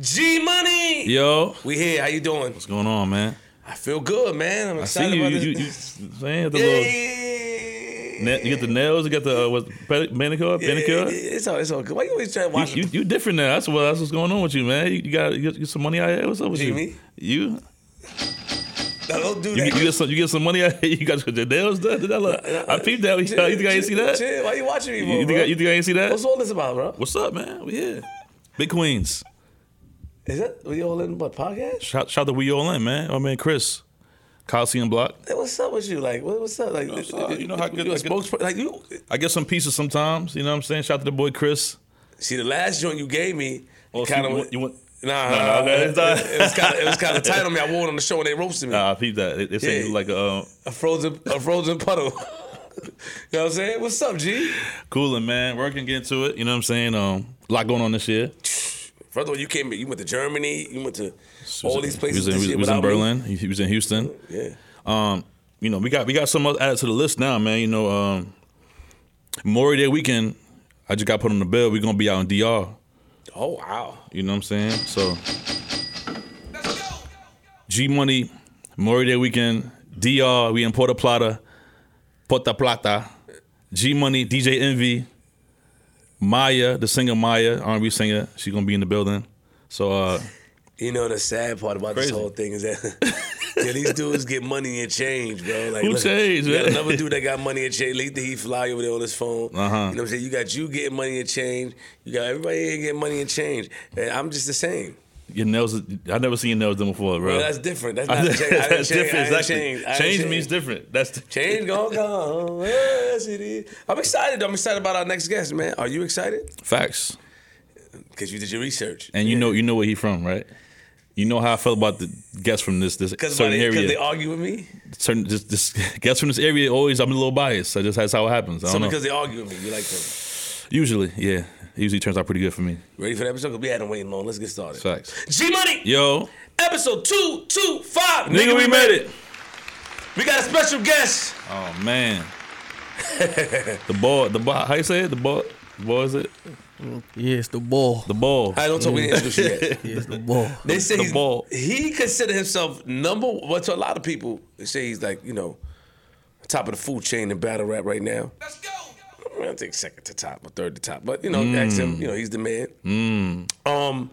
G Money. Yo, We here. How you doing? what's going on, man? I feel good, man. I'm I see you. about You, you, this. you, saying the yeah, little, yeah, na- you get the nails, you get the uh, what, manicure, yeah, yeah, It's all, it's all good. Why you always trying to watch? You, you, you different now. That's what that's what's going on with you, man. You, you got you get, some money out here. What's up with Jimmy? you? You No, don't do you, that. you get some you get some money out here. You got your nails done. Did that look? I peeped that. You, Chill, you think I ain't see that? chill. Why you watching me, bro? you think I, you think I ain't see that? What's all this about, bro? What's up, man? We here. Big Queens. Is that we all in what podcast? Shout, shout to We All In, man. Oh man, Chris. Coliseum Block. Hey, what's up with you? Like, what, what's up? Like, What's up? You know how good- you a I get- spokesperson? Like, you I get some pieces sometimes. You know what I'm saying? Shout out to the boy Chris. see the last joint you gave me. So kind of you want- Nah, No, no, okay, it, it's not- it was kind of it was kind of tight on me. I wore it on the show and they roasted me. Nah, I peeped that. They, they say Yeah. you like a uh, a frozen a frozen puddle. you know what I'm saying? What's up, G? cooling, man. Working, get into it. You know what I'm saying? Um, a lot going on this year. First of all, you came. You went to Germany. You went to all these He places. was in, he was in without me. Berlin. He, he was in Houston. Yeah. Um, you know, we got we got some added to the list now, man. You know, um, Memorial Day weekend. I just got put on the bill. We're gonna be out in DR. Oh wow. You know what I'm saying? So G Money, Memorial Day weekend, DR, we in Puerto Plata, Puerto Plata, G Money, DJ Envy, Mya, the singer Mya, R&B singer, she's gonna be in the building. So uh You know the sad part about Crazy. this whole thing is that yeah, these dudes get money and change, bro. Like Who look, change, you got man? another dude that got money and change. Later he fly over there on his phone. Uh-huh. You know what I'm saying? You got you getting money and change. You got everybody here getting money and change. And I'm just the same. Your nails I never seen your nails done before, bro. Well, that's different. That's not change. That's change. different, exactly. change. Change means different. That's the, Change gonna come. Yes, it is. I'm excited. I'm excited about our next guest, man. Are you excited? facts. Because you did your research. And you know you know where he from, right? You know how I felt about the guests from this this certain they, area. Because they argue with me. certain just this guests from this area always I'm a little biased. I just that's how it happens. I So don't know. because they argue with me, you like them. Usually, yeah. It usually turns out pretty good for me. Ready for the episode? Because we hadn't waiting long. Let's get started. Facts. G Money, Yo, episode 225. nigga, we made it. We got a special guest. Oh man. the ball, the ball. How you say it? The ball. The ball is it? Yeah, it's the ball. The ball. I don't talk. We didn't introduce you yet. Yeah, it's the ball. They say The he's, ball. he consider himself number. Well, to a lot of people, they say he's like you know, top of the food chain in battle rap right now. Let's go. I think second to top or third to top, but you know, ask him. You know, he's the man. Um,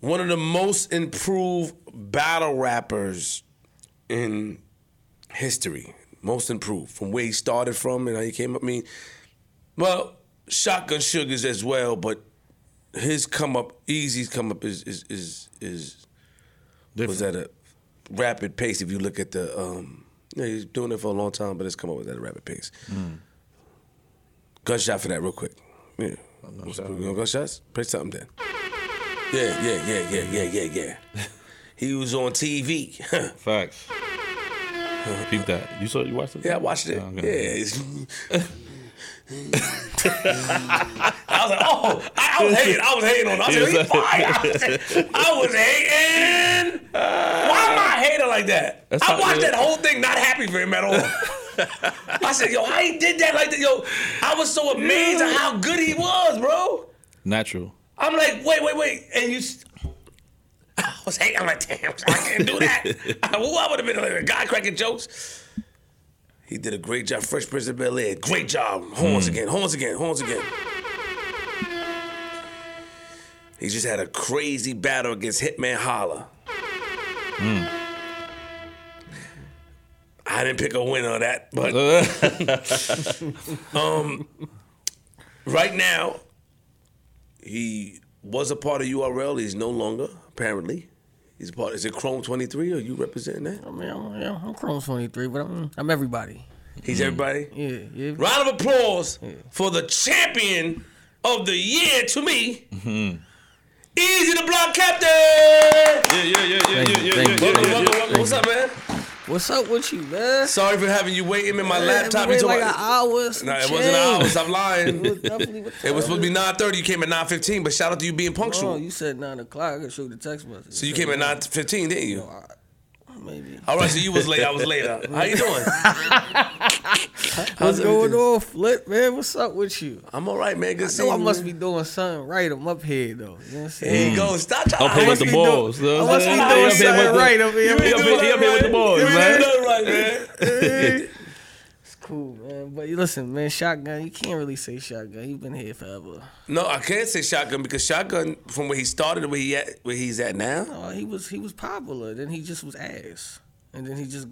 one of the most improved battle rappers in history. Most improved from where he started from and how he came up. I mean, well, Shotgun Sugars as well, but his come up, Eazy's come up is is is is was at a rapid pace. If you look at the, um, know, he's doing it for a long time, but it's come up at a rapid pace. Hmm. Gunshot for that, real quick. Yeah, What's? We going gunshots. Play something then. Yeah, yeah, yeah, yeah, yeah, yeah, yeah. he was on TV. Facts. Peep that. You saw? You watched it? Yeah, I watched it. Oh, Yeah. okay. it's- I was like, oh, I, I was hating. I was hating on. Him. I Yeah, he fire. I was, I was hating. Why am I like that? That's I watched that whole thing, not happy for him at all. I said, yo, how he did that like that? Yo, I was so amazed at how good he was, bro. Natural. I'm like, wait, wait, wait, and you. s- I was hating. I'm like, damn, I can't do that. I, I would have been like a guy cracking jokes. He did a great job. Fresh Prince of Bel Air, great job. Horns hmm. again, horns again, horns again. He just had a crazy battle against Hitman Holla. Hmm. I didn't pick a winner of that, but um, right now, he was a part of URL. He's no longer, apparently. He's a part. Is it Chrome 23? Are you representing that? I mean, I'm, yeah, I'm Chrome 23, but I'm, I'm everybody. He's everybody. Yeah, yeah. Round of applause for the champion of the year to me. Eazy the block captain. Yeah, yeah, yeah, yeah, Thank yeah, you, yeah, yeah, yeah, yeah, yeah. What's up, man? What's up with you, man? Sorry for having you waiting in my Man, laptop. You like an about- hour. some Nah, it wasn't an hour. change. Stop lying. It was It was supposed to be 9:30. You came at 9:15. But shout out to you being punctual. you said 9 o'clock. I could show you the text message. So you came at 9:15, didn't you? Maybe. All right, so you was late. I was late. How you doing? What's going everything? on, Flip, man? What's up with you? I'm all right, man. Good I seeing know I you, must man. be doing something right. I'm up here, though. You know what I'm saying? There you go. Stop trying Up here to with the be doing- balls. I must be doing He something right up here. He up here- he up here with the balls, You ain't man. doing right, man. It's cool, man. But listen, man, shotgun, you can't really say shotgun. You've been here forever. No, I can't say shotgun because shotgun from where he started to where he at where he's at now. No, he was he was popular. Then he just was ass, and then he just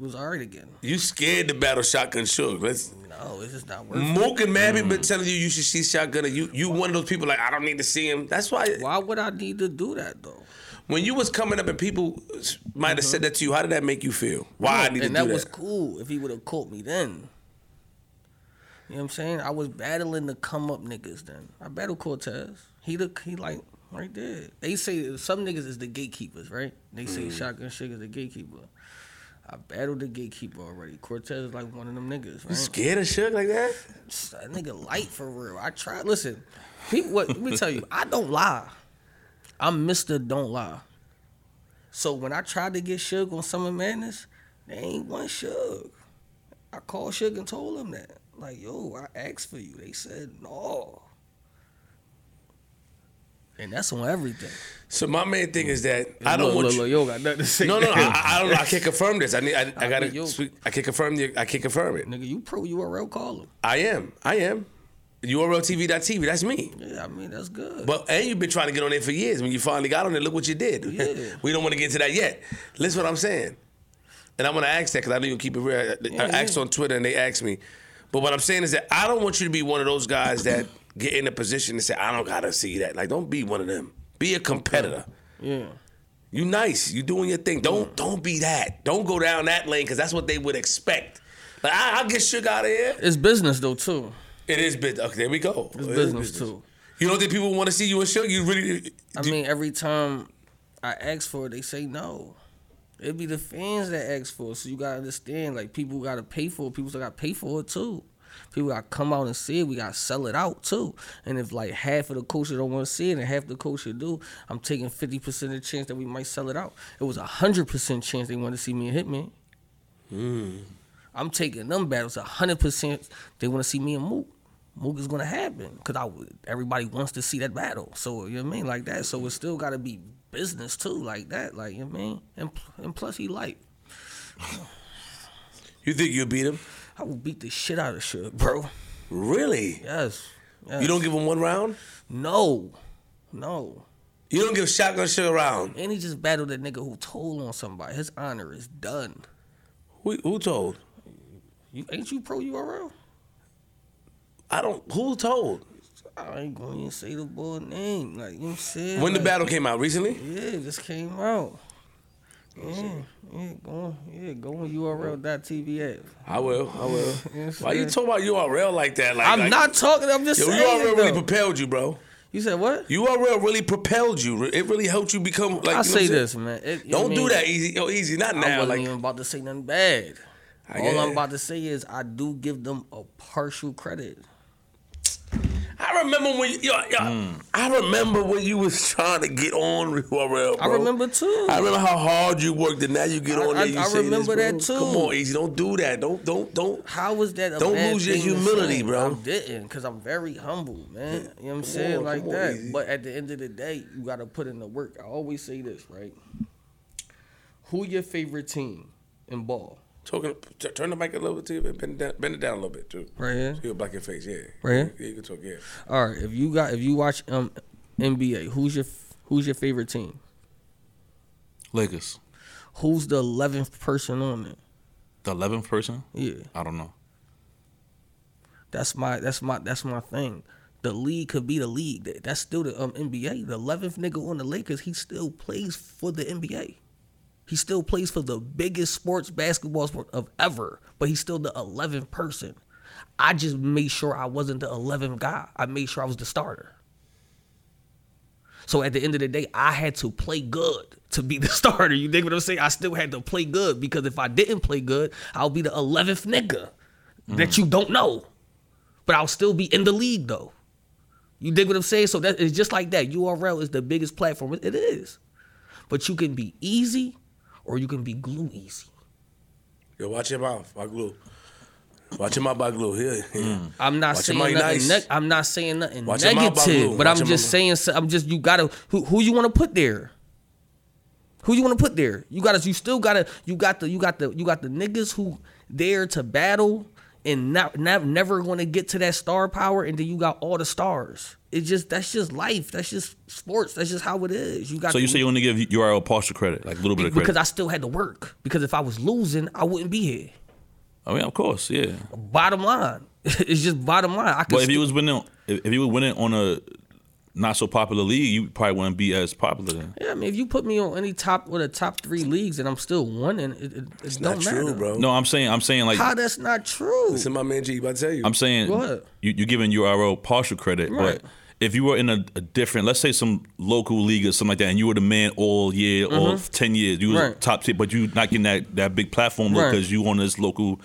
was alright again. You scared to battle shotgun Suge. Let's No, it's just not worth it. Mook and Mabby been mm. telling you you should see shotgun and you you one of those people like I don't need to see him. That's why Why would I need to do that though? When you was coming up and people might have said that to you, how did that make you feel? Why I need and to that do was cool if he would have caught me then. You know what I'm saying? I was battling the come up niggas then. I battled Cortez. He the he like right there. They say some niggas is the gatekeepers, right? They say Mm. Shotgun Suge is the gatekeeper. I battled the gatekeeper already. Cortez is like one of them niggas, You scared of Suge like that? That nigga light for real. I try. Listen, people. What? Let me tell you. I don't lie. I'm Mister Don't Lie. So when I tried to get Suge on Summer Madness, they ain't one Suge. I called Suge and told him that. Like, yo, I asked for you. They said no. And that's on everything. So my main thing is that I don't Look, want look, you. look, yo, got nothing to say. No, no, I, I- I don't. I can't confirm this. I need. I, I I gotta. mean, yo- I can't confirm. The, I can't confirm it. Nigga, you pro URL call him. I am. I am. URLTV.tv. That's me. Yeah, I mean that's good. But and you've been trying to get on there for years. When you finally got on there, look what you did. Yeah. we don't want to get to that yet. Listen, what I'm saying. And I'm gonna ask that because I know you keep it real. I- Yeah, I asked yeah. on Twitter and they asked me. But what I'm saying is that I don't want you to be one of those guys that get in a position to say, I don't gotta see that. Like, don't be one of them. Be a competitor. yeah. You nice. You doing your thing. Don't don't be that. Don't go down that lane because that's what they would expect. Like I, I'll get Suge out of here. It's business though too. It is business. Okay, there we go. It's It business too. You don't think people want to see you and show? You really? I mean, every time I ask for it, they say no. It'd be the fans that ask for it, so you gotta understand. Like people gotta pay for it. People still gotta pay for it too. People gotta come out and see it. We gotta sell it out too. And if like half of the coaches don't want to see it, and half the coaches do, I'm taking fifty percent of the chance that we might sell it out. It was a hundred percent chance they want to see me and Hitman. Hmm. I'm taking them battles. A hundred percent they want to see me and Mook. Mook is gonna happen because I everybody wants to see that battle. So you know what I mean, like that. So it mm-hmm. still gotta be business too, like that. Like you know what I mean, and and plus he light. You think you'll beat him? I will beat the shit out of shit, bro. Really? Yes. yes. You don't give him one round? No, no. You don't give Shotgun Suge a round? And he just battled a nigga who told on somebody. His honor is done. Who, who told? You ain't you pro URL? I don't. Who told? I ain't going to say the boy name. Like you know what I'm saying. When the Like, battle came out recently? Yeah, it just came out. Yeah, yeah, go on, yeah, go on URL.tv. I will. I will. Yes, Why you talking about URL like that? Like I'm like- not talking. I'm just Yo, saying. URL really propelled you, bro. you said what? URL really propelled you. It really helped you become like. you know I say this, man. It- Don't do mean? that Eazy. Yo, Eazy. Not I now. wasn't Like even about to say nothing bad. I All I'm about to say is I do give them a partial credit. I remember when yo, yo, hmm. I remember when you was trying to get on URL. Bro. I remember too. I remember how hard you worked, and now you get I- on there. I- You I remember this, that too. Come on, Eazy. Don't do that. Don't don't don't. How was that? Don't lose your humility, bro. I didn't, because I'm very humble, man. You know what I'm saying? on, like on, that. Eazy. But at the end of the day, you got to put in the work. I always say this, right? Who your favorite team in ball? Talking. t- Turn the mic a little bit too. Bend it down, bend it down a little bit too. Right here. So you black your face. Yeah. Right here? Yeah, you can talk. Yeah. All right. If you got, if you watch um NBA, who's your who's your favorite team? Lakers. Who's the eleventh person on it? The eleventh person? Yeah, I don't know. that's my that's my that's my thing. The league could be the league. That's still the um NBA. The eleventh nigga on the Lakers, he still plays for the NBA. He still plays for the biggest sports basketball sport of ever, but he's still the eleventh person. I just made sure I wasn't the eleventh guy. I made sure I was the starter. So at the end of the day, I had to play good to be the starter. You dig what I'm saying? I still had to play good because if I didn't play good, I'll be the 11th nigga that mm. you don't know. But I'll still be in the league though. You dig what I'm saying? So that it's just like that. URL is the biggest platform. It is. But you can be Eazy or you can be glue Eazy. Yo, watch your mouth. I glue. Watch him out by glue. Here, here. Mm. I'm not Watch saying nothing. nice. neg- I'm not saying nothing Watch negative, but Watch I'm just saying. so- I'm just you gotta who who you want to put there. Who you want to put there? You gotta. You still gotta. You got the. You got the. You got the niggas who there to battle and not, not never going to get to that star power, and then you got all the stars. It's just that's just life. That's just sports. That's just how it is. You got. So you the- say you want to give URL partial credit, like a little bit of because. I still had to work. Because if I was losing, I wouldn't be here. Oh, I mean, of course, yeah. Bottom line, it's just bottom line. I could But if still- you was winning, if, if you was winning on a not so popular league, you probably wouldn't be as popular. Then. Yeah, I mean, if you put me on any top with the top three leagues and I'm still winning, it, it, it It's don't not matter. true, bro. No, I'm saying, I'm saying like, How that's not true? Listen, my man G, about to tell you. I'm saying Go ahead. you, you're giving URL partial credit, Right. but if you were in a, a different, let's say some local league or something like that, and you were the man all year or ten years, you was Mm-hmm. Right. top tip, but you not getting that, that big platform Right. because you on this local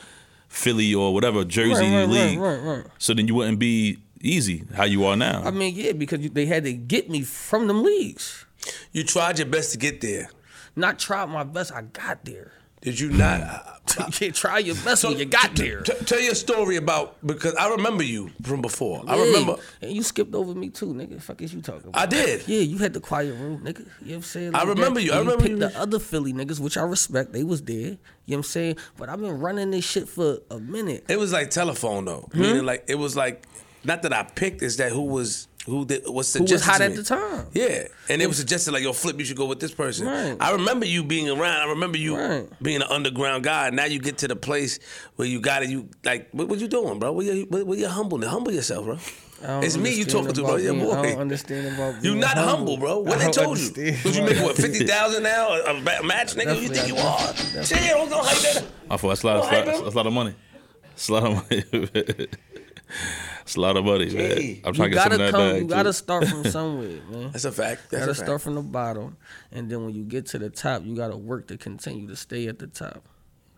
Philly or whatever Jersey Right, right, league. right, right, right. So then you wouldn't be Eazy how you are now. I mean, yeah, because they had to get me from them leagues. you tried your best to get there. Not tried my best, I got there. Did you not? I- I- you try your best when you got there. t- tell your story about because I remember you from before. I Yeah, remember. And you skipped over me too, nigga. Fuck is you talking about? I did. Yeah, you had the quiet room, nigga. You know what I'm saying? I remember that. you. I And remember picked you. the other Philly niggas, which I respect. They was there. You know what I'm saying? But I've been running this shit for a minute. It was like telephone though. Hmm? Meaning like it was like not that I picked. is that who was who did was Who suggested was hot to at the time? Yeah, and it was suggested like, "Yo, Flip, you should go with this person." Right. I remember you being around. I remember you Right. being an underground guy. Now you get to the place where you got it. You like, what, what you doing, bro? Where you, where, where you humble? Humble yourself, bro. It's me you talking to, bro. about Your boy. I don't understand about You being not humble, bro. What they told you? understand What you about make what fifty thousand now a, a match, nigga? You think you are? Definitely. Chill, don't don't hype that. I thought that's a lot, that's, a lot, that's a lot of money. It's a lot of money. it's a lot of money, man. Gee. I'm trying to get some gotta of that come. bag. You too. gotta start from somewhere, man. That's a fact. You gotta a fact. start from the bottom, and then when you get to the top, you gotta work to continue to stay at the top.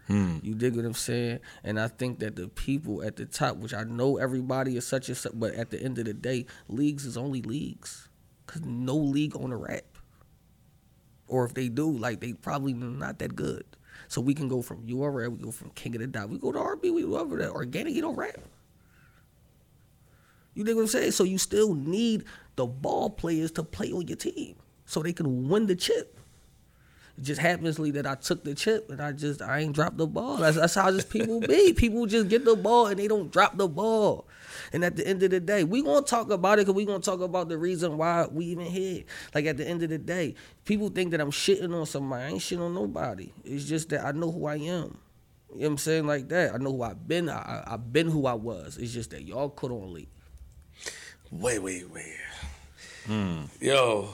Hmm. You dig what I'm saying? And I think that the people at the top, which I know everybody is such and such, but at the end of the day, leagues is only leagues, cause no league on a rap, or if they do, like they probably not that good. So we can go from URL, we go from King of the Dot, we go to RB, we go over there. Organik, you don't rap. You dig what I'm saying? So you still need the ball players to play on your team so they can win the chip. It just happens that I took the chip and I just I ain't dropped the ball. That's, that's how just people be. People just get the ball and they don't drop the ball. And at the end of the day, we gonna talk about it because we gonna talk about the reason why we even here. Like at the end of the day, people think that I'm shitting on somebody. I ain't shitting on nobody. It's just that I know who I am. You know what I'm saying? Like that. I know who I've been. I, I, I've been who I was. It's just that y'all caught on late. Wait, wait, wait. Hmm. Yo,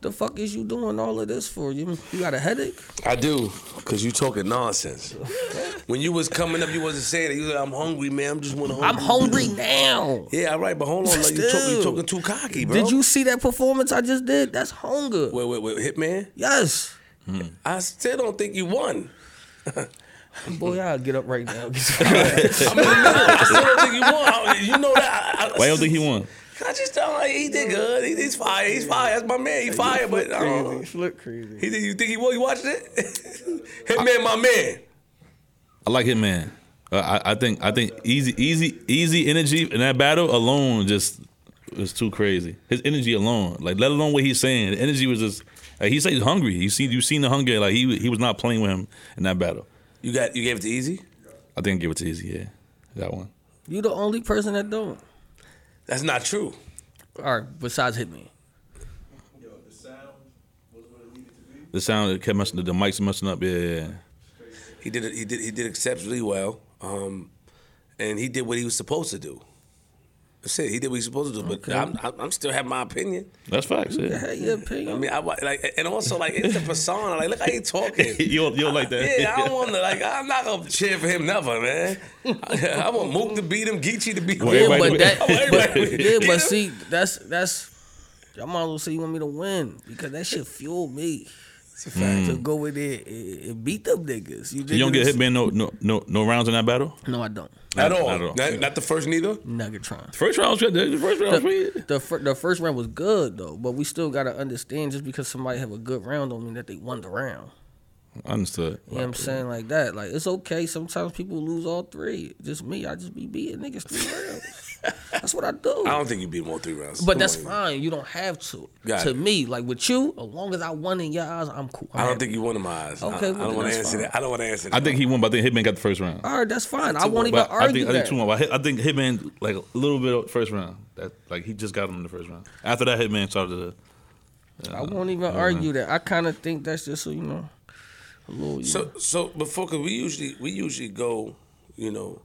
The fuck is you doing all of this for? You you got a headache? I do, cause you talking nonsense. when you was coming up, you wasn't saying it. You was like, "I'm hungry, man. I'm just want to." I'm hungry now. Yeah, all right, but hold on. Like, you, talk, you talking too cocky, bro. Did you see that performance I just did? That's hunger. Wait, wait, wait, Hitman. Yes. I still don't think you won. Boy, I'll get up right now. I'm in the middle. I still don't think he won. You know that. I, I, Why you don't think he won? I just don't like he did good. He, he's fire. He's fire. That's my man. He fire, but I don't know. Flip crazy. He did, you think he won? You watched it? Hitman, my man. I like Hitman. Uh, I, I think I think Eazy Eazy Eazy energy in that battle alone just was too crazy. His energy alone, like let alone what he's saying, the energy was just. Like, he said he's hungry. You see, you seen the hunger. Like he he was not playing with him in that battle. You got you gave it to Eazy. I didn't give it to Eazy. Yeah, that one. You the only person that don't. That's not true. All right, besides hit me. The sound kept messing. The mics messing up. Yeah, yeah. yeah. He did. He did. He did exceptionally well. Um, and he did what he was supposed to do. That's it. He did what he was supposed to do. But I'm, I'm, I'm still having my opinion. That's facts. Yeah. Hey, your opinion. I mean, I wa- like, and also like it's a persona. Like, look how he talking. you don't, you don't like that? Yeah, I don't want to like. I'm not gonna cheer for him never, man. I, I want Mook to beat him, Geechee to beat him. Well, yeah, but that, I want everybody but, yeah, but see, that's that's. Y'all might as well say you want me to win because that shit fueled me. It's a fact to mm. go in there and, and beat them niggas. You, You don't get hit man no no no no rounds in that battle. No, I don't. at Not- all. not Not, at all. not the first neither. Nuggetron. First round was good. The first round was pretty. The, the, fir- the first round was good though, but we still gotta understand just because somebody have a good round don't mean that they won the round. Understood. You know what I'm saying? Like that. Like it's okay. Sometimes people lose all three. Just me, I just be beating niggas three rounds. That's what I do. I don't think you beat him all three rounds. but Come that's on. fine. You don't have to. Got to it. me, like with you, as long as I won in your eyes, I'm cool. I don't think you won in my eyes. Okay, I, I don't want to answer fine. that. I don't want to answer that. I think he won, but I think Hitman got the first round. All right, that's fine. I won't even But I argue think I that. think two more. But I think Hitman like a little bit of first round. That like he just got him in the first round. After that, Hitman started to. I won't even argue that. I kind of think that's just so you know, a little. You So know. so before because we usually we usually go, you know,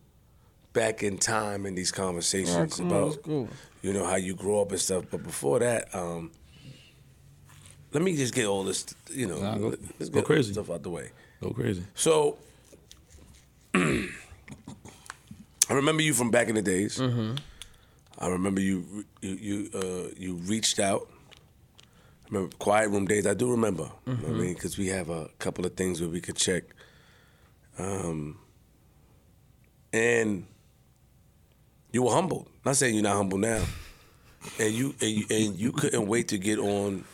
back in time in these conversations come about let's you know how you grow up and stuff. But before that, um, let me just get all this, you know, Nah, go- let's go crazy. stuff out the way. Go crazy. So I remember you from back in the days. Mm-hmm. I remember you you you uh, you reached out. I remember quiet room days. I do remember. What I Mm-hmm. mean, because we have a couple of things where we could check. Um, and you were humbled. Not saying you're not humble now. And you and you, and you couldn't wait to get on.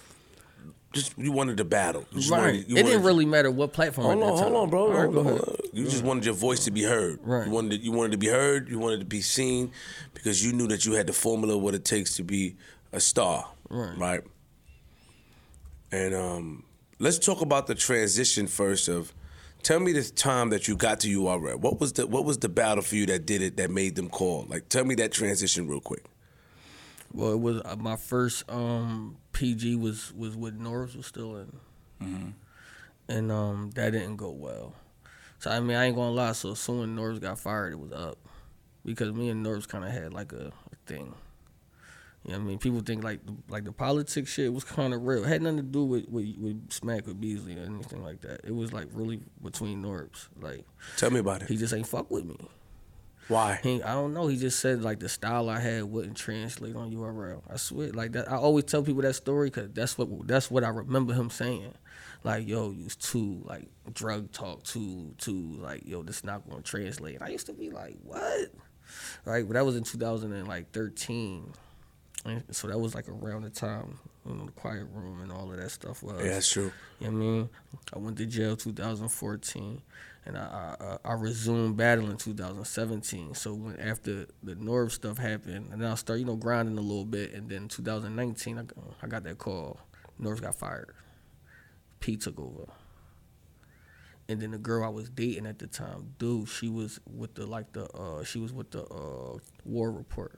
Just you wanted to battle. You Right. wanted- It you didn't really matter what platform. Hold on, hold on, bro. All right, Hold go on, ahead. on. You just wanted your voice to be heard. Right. You wanted you wanted to be heard. You wanted to be seen because you knew that you had the formula of what it takes to be a star. Right. Right. And um, let's talk about the transition first. Of tell me the time that you got to URL. What was the what was the battle for you that did it that made them call? Like, tell me that transition real quick. Well, it was uh, my first um, PG was was with Norris was still in, and um, that didn't go well. So I mean, I ain't gonna lie. So as soon as Norris got fired, it was up because me and Norris kind of had like a, a thing. You know I mean? People think like the, like the politics shit was kind of real. It had nothing to do with, with with Smack or Beasley or anything like that. It was like really between Norris. Like Tell me about it. he just ain't fuck with me. Why? He, I don't know. He just said like the style I had wouldn't translate on URL. I swear, like that. I always tell people that story because that's what that's what I remember him saying. Like, yo, you too like drug talk, too too like, yo, this not gonna translate. And I used to be like, what? Right, but that was in 2013. And so that was like around the time, you know, the quiet room and all of that stuff was. Yeah, that's true. You know what I mean? I went to jail 2014, and I I, I resumed battling 2017. So when after the Norbes stuff happened, and then I started you know grinding a little bit, and then 2019 I got, I got that call. Norbes got fired. P took over. And then the girl I was dating at the time, dude, she was with the like the uh she was with the uh war report,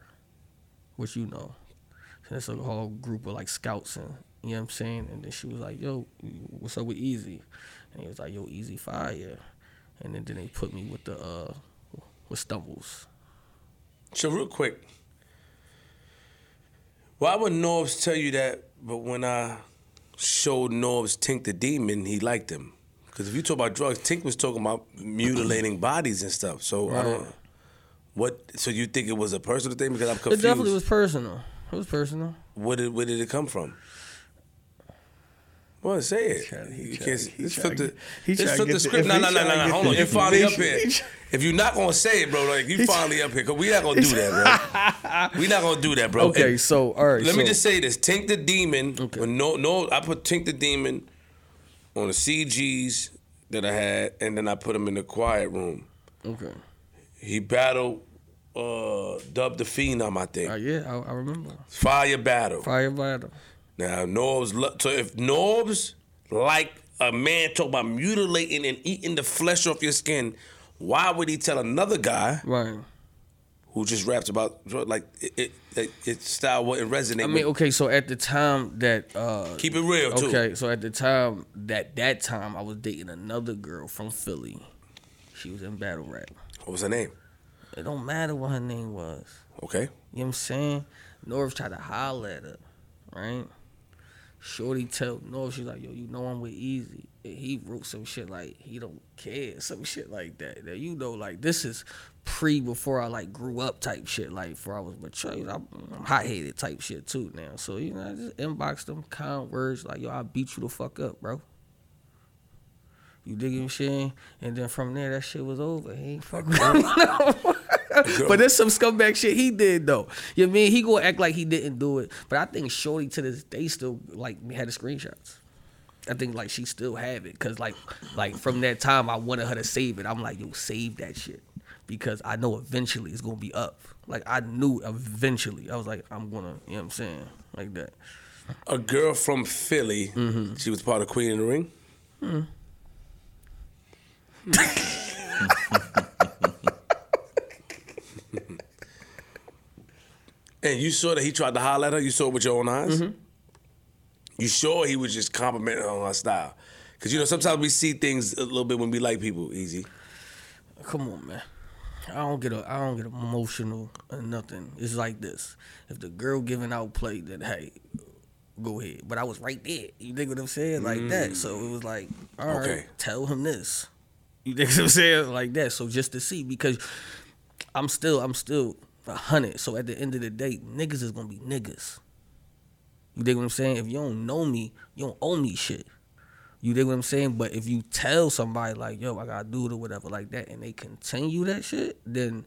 which you know. So that's a whole group of like scouts and you know what I'm saying? And then she was like, Yo, what's up with Eazy? And he was like, Yo, Eazy fire. And then, then they put me with the uh with Stumbles. So real quick, why would Norbes tell you that? But when I showed Norbes Tink the Demon, he liked him. Because if you talk about drugs, Tink was talking about mutilating bodies and stuff. So I don't. Right. What? So you think it was a personal thing? Because I'm confused. It definitely was personal. It was personal. Where did Where did it come from? Well, say it. trying- You trying- can't- he flip to the, he let's trying to flip the get the- script. No, no, no, no, no. Hold on. You're finally up here. If you're not gonna say it, bro, like you finally up here, cause we not gonna do that, bro. we not gonna do that, bro. Okay, And so all right. let me just say this: Tink the Demon. Okay. When no, no, I put Tink the Demon on the CGs that I had, and then I put him in the quiet room. Okay. He battled uh Dub the Phenom, I think. Uh, yeah, I, I remember. Fire battle. Fire battle. Now, Norbes, so if Norbes like a man talk about mutilating and eating the flesh off your skin, why would he tell another guy Right. who just raps about like it? it, it style wouldn't resonate. I mean, okay, so at the time that uh keep it real too. Okay, so at the time that that time I was dating another girl from Philly. She was in battle rap. What was her name? It don't matter what her name was. Okay. You know what I'm saying? North tried to holler at her, right? Shorty tell North, she's like, yo, you know I'm with Eazy. And he wrote some shit like he don't care, some shit like that. That you know, like this is pre before I like grew up type shit, like before I was mature. I'm, I'm hot headed type shit too now. So, you know, I just inboxed them kind words like, yo, I beat you the fuck up, bro. You dig what I'm saying? And then from there, that shit was over. He ain't fuck with me no more. But there's some scumbag shit he did though. You know what I mean? He gonna act like he didn't do it. But I think Shorty to this day still like had the screenshots. I think like she still have it because like like from that time I wanted her to save it. I'm like, yo, save that shit because I know eventually it's gonna be up. Like I knew eventually. I was like, I'm gonna, you know what I'm saying, like that. A girl from Philly. Mm-hmm. She was part of Queen in the Ring. and you saw that he tried to holler at her. You saw it with your own eyes. Mm-hmm. You sure he was just complimenting her on her style? Because you know sometimes we see things a little bit when we like people. Eazy. Come on, man. I don't get a, I don't get emotional or nothing. It's like this: if the girl giving out play, then hey, go ahead. But I was right there. You think what I'm saying? Like that. So it was like, all right, Okay. tell him this. You think what I'm saying? Like that. So just to see, because I'm still, I'm still a hundred. So at the end of the day, niggas is gonna be niggas. You dig what I'm saying? If you don't know me, you don't owe me shit. You dig what I'm saying? But if you tell somebody like, yo, I gotta do it or whatever like that, and they continue that shit, then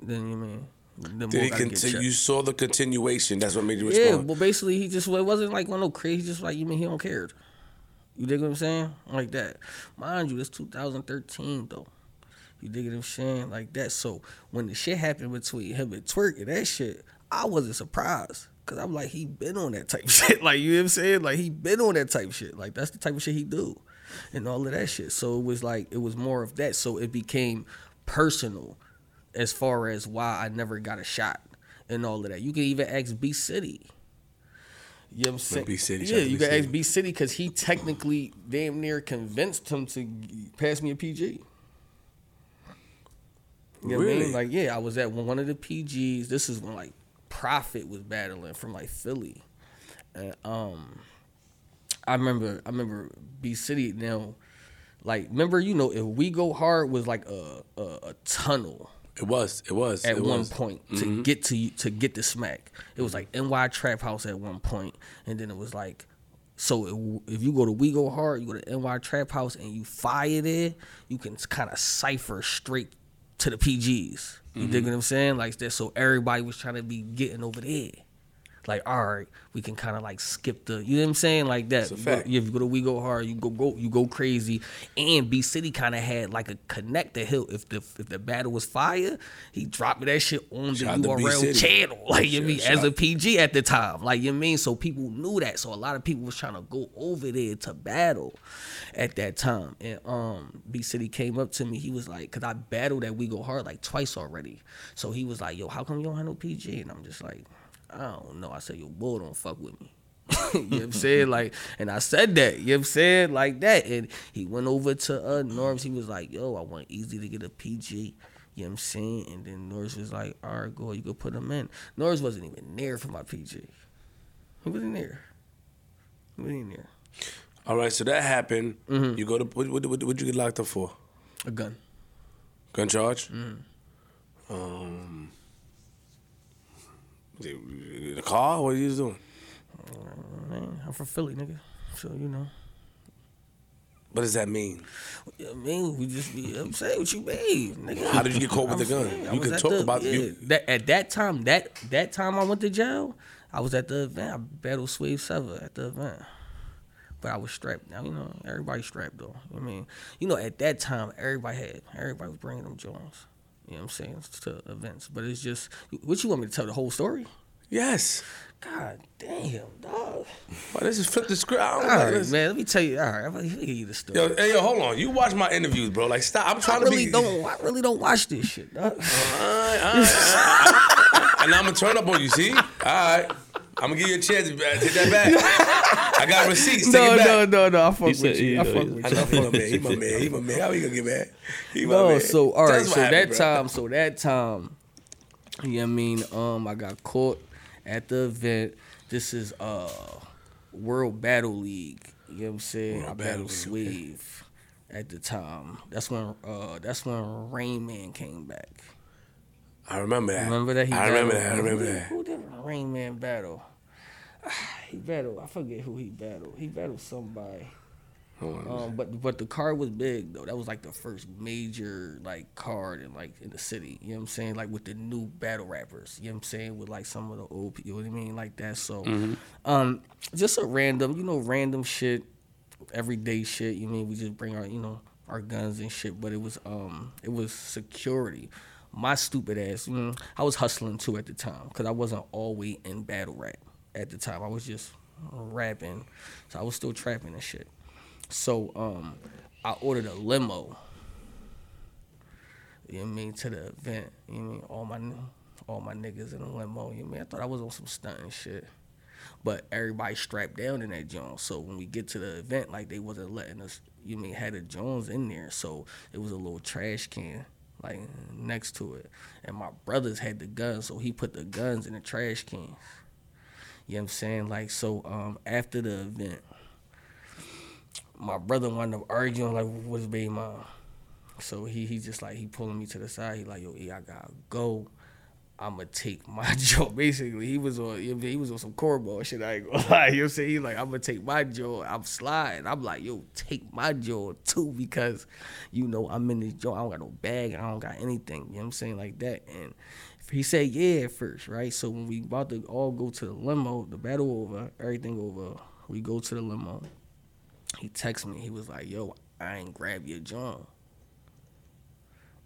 then you mean then Did he continue? You saw the continuation. That's what made you respond. Yeah, well basically he just it wasn't like one of no crazy, just like you mean he don't care. You dig what I'm saying? Like that. Mind you, it's 2013 though. You dig what I'm saying? Like that. So when the shit happened between him and Twork and that shit, I wasn't surprised. Cause I'm like, he been on that type of shit. Like, you know what I'm saying? Like he been on that type of shit. Like that's the type of shit he do. And all of that shit. So it was like it was more of that. So it became personal as far as why I never got a shot and all of that. You can even ask B City. You know what I'm saying? B City, Yeah, you can ask. B City because he technically damn near convinced him to pass me a PG. You know what I Really? mean? Like, yeah, I was at one of the PGs. This is when like Prophet was battling from like Philly. And um I remember I remember B City now like remember, you know, if we go hard was like a a, a tunnel It was. It was. at it one was. point Mhm. to get to to get the smack. It was like NY Trap House at one point, and then it was like, so if you go to We Go Hard, you go to NY Trap House, and you fire there, you can kind of cipher straight to the PGs. You dig what I'm saying? Like that. So everybody was trying to be getting over there. Like, all right, we can kind of like skip the, you know what I'm saying, like that. It's a fact. if you go to We Go Hard, you go go you go crazy. And B City kind of had like a connect hill. If the if the battle was fire, he dropped that shit on the Shout B URL channel. Like you Shout- mean shout- as a PG at the time. Like you mean so people knew that. So a lot of people was trying to go over there to battle at that time. And um B City came up to me. He was like, cause I battled at We Go Hard like twice already. So he was like, yo, how come you don't have no PG? And I'm just like, I don't know. I said, your bull don't fuck with me. you know what I'm saying? Like, and I said that, you know what I'm saying? Like that. And he went over to uh Norbes. He was like, yo, I want Eazy to get a PG. You know what I'm saying? And then Norris was like, all right, go, you go put him in. Norris wasn't even there for my PG. He wasn't there. He wasn't there. All right. So that happened. Mm-hmm. You go to what? What? What? What'd you get locked up for? A gun. Gun charge. Mm. Um. The the car? What are you doing? Mm, man, I'm from Philly, nigga. So, you know. What does that mean? I mean, we just be, I'm saying what you mean, nigga. How did you get caught with the gun? saying, You can talk the- about yeah, you. that at that time. That that time I went to jail, I was at the event. I battled Swave Sever at the event, but I was strapped. Now you know everybody strapped though. I mean, you know at that time everybody had everybody was bringing them Jones. You know what I'm saying to events, but it's just what you want me to tell the whole story. Yes. God damn, dog. Why this is flip the script? I don't All right, This- man. Let me tell you. All right, I'm gonna give you the story. Yo, hey, yo, hold on. You watch my interviews, bro. Like, stop. I'm I trying really to be. don't. I really don't watch this shit. Dog. All right, all right, all right. and I'm gonna turn up on you. See? All right. I'm gonna give you a chance to take that back. I got receipts. Take no, it back. no, no, no. I fuck He with said you. he- I he- fuck he- with I know he my man. He my man. He my man. How he gonna get mad? He my No, man. so all Tell right, so happened, that bro. time, so that time, you know what I mean? Um, I got caught at the event. This is uh World Battle League. You know what I'm saying? World I Battle battled League, okay. At the time. That's when uh that's when Rain Man came back. I remember that. Remember that he I remember battled- that. I remember who, that. Who did Rain Man battle? He battled. I forget who he battled. He battled somebody. Um, but but the card was big though. That was like the first major like card in like in the city. You know what I'm saying? Like with the new battle rappers. You know what I'm saying? With like some of the old people. You know what I mean? Like that. So, um, just a random, you know, random shit, everyday shit. You mean we just bring our you know our guns and shit. But it was um it was security. My stupid ass. You know, I was hustling too at the time because I wasn't always in battle rap at the time. I was just rapping, so I was still trapping and shit. So um, I ordered a limo. You know what I mean to the event. You know what I mean all my all my niggas in a limo. You know what I mean I thought I was on some stunt and shit. But everybody strapped down in that joint. So when we get to the event, like they wasn't letting us. You know I mean had the Jones in there, so it was a little trash can like next to it. And my brothers had the guns, so he put the guns in the trash cans. You know what I'm saying? Like so um, after the event my brother wound up arguing like his baby mom. So he he just like he pulling me to the side. He like, yo, E, I gotta go. I'ma take my job. Basically, he was on he was on some cornball shit. I ain't gonna lie. You know what I'm saying? He like, I'm gonna take my job. I'm sliding. I'm like, yo, take my job too because, you know, I'm in this job. I don't got no bag. I don't got anything. You know what I'm saying? Like that. And he said yeah at first, right? So when we about to all go to the limo, the battle over, everything over, we go to the limo he texted me. He was like, "Yo, I ain't grab your John,"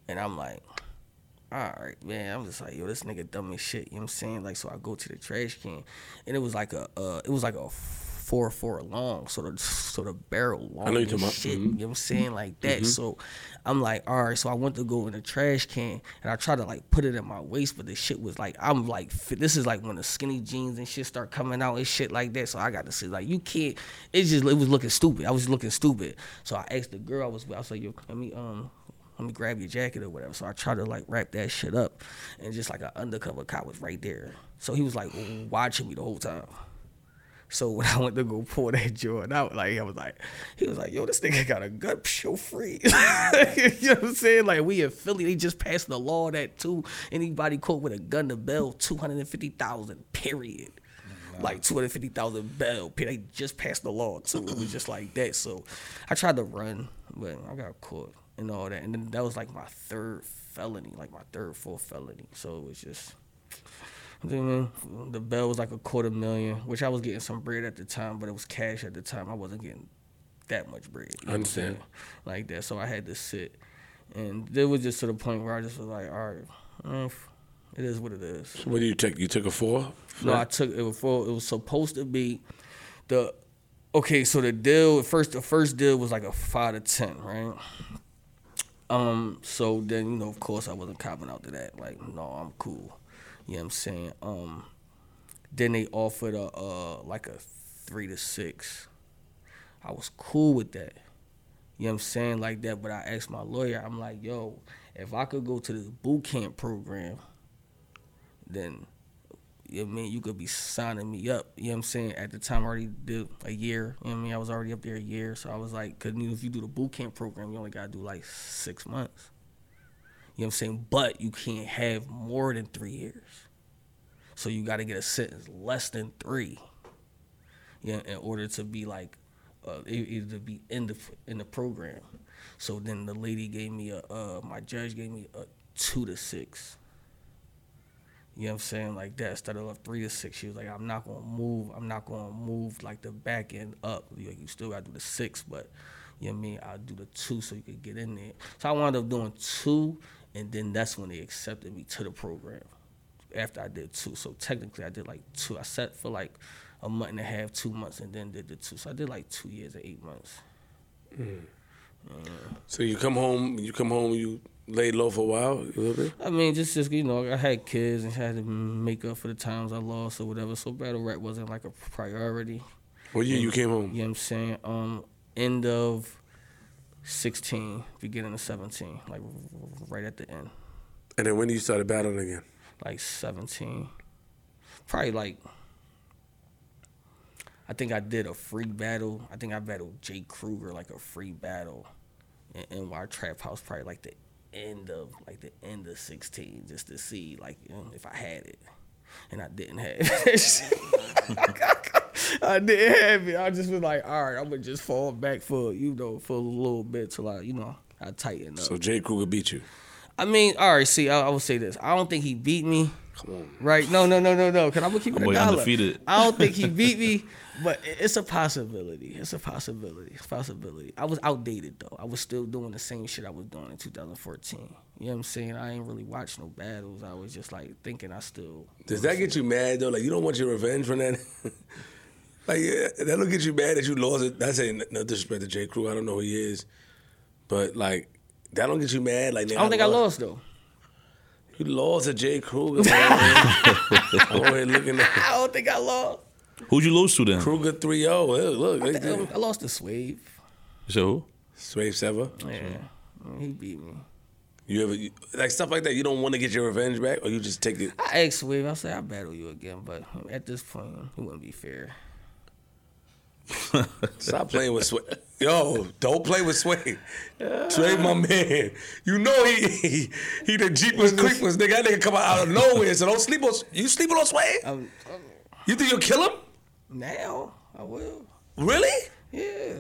and I'm like, "All right, man." I'm just like, "Yo, this nigga dumb as shit." You know what I'm saying? Like, so I go to the trash can, and it was like a, uh, it was like a four four long, sort of sort of barrel long. I know you're and talking about- shit. mhm. You know what I'm saying? Like that. So I'm like, all right. So I went to go in the trash can and I tried to like put it in my waist, but the shit was like, I'm like, this is like when the skinny jeans and shit start coming out and shit like that. So I got to say, like, you can't. It just it was looking stupid. I was looking stupid. So I asked the girl I was with. I was like, yo, let me um. Let me grab your jacket or whatever. So I tried to like wrap that shit up, and just like an undercover cop was right there. So he was like watching me the whole time. So when I went to go pull that joint out, like I was like, he was like, "Yo, this nigga got a gun, show free." you know what I'm saying? Like we in Philly, they just passed the law that too anybody caught with a gun to bail two hundred and fifty thousand. Period. Like two hundred fifty thousand bail. They just passed the law too. It was just like that. So I tried to run, but I got caught and all that. And then that was like my third felony, like my third, fourth felony. So it was just. Then the bell was like a quarter million, which I was getting some bread at the time, but it was cash at the time. I wasn't getting that much bread. you know Understand. Like that. So I had to sit. And it was just to the point where I just was like, all right, it is what it is. What did you take? You took a four? No, I took it was for it was supposed to be the okay, so the deal first the first deal was like a five to ten, right? Um, so then you know, of course I wasn't copping out to that. Like, no, I'm cool. You know what I'm saying? Um then they offered a uh like a three to six. I was cool with that. You know what I'm saying? Like that, but I asked my lawyer, I'm like, yo, if I could go to this boot camp program, then I mean you could be signing me up. You know what I'm saying? At the time I already did a year. You know what I mean? I was already up there a year. So I was like, cause you know, if you do the boot camp program, you only gotta do like six months. You know what I'm saying? But you can't have more than three years. So you gotta get a sentence less than three. Yeah, in order to be like uh, either to be in the in the program. So then the lady gave me a uh, my judge gave me a two to six. You know what I'm saying? Like that. Instead of a three to six, she was like, I'm not gonna move, I'm not gonna move like the back end up. Like you still gotta do the six, but you know what I mean? I'll do the two so you could get in there. So I wound up doing two and then that's when they accepted me to the program. After I did two. So technically I did like two. I sat for like a month and a half, two months, and then did the two. So I did like two years and eight months. Mm. So you come home, you come home, you laid low for a while, a little bit. I mean, just just you know, I had kids and had to make up for the times I lost or whatever. So battle rap wasn't like a priority. What year you came home? You know what I'm saying? Um, end of sixteen, beginning of seventeen, like right at the end, And then when did you started battling again? like seventeen, probably like. I think I did a free battle. I think I battled Jay Kruger like a free battle in NY Trap House, probably like the end of like the end of sixteen, just to see like you know, if I had it, and I didn't have it. I didn't have it. I just was like, all right, I'm gonna just fall back for you know for a little bit till I you know I tighten up. So Jay Kruger beat you. I mean, all right. See, I, I will say this. I don't think he beat me. Come on. Right? No, no, no, no, no. Cause I'm gonna keep it I'm a dollar. undefeated. I don't think he beat me, but it's a possibility. It's a possibility. It's a possibility. I was outdated though. I was still doing the same shit I was doing in 2014. You know what I'm saying? I ain't really watched no battles. I was just like thinking I still. Does that get you mad though? Like you don't want your revenge from that? like yeah, that'll get you mad that you lost it. That's saying no disrespect to J. Crew. I don't know who he is, but like that don't get you mad. Like I don't think I lost though. You lost to J. Kruger. I'm over here looking at I don't think I lost. Who'd you lose to then? Kruger 3-0. Look, look. they I lost to Swave. You said who? Swave Sevah. Yeah, he beat me. You ever you, like stuff like that? You don't want to get your revenge back, or you just take it? I asked Swave. I said I battle you again, but at this point, it wouldn't be fair. Stop playing with Sway. Yo, don't play with Sway. Sway, my man. You know he he, he the Jeepers Creepers nigga. That nigga come out of nowhere. So don't sleep on. You sleeping on Sway? You think you'll kill him? Now I will. Really? Yeah.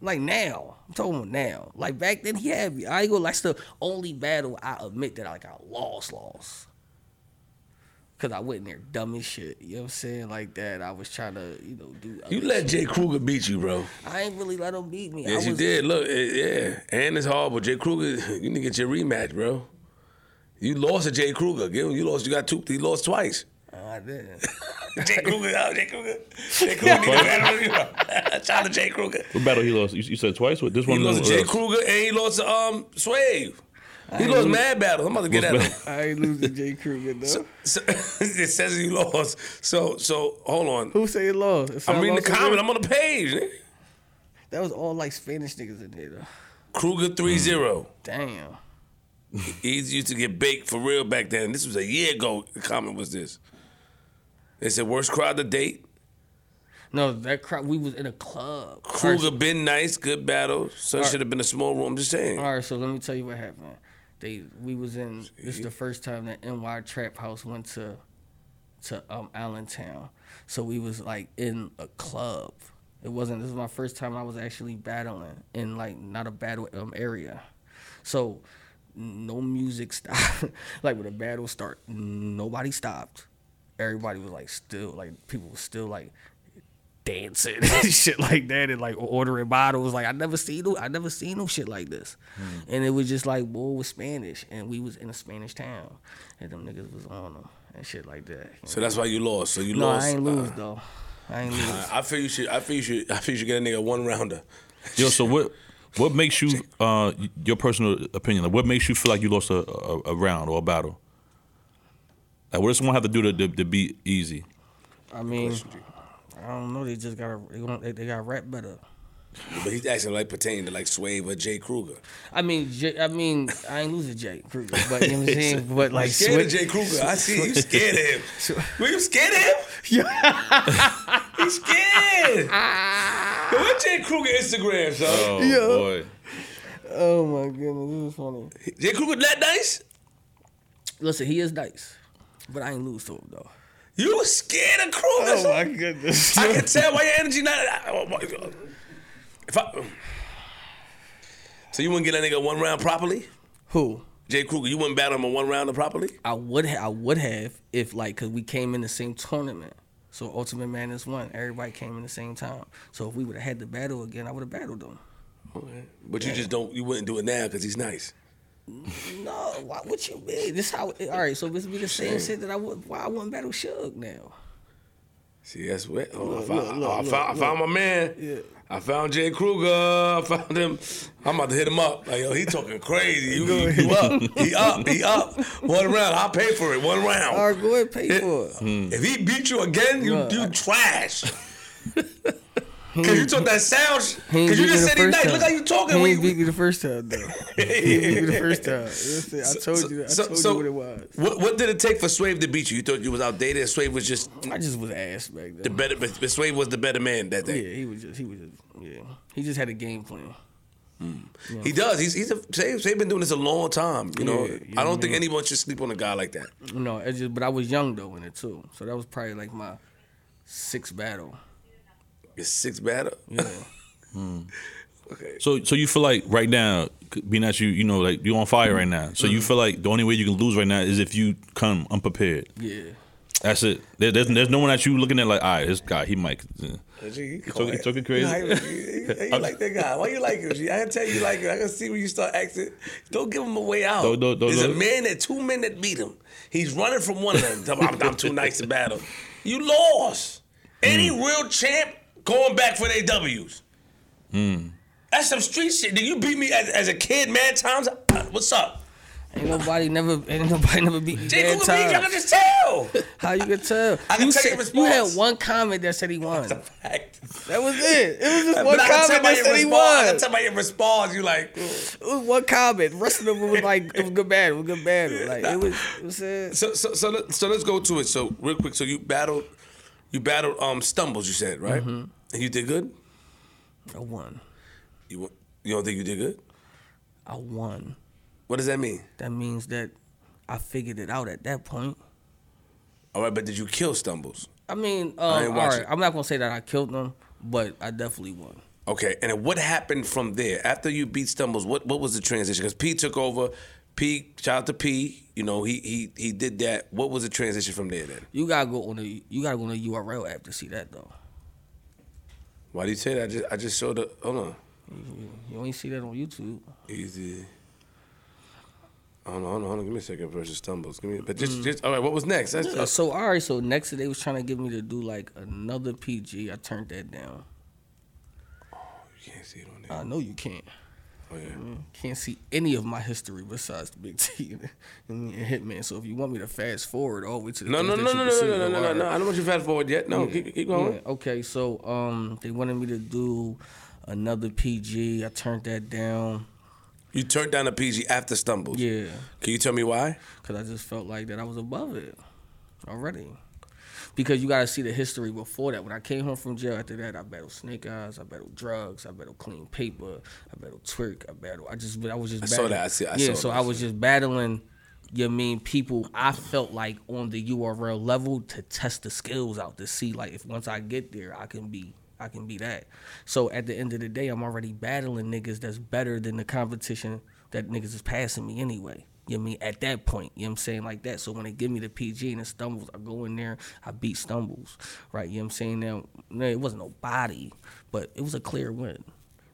Like now. I'm talking about now. Like back then he had me. I ain't gonna like the only battle I admit that I like I lost, lost. Cause I went in there dumb as shit. You know what I'm saying? Like that. I was trying to, you know, do You let shit. Jay Kruger beat you, bro. I ain't really let him beat me. Yes, I you did. Look, eh, yeah, and it's horrible. Jay Kruger, you need to get your rematch, bro. You lost to Jay Kruger. You lost. You got two. He lost twice. I didn't. Jay Kruger, oh, Jay Kruger, Jay Kruger. need to battle you. Shout out to Jay Kruger. What battle he lost? You, you said twice. What this one? He lost to uh, Jay Kruger and he lost to um Swave. He lost mad battles. I'm about to get at him. I ain't losing Jay Kruger though. So, it says you lost. So so hold on. Who say it lost? It said I'm I reading the comment. I'm on the page. nigga. That was all like Spanish niggas in there though. Kruger 3-0. Damn. He used to get baked for real back then. This was a year ago. The comment was this. They said worst crowd to date. No, that crowd. We was in a club. Kruger been nice, good battle. So it should have been a small room. I'm just saying. All right, so let me tell you what happened. They we was in this is the first time that NY Trap House went to to um Allentown. So we was like in a club. It wasn't this is my first time I was actually battling in like not a battle um area. So no music stopped. like when the battle start, nobody stopped. Everybody was like still like people was still like dancing and shit like that and like ordering bottles. Like I never seen no I never seen no shit like this. And it was just like boy was Spanish and we was in a Spanish town and them niggas was on them and shit like that. So that's why you lost. So you no, lost. I ain't lose Uh, though. I ain't lose. I feel you should. I feel you should. I feel you should get a nigga one rounder. Yo, so what? What makes you, uh, your personal opinion? Like, what makes you feel like you lost a, a, a round or a battle? Like, what does someone have to do to, to, to be easy? I mean, I don't know. They just gotta they, gonna, they, they got rap better. But he's asking like pertaining to like Swave or Jay Kruger. I mean, J, I mean, I ain't losing Jay Kruger, but you know what I'm saying. But like, scared Switch- of Jay Kruger. I see you scared of him. Were you scared of him? Yeah, He's scared. Yo, what Jay Kruger Instagram, son? Oh Yeah. boy, Oh my goodness, this is funny. Jay Kruger that nice? Listen, he is nice, but I ain't lose to him though. You scared of Kruger. Oh my goodness. I can tell by your energy not. my If I, so you wouldn't get that nigga one round properly? Who? Jay Kruger, you wouldn't battle him a one rounder properly? I would ha- I would have if like cause we came in the same tournament. So Ultimate Madness won. Everybody came in the same time. So if we would have had the battle again, I would have battled him. Okay. But you just don't. You wouldn't do it now because he's nice. No, why, what you mean? This how? All right, so this be the same shit that I would. Why I wouldn't battle Suge now? See, that's what. Oh, I found, look, oh, look, I look, found, I found my man. Yeah. I found Jay Kruger. I found him. I'm about to hit him up. Like, yo, he talking crazy. You, up. He up. He up. One round. I'll pay for it. One round. All right, go ahead, pay for it. If he beat you again, you Look, you trash. Cause you took that sound. sh- Cause you just said he nice. time. Look how you talking. He when you- beat me the first time though. he beat me the first time. Listen, I told you. I So- told so you what it was. What, what did it take for Swave to beat you? You thought you was outdated. and Swave was just I just was ass back then. the better. But but Swave was the better man that day. Yeah, he was just. He was just. Yeah, he just had a game plan. Hmm. He does. He's he's a Swave, Swave been doing this a long time. You know, Yeah, yeah, I don't think anyone should sleep on a guy like that. No, it just. But I was young though in it too. So that was probably like my sixth battle. Your sixth battle. Yeah. Okay. So so you feel like right now, being that you you know like you're on fire right now. So you feel like the only way you can lose right now is if you come unprepared. Yeah. That's it. There, there's there's no one that you looking at like, all right, this guy he might. G, took it- took it crazy? You, you- you like that guy? Why you like him? G? I can tell you like him. I can see when you start acting. Don't give him a way out. Don't- don't- don't- There's a man that two men that beat him. He's running from one of them. I'm, I'm too nice to battle. You lost. Any Hmm. real champ going back for their W's. Hmm. That's some street shit. Did you beat me as, as a kid, man? Times. Uh, What's up? Ain't nobody never, ain't nobody never beat me. Jay dead Cooper beat you. I can just tell. How you can tell? I can you, tell said- your you had one comment that said he won. Fact. That was it. It was just one I can tell comment that your said he response. I won. can tell by your response. You like. mm. It was one comment. The rest of them was like it was good bad. It was good bad. Like it was. It was So so so let, so let's go to it. So real quick. So you battled, you battled um stumbles. You said right, Mm-hmm. And you did good. I won. You you don't think you did good? I won. What does that mean? That means that I figured it out at that point. All right, but did you kill stumbles? I mean, I um, ain't all right. it. I'm not gonna say that I killed them, but I definitely won. Okay, and what happened from there after you beat stumbles? What what was the transition? Because P took over. P shout out to P. You know he he he did that. What was the transition from there then? You gotta go on the you gotta go on the URL app to see that though. Why do you say that? I just I just showed the hold on. You only see that on YouTube. Eazy. Hold on, hold on, hold on. Give me a second. Versus stumbles. Give me, but Mm. just, just all right. What was next? That's, Uh, so all right, so next they was trying to get me to do like another PG. I turned that down. you can't see it on there. I know you can't. Oh yeah. Can't see any of my history besides the Big T and, Hitman. So if you want me to fast forward all the way to the No, no, no, no, no, no, no, no, no, no. I don't want you to fast forward yet. No, keep, keep going. Yeah, okay, so um, they wanted me to do another PG. I turned that down. You turned down a PG after stumbles. Yeah, Can you tell me why? because I just felt like that I was above it already. Because you got to see the history before that. When I came home from jail after that, I battled Snake Eyes, I battled drugs, I battled Clean Paper, I battled Twork, I battled. I just, I was just. I saw battling- that. I see- I yeah, saw so that. I was just battling. You mean people? I felt like on the URL level to test the skills out to see like if once I get there, I can be. I can be that. So at the end of the day, I'm already battling niggas that's better than the competition that niggas is passing me anyway. You know I mean? At that point, you know what I'm saying? Like that. So when they give me the PG and the stumbles, I go in there, I beat stumbles. Right? You know what I'm saying? Now, no, it wasn't no body, but it was a clear win.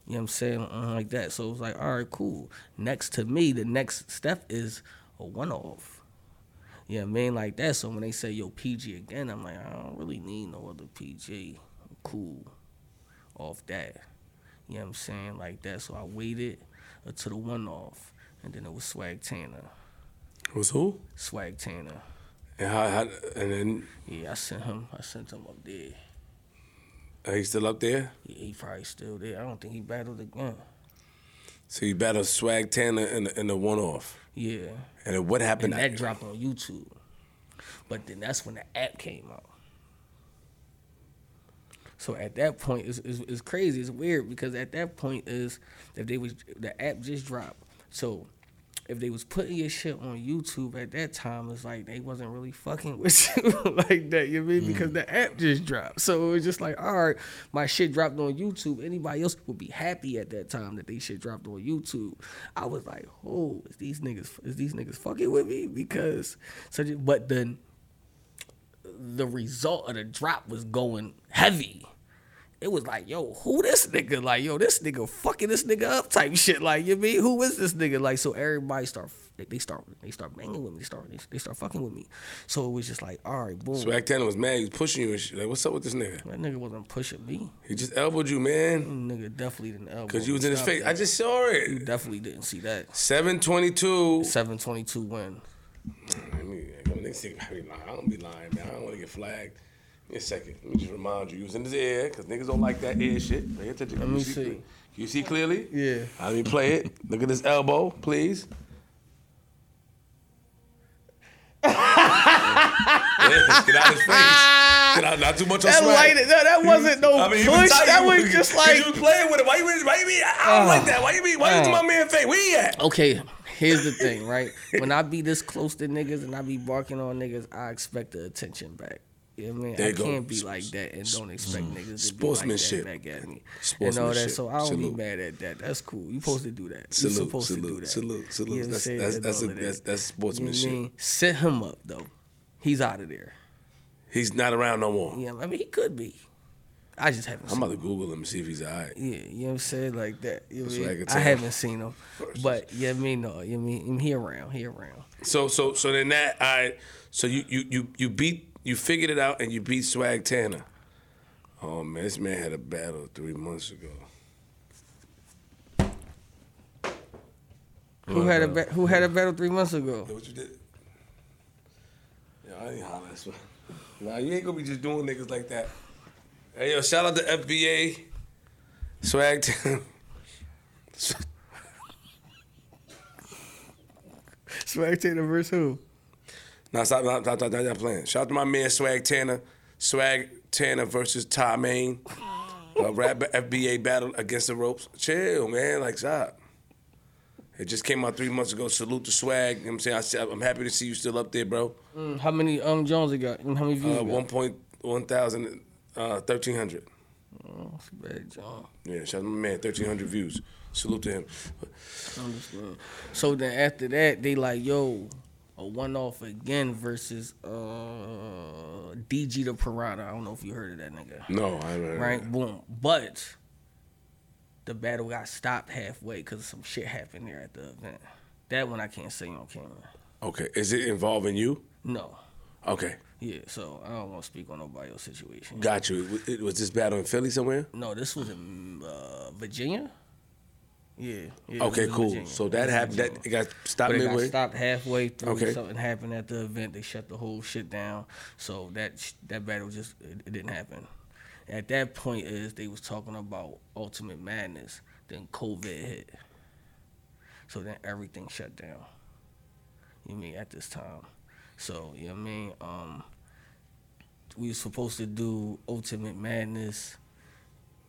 You know what I'm saying? Uh, like that. So it was like, all right, cool. Next to me, the next step is a one off. You know what I mean? Like that. So when they say, yo, PG again, I'm like, I don't really need no other PG. I'm cool off that. You know what I'm saying? Like that. So I waited until the one off. And then it was Swag Tanner. Was who? Swag Tanner. And how, how and then Yeah, I sent him. I sent him up there. Uh, are he still up there? Yeah, he probably still there. I don't think he battled again. So you battled Swag Tanner in the, in the one off. Yeah, And then what happened? and that dropped on YouTube. But then that's when the app came out. So at that point, it's, it's, it's crazy. It's weird because at that point is if they was the app just dropped. So if they was putting your shit on YouTube at that time, it's like they wasn't really fucking with you like that. You know I mean? Because mm. the app just dropped. So it was just like, all right, my shit dropped on YouTube. Anybody else would be happy at that time that they shit dropped on YouTube. I was like, oh, is these niggas is these niggas fucking with me? Because so but then the result of the drop was going heavy. It was like, yo, who this nigga? Like, yo, this nigga fucking this nigga up type shit. Like, you mean who is this nigga? Like, so everybody start they, they start they start banging with me. They start they, they start fucking with me. So it was just like, all right, boom. Swag Tanner was mad. He was pushing you and shit. Like, what's up with this nigga? That nigga wasn't pushing me. He just elbowed you, man. Nigga definitely didn't elbow. Cause you was in his face. that. I just saw it. You it. definitely didn't see that. Seven twenty two. Seven twenty two win. Let me, let me see if I be lying. I don't be lying, man. I don't want to get flagged. Me a second. Let me just remind you. You was in his ear, because niggas don't like that ear shit. Pay attention. Let me you see. cle- Can you see clearly? Yeah. Let me play it. Look at his elbow, please. yeah, get out of his face. Get out, not too much on That swag. light, no, that wasn't no I mean, push. That was just like you was playing with it. Why you? Why you? mean- I don't Uh, like that. Why you? mean- Why you uh. to my man face? Where he at? Okay, here's the thing, right? When I be this close to niggas and I be barking on niggas, I expect the attention back. Yeah, I mean, There I can't be like that and don't expect mm, niggas to be like that back at me and all that. So I don't Salute. be mad at that. That's cool. You supposed to do that. You Salute, supposed to do salute, that. salute, salute. You know what That's- that's- that's a- that. that's- that's You know what I sportsmanship. mean? Set him up though. He's out of there. He's not around no more. Yeah, I mean he could be. I just haven't. I'm about to Google him and see if he's alright. Yeah, you know what I'm saying? Like that. You know what I I I haven't seen him. But yeah, me no. You know what I mean he around. He around. So so so then that I so you you you you beat you figured it out and you beat Swag Tanner. Oh man, this man had a battle three months ago. Who had a ba- who had a battle three months ago? What you did? Yeah, I ain't holler at you. Nah, you ain't gonna be just doing niggas like that. Hey yo, shout out to FBA. Swag Tanner. Swag Taylor versus who? Nah, stop, stop, stop, stop, stop, playing. Shout out to my man Swag Tanner. Swag Tanner versus Ty Main. Uh, rap FBA battle against the ropes. Chill, man. Like, stop. It just came out three months ago. Salute to Swag. You know what I'm saying? I, I'm happy to see you still up there, bro. Mm, How many um Jones he got? And how many views? Uh, he got? 1.1 uh, 1,300. Oh, that's bad, John. Yeah, shout out to my man. 1,300 views. Salute to him. So then after that, they like, yo, a one off again versus uh DG the Piranha. I don't know if you heard of that nigga. No, I haven't. Right? Boom. But the battle got stopped halfway because some shit happened there at the event. That one I can't say on camera. Okay. Is it involving you? No. Okay. Yeah, so I don't want to speak on nobody else's situation. Got you. Was- Was this battle in Philly somewhere? No, this was in uh, Virginia. Yeah. yeah Okay, cool. Virginia. So that happened. That it got stopped But it got stopped halfway through. Okay. Something happened at the event. They shut the whole shit down. So that that battle just it, it didn't happen. At that point, is they was talking about Ultimate Madness. Then COVID hit. So then everything shut down. You mean at this time? So you know what I mean? Um, we was supposed to do Ultimate Madness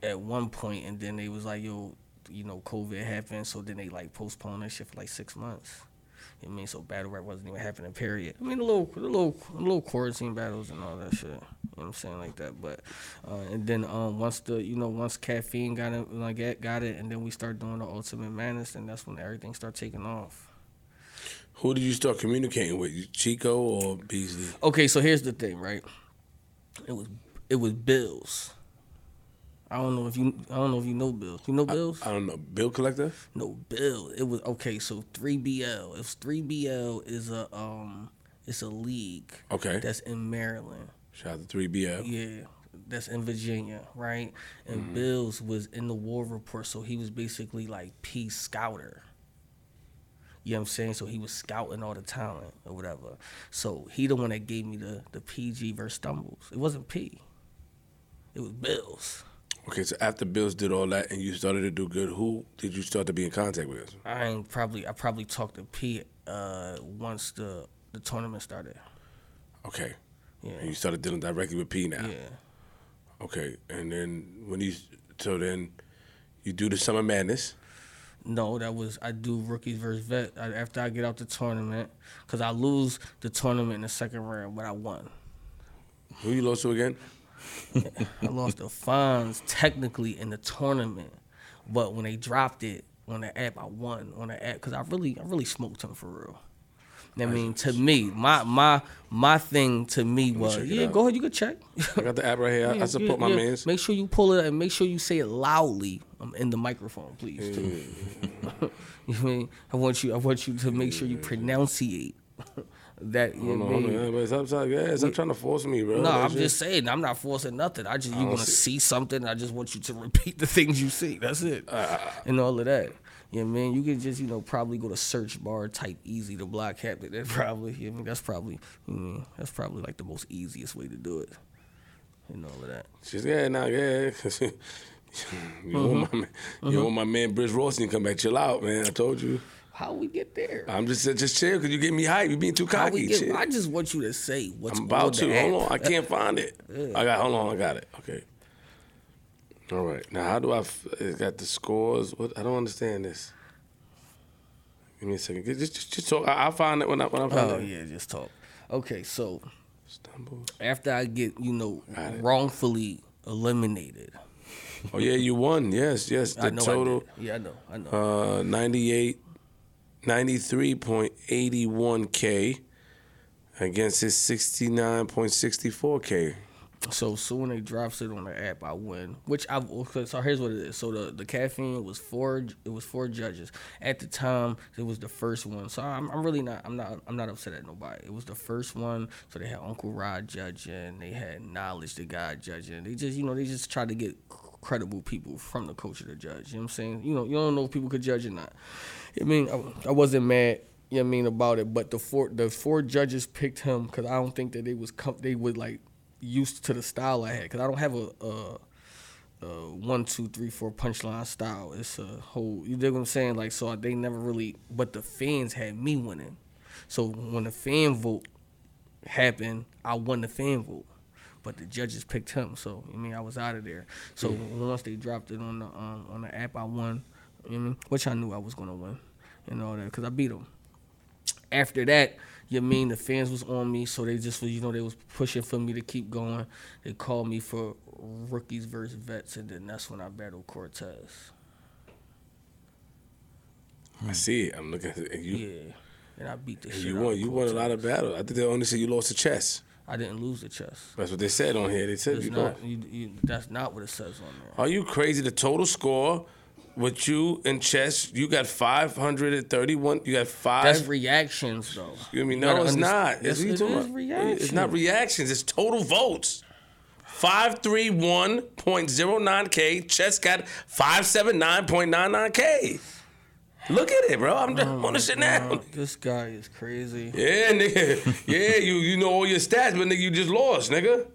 at one point, and then they was like, "Yo, you know, COVID happened," so then they like postponed that shit for like six months. You know I mean, so battle rap wasn't even happening. Period. I mean, the little, the little, the little quarantine battles and all that shit. You know what I'm saying like that. But uh, and then um, once the you know once caffeine got it, like got it, and then we start doing the Ultimate Madness, and that's when everything start taking off. Who did you start communicating with? Chico or Beasley? Okay, so here's the thing, right? It was it was Bills. I don't know if you I don't know if you know Bills. You know Bills? I don't know. Bill Collector? no, Bill. It was okay. So three BL. If three BL is a um, it's a league Okay. that's in Maryland. Shout out to 3BL. Yeah, that's in Virginia, right? And Bills was in the war report, so he was basically like P scouter. You know what I'm saying? So he was scouting all the talent or whatever. So he the one that gave me the the PG versus Stumbles. It wasn't P. It was Bills. Okay, so after Bills did all that and you started to do good, who did you start to be in contact with? I ain't probably I probably talked to P uh once the the tournament started. Okay. Yeah. And you started dealing directly with P now. Yeah. Okay. And then when you, so then you do the Summer Madness. No, that was I do rookies versus vet I, after I get out the tournament because I lose the tournament in the second round, but I won. Who you lost to again? I lost the funds technically in the tournament, but when they dropped it on the app, I won on the app because I really, I really smoked him for real. I mean, to me, my my my thing to me was yeah. Go ahead, you can check. I got the app right here. I, I Yeah, support yeah, my yeah. mans. Make sure you pull it and make sure you say it loudly um, in the microphone, please. Too. you mean I want you I want you to make sure you pronunciate that. You Hold on, mean? hold on. Yeah, Stop, stop. Yeah, stop trying to force me, bro. No, That I'm just saying. I'm not forcing nothing. I just you want to see- see something. I just want you to repeat the things you see. That's it, ah, ah, ah. and all of that. Yeah, man. You can just you know probably go to search bar, type Eazy to block captain. That probably. You know, I mean, that's probably. You know, that's probably like the most easiest way to do it, and all of that. She's yeah, now yeah. you Mm-hmm. want my man, you mm-hmm. want my man Britt Rawson to come back, chill out, man. I told you. How we get there? I'm just just chill because you get me hype. You being too cocky. get? I just want you to say what's I'm about to. Hold on, I can't find it. I got. Hold on, I got it. Okay. All right. Now, how do I? F- it got the scores. What? I don't understand this. Give me a second. Just, just, just talk. I, I'll find it when I when I find Oh it. yeah, just talk. Okay, so Stumble. After I get, you know, wrongfully eliminated. Oh yeah, you won. Yes, yes. I The I total did. Yeah, I know. I know. uh 98 93.81k against his 69.64k. So so when they drops it on the app, I win. Which I so here's what it is. So the the caffeine was four. It was four judges at the time. It was the first one. So I'm, I'm really not. I'm not. I'm not upset at nobody. It was the first one. So they had Uncle Rod judging. They had Knowledge the guy judging. They just you know they just tried to get credible people from the coach to judge. You know what I'm saying? You know you don't know if people could judge or not. I mean I, I wasn't mad. You know what I mean about it, but the four the four judges picked him because I don't think that they was com- they would like used to the style I had because I don't have a, a, a one two three four punchline style. It's a whole you dig what I'm saying? Like so they never really, but the fans had me winning. So when the fan vote happened, I won the fan vote. But the judges picked him, so I mean I was out of there. So once they dropped it on the um, on the app, I won. You know what I mean? Which I knew I was gonna win, and all that because I beat them after that, you mean the fans was on me, so they just was, you know, they was pushing for me to keep going. They called me for rookies versus vets, and then that's when I battled Cortez. I hmm. see it. I'm looking at it. And you, Yeah, and I beat the shit. you won. of You won a lot of battles. I think they only said you lost to chess. I didn't lose the chess. That's what they said on here. They said It's you not. You, you, that's not what it says on there. Are you crazy? The total score with you in chess, you got 531. You got five. That's reactions, though. You mean no? It's underst- not. Yes, It's, what you it talking is about? reactions. It's not reactions. It's total votes. 531.09K. Chess got 579.99K. Look at it, bro. I'm Oh on this shit now. This guy is crazy. Yeah, nigga. Yeah, you you know all your stats, but nigga, you just lost, nigga.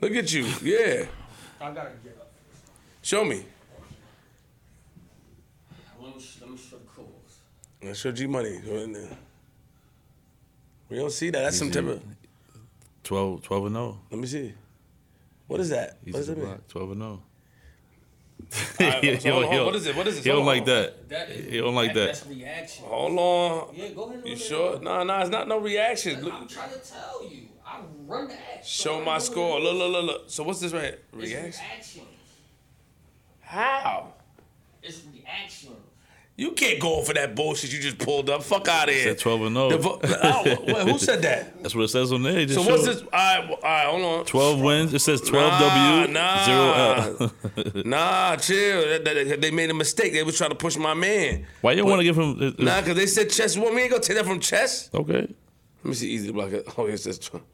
Look at you. Yeah. I gotta get up. Show me, let me show the calls. Let's show G Money. Go in there. We don't see that. That's some type of. 12, 12 and 0. Let me see. What is that? He's What does the that mean? block, 12 and 0. Alright, so He hold don't- he don't- what is it? What is it? He don't like that. That is, He don't like that. That's reaction. Hold on. Yeah, go ahead. You look at sure? it. Nah, nah, it's not no reaction. Look, I'm trying to tell you. I run the act. show my score. Look, look, look, look. So what's this right here? It's Reaction? reaction. How? It's reaction. You can't go for that bullshit you just pulled up. Fuck out of here. Said 12 and 0. The vo- oh, wait, who said that? That's what it says on there. So what's this? All right, all right, hold on. 12 wins. It says 12 Nah, W, nah. 0 L. Nah, chill. They made a mistake. They was trying to push my man. Why you want to give him. it- Nah, because they said chess. Well, we ain't gonna take that from chess. Okay. Let me see. Easy to block it. Oh, it says 12.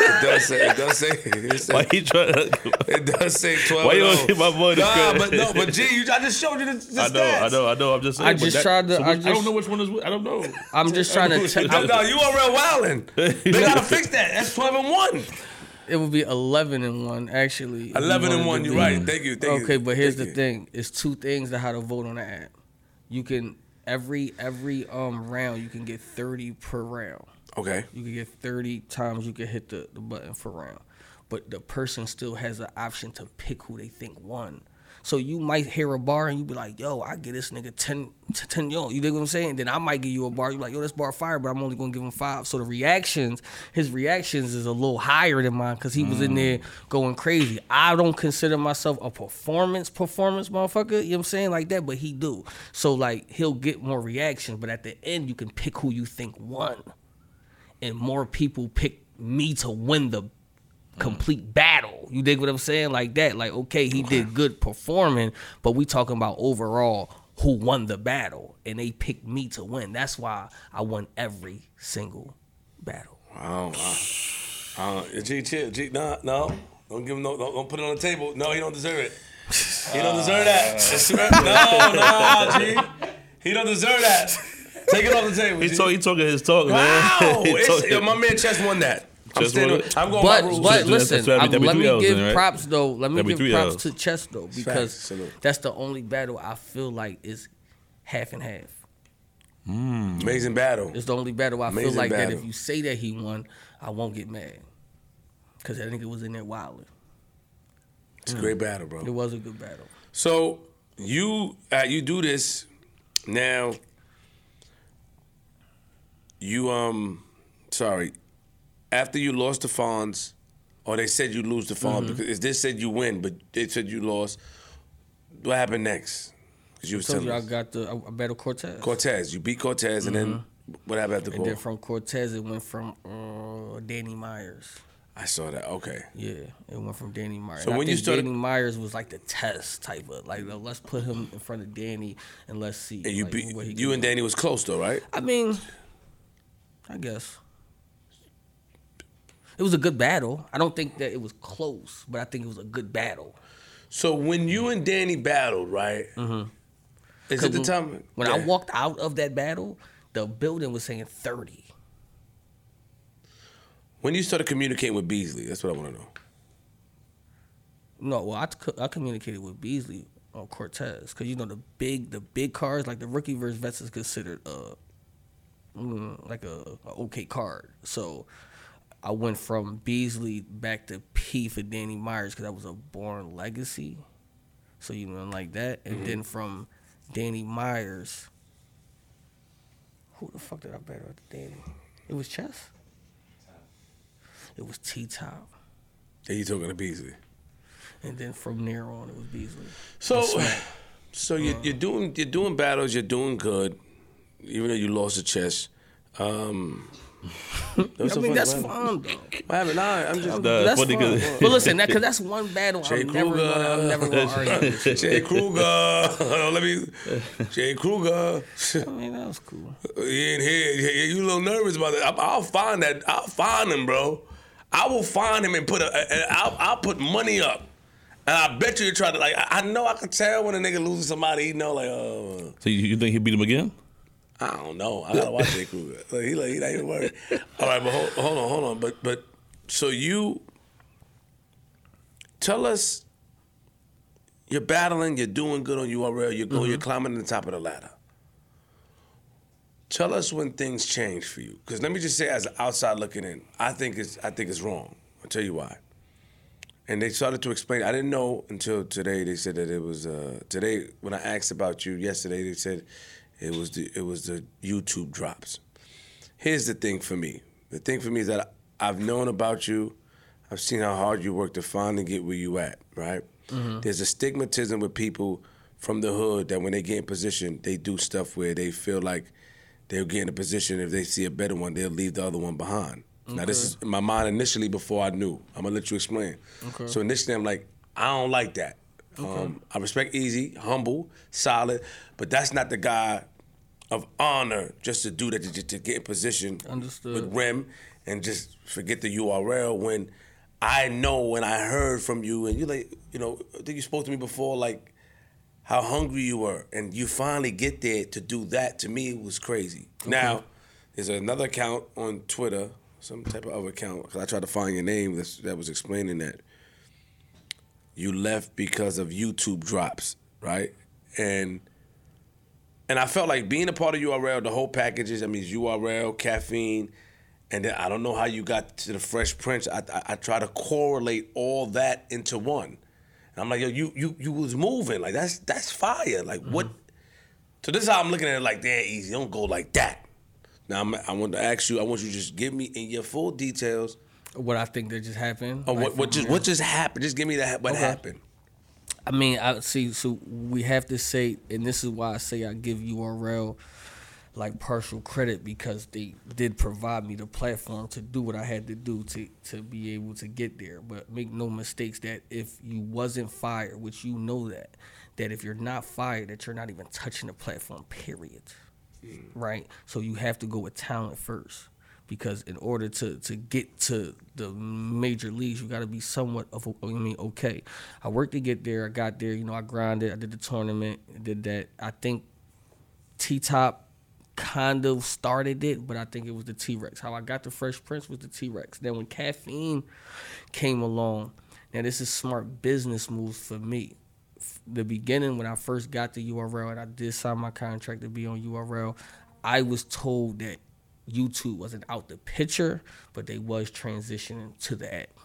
It does say. It does say. It, says, Why you trying to. it does say 12. Why you and gonna oh. give my boy the Nah, credit? but no, but G, you, I just showed you the, the I know, stats. I know, I know. I'm just saying. I just that- tried to- so I which- I don't know which one is. I don't know. I'm just trying to tell No, no, you are real wildin'. They gotta fix that. That's 12 and 1. It would be 11 and 1, actually. 11 and 1, you're be- right. Thank you. Thank you. Okay, but here's Thank the you. thing. It's two things that how to vote on the app. You can every every um round you can get 30 per round. Okay. You can get 30 times you can hit the, the button for round. But the person still has the option to pick who they think won. So you might hear a bar and you be like, yo, I get this nigga 10, to 10 yo. You dig what I'm saying? Then I might give you a bar. You're like, yo, this bar fire, but I'm only gonna give him five. So the reactions, his reactions is a little higher than mine because he was in there mm. going crazy. I don't consider myself a performance performance motherfucker. You know what I'm saying? Like that, but he do. So like he'll get more reactions, but at the end you can pick who you think won and more people pick me to win the complete battle. You dig what I'm saying? Like that. Like, okay, he did good performing, but we talking about overall who won the battle. And they picked me to win. That's why I won every single battle. Wow. wow. Uh, G, chill. G, nah, no. Don't give him no. Don't, don't put it on the table. No, he don't deserve it. He don't deserve that. It's- no, no, G. He don't deserve that. Take it off the table. He G. talk, he talking his talk, man. Wow. He It's, talking- yo, my man Chess won that. I'm, Chess standing, won? I'm going But by rules. but listen, that's- that'd be- I'm- let me L's give then, right? props though. Let me That'd give props L's. to Chess though because salute. that's the only battle I feel like is half and half. Amazing battle. It's the only battle I feel Amazing like that if you say that he won, I won't get mad. Cause that nigga was in there wilding. It's a great battle, bro. It was a good battle. So you uh, you do this now. You um, sorry, after you lost the Fonz, or they said you lose the Fonz Mm-hmm. because they said you win, but they said you lost. What happened next? Because you was Told telling you I got the I, I battled Cortez. Cortez. You beat Cortez, and then what happened after Mm-hmm. and then from Cortez it went from uh, Danny Myers. I saw that. Okay. Yeah, it went from Danny Myers. So And I when you started- Danny Myers was like the test type of like let's put him in front of Danny and let's see. And you like, beat you and. Danny was close though, right? I mean, I guess it was a good battle. I don't think that it was close, but I think it was a good battle. So when you and Danny battled, right? Mm-hmm. Is it the time When I walked out of that battle, the building was saying thirty. When you started communicating with Beasley, that's what I want to know. No, well, I, I communicated with Beasley on Cortez because you know the big the big cars like the rookie versus vets is considered uh Mm, like a, a okay card. So I went from Beasley back to P for Danny Myers because that was a born legacy. So you know like that, and mm-hmm. then from Danny Myers, who the fuck did I battle at Danny? It was Chess. It was T Top. And you talking to Beasley. And then from there on, it was Beasley. So, so you're, uh-huh. you're doing you're doing battles. You're doing good, even though you lost the chess. Um, that I mean, that's What fun though. What happened? Nah, I'm just Nah, that's funny fun. 'cause- But listen, that because that's one battle Jay I'm never, Kruger. gonna, I'm never gonna argue. Jay Kruger. Let me. Jay Kruger. I mean, that was cool. He ain't here. Yeah, You a little nervous about that. I- I'll find that. I'll find him, bro. I will find him and put a. and I'll, I'll put money up. And I bet you you try to like. I I know I can tell when a nigga loses somebody. He know like, oh, So you, you think he beat him again? I don't know. I gotta watch Jay Kruger. Like, he like he not even worried. All right, but hold, hold on, hold on. But but so you tell us. You're battling. You're doing good on URL. You're going. You're climbing to the top of the ladder. Tell us when things change for you. Because let me just say, as an outside looking in, I think it's I think it's wrong. I'll tell you why. And they started to explain. I didn't know until today. They said that it was uh, today when I asked about you yesterday. They said it was the it was the YouTube drops. Here's the thing for me. The thing for me is that I've known about you. I've seen how hard you work to finally get where you at. Right. Mm-hmm. There's a stigmatism with people from the hood that when they get in position, they do stuff where they feel like they'll get in a position if they see a better one, they'll leave the other one behind. Now this is in my mind initially before I knew. I'm gonna let you explain. Okay. So initially I'm like, I don't like that. Um, I respect Eazy, humble, solid, but that's not the guy of honor just to do that to, to get in position Understood. with Rem and just forget the URL when I know when I heard from you and you like you know I think you spoke to me before like how hungry you were and you finally get there to do that to me was crazy. Now there's another account on Twitter, some type of other account because I tried to find your name that was explaining that you left because of YouTube drops, right? And and I felt like being a part of URL, the whole packages. I mean, URL, caffeine, and then I don't know how you got to the Fresh Prince. I, I, I try to correlate all that into one, and I'm like, yo, you you you was moving like that's that's fire. Like mm-hmm. what? So this is how I'm looking at it. Like, damn, Eazy. Don't go like that. Now I'm, I want to ask you. I want you to just give me in your full details What I think that just happened. of like, what, what just what just happened. Just give me that what Okay. happened. I mean, I see. So we have to say, and this is why I say I give URL like partial credit because they did provide me the platform to do what I had to do to to be able to get there. But make no mistakes that if you wasn't fired, which you know that, that if you're not fired, that you're not even touching the platform. Period. Hmm. Right. So you have to go with talent first. Because in order to, to get to the major leagues, you got to be somewhat of, a, I mean, okay. I worked to get there. I got there. You know, I grinded. I did the tournament. Did that. I think T Top kind of started it, but I think it was the T Rex. How I got the Fresh Prince was the T Rex. Then when caffeine came along, now this is smart business moves for me. The beginning when I first got the URL and I did sign my contract to be on URL, I was told that YouTube wasn't out the picture, but they was transitioning to the app.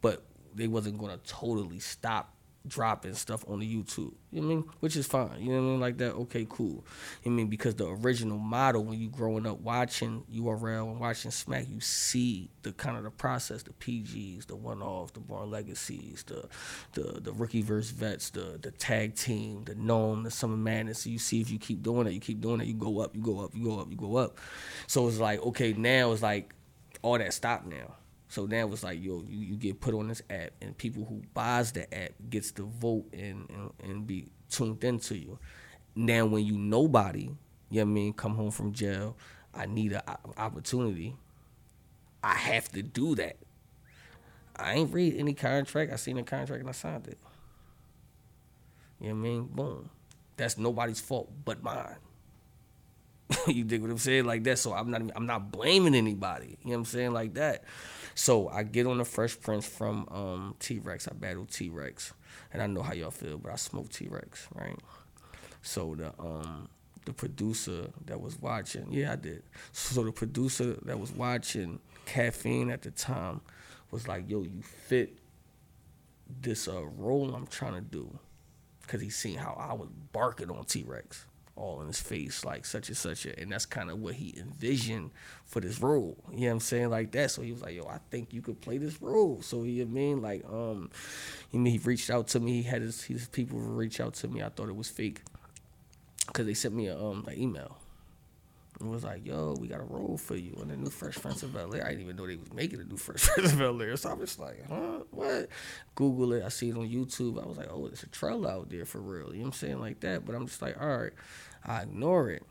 But they wasn't gonna totally stop dropping stuff on the YouTube. You know what I mean? Which is fine. You know what I mean? Like that, okay, cool. I mean, because the original model when you growing up watching URL and watching Smack, you see the kind of the process, the PGs, the one off, the Born Legacies, the the the rookie verse vets, the the tag team, the NOME, the summer madness. So you see if you keep doing it, you keep doing it, you go up, you go up, you go up, you go up. So it's like, okay, now it's like all that stopped now. So now it's like, yo, you, you get put on this app, and people who buys the app gets to vote and, and, and be tuned into you. Now, when you nobody, you know what I mean, come home from jail, I need an opportunity. I have to do that. I ain't read any contract. I seen a contract and I signed it. You know what I mean? Boom. That's nobody's fault but mine. you dig what I'm saying? Like that. So I'm not I'm not blaming anybody. You know what I'm saying? Like that. So I get on the Fresh Prince from um, T Rex. I battle T Rex. And I know how y'all feel, but I smoke T Rex, right? So the um the producer that was watching, yeah, I did. So the producer that was watching caffeine at the time was like, yo, you fit this uh, role I'm trying to do. Cause he seen how I was barking on T Rex all in his face, like such and such. A, and that's kind of what he envisioned for this role. You know what I'm saying? Like that. So he was like, yo, I think you could play this role. So you know I mean? Like, um, he he reached out to me. He had his, his people reach out to me. I thought it was fake. Cause they sent me a um an email. It was like, yo, we got a role for you on the new Fresh Prince of Bel Air. I didn't even know they was making a new Fresh Prince of Bel Air. So I'm just like, huh? What? Google it. I see it on YouTube. I was like, oh, there's a trailer out there for real. You know what I'm saying? Like that. But I'm just like, all right. I ignore it.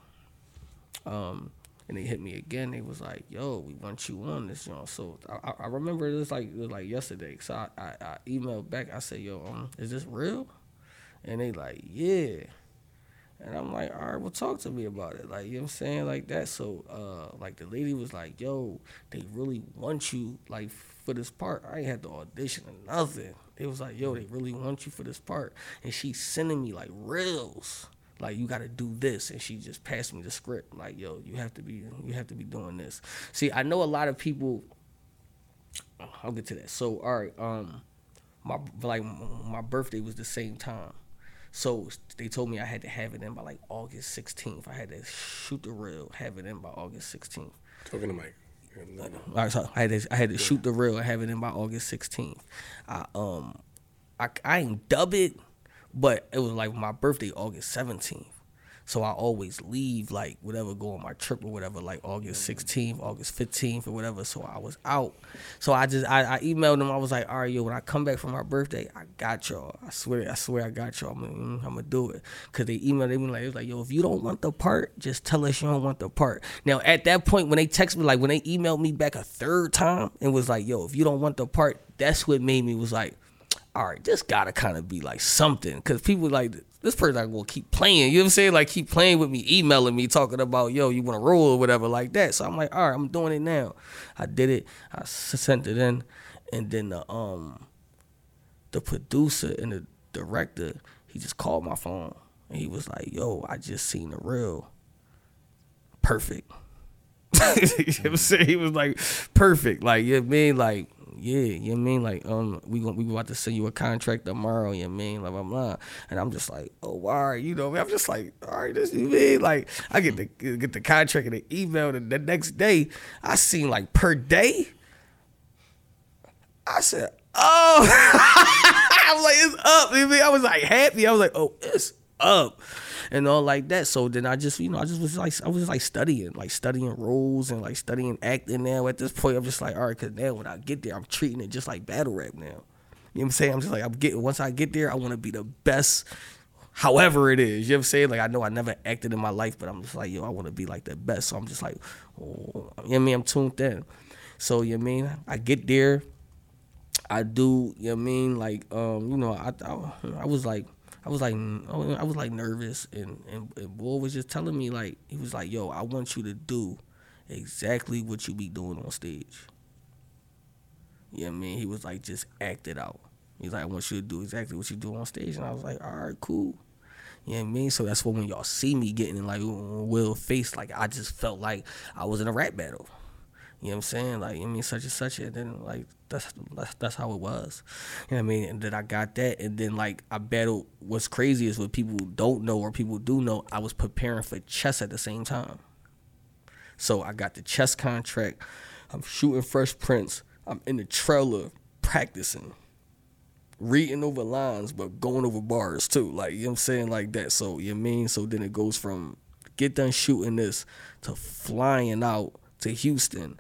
Um, and they hit me again. They was like, "Yo, we want you on this, you know." So I, I remember this like it was like yesterday. So I, I, I emailed back. I said, "Yo, um, is this real?" And they like, "Yeah." And I'm like, all right, well, talk to me about it. Like, you know what I'm saying? Like that. So, uh, like, the lady was like, yo, they really want you, like, for this part. I ain't had to audition or nothing. It was like, yo, they really want you for this part. And she's sending me, like, reels like you got to do this and she just passed me the script like yo you have to be you have to be doing this see i know a lot of people i'll get to that so all right um my like my birthday was the same time so they told me i had to have it in by like august 16th i had to shoot the reel have it in by august 16th talking to mike all right, so I had to, I had to shoot the reel and have it in by August 16th. I um I, I ain't dub it, but it was like my birthday, August 17th. So I always leave like whatever, go on my trip or whatever, like August mm-hmm. 16th, August 15th or whatever. So I was out. So I just I, I emailed them. I was like, all right, yo, when I come back from my birthday, I got y'all. I swear, I swear I got y'all. I'm gonna, mm, I'm gonna do it. Cause they emailed me like, it was like, yo, if you don't want the part, just tell us you don't want the part. Now at that point, when they text me, like when they emailed me back a third time, it was like, yo, if you don't want the part, that's what made me was like, all right, this gotta kind of be like something, cause people like this person not gonna keep playing. You know what I'm saying? Like keep playing with me, emailing me, talking about yo, you want to roll or whatever like that. So I'm like, all right, I'm doing it now. I did it. I sent it in, and then the um, the producer and the director, he just called my phone and he was like, yo, I just seen the real. Perfect. you know what I'm saying? He was like, perfect. Like, you know what I mean? Like, yeah, you know I mean? Like, um, we going we about to send you a contract tomorrow, you know I mean? Blah blah blah. And I'm just like, oh, all right, you know, I'm just like, all right, this you mean? Like, I get the get the contract and the email, and the next day, I seen like per day. I said, oh, I was like, it's up. You know I, mean? I was like happy. I was like, oh, it's up and all like that. So then I just, you know, I just was like, I was like studying, like studying roles and like studying acting now. At this point, I'm just like, all right, because now when I get there, I'm treating it just like battle rap now. You know what I'm saying? I'm just like, I'm getting, once I get there, I want to be the best, however it is. You know what I'm saying? Like, I know I never acted in my life, but I'm just like, yo, I want to be like the best. So I'm just like, oh, you know what I mean? I'm tuned in. So, you know what I mean? I get there. I do, you know what I mean? Like, um, you know, I, I, I was like, I was like, I was like nervous, and, and, and boy was just telling me like, he was like, yo, I want you to do exactly what you be doing on stage. You know I mean? He was like, just act it out. He's like, I want you to do exactly what you do on stage, and I was like, all right, cool. You know what I mean? So that's what when y'all see me getting like Will face, like I just felt like I was in a rap battle. You know what I'm saying? Like, I mean, such and such, and then like that's that's, that's how it was. You know what I mean? And then I got that, and then like I battled. What's crazy is what people don't know or people do know. I was preparing for chess at the same time. So I got the chess contract. I'm shooting Fresh Prince. I'm in the trailer practicing, reading over lines, but going over bars too. Like, you know what I'm saying? Like that. So, you know I mean? So then it goes from get done shooting this to flying out to Houston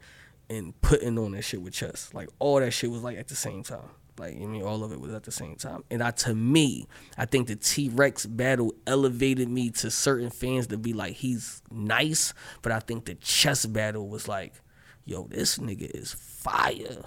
and putting on that shit with chess. Like, all that shit was like at the same time. Like, I mean, all of it was at the same time. And I, to me, I think the T Rex battle elevated me to certain fans to be like, he's nice. But I think the chess battle was like, yo, this nigga is fire.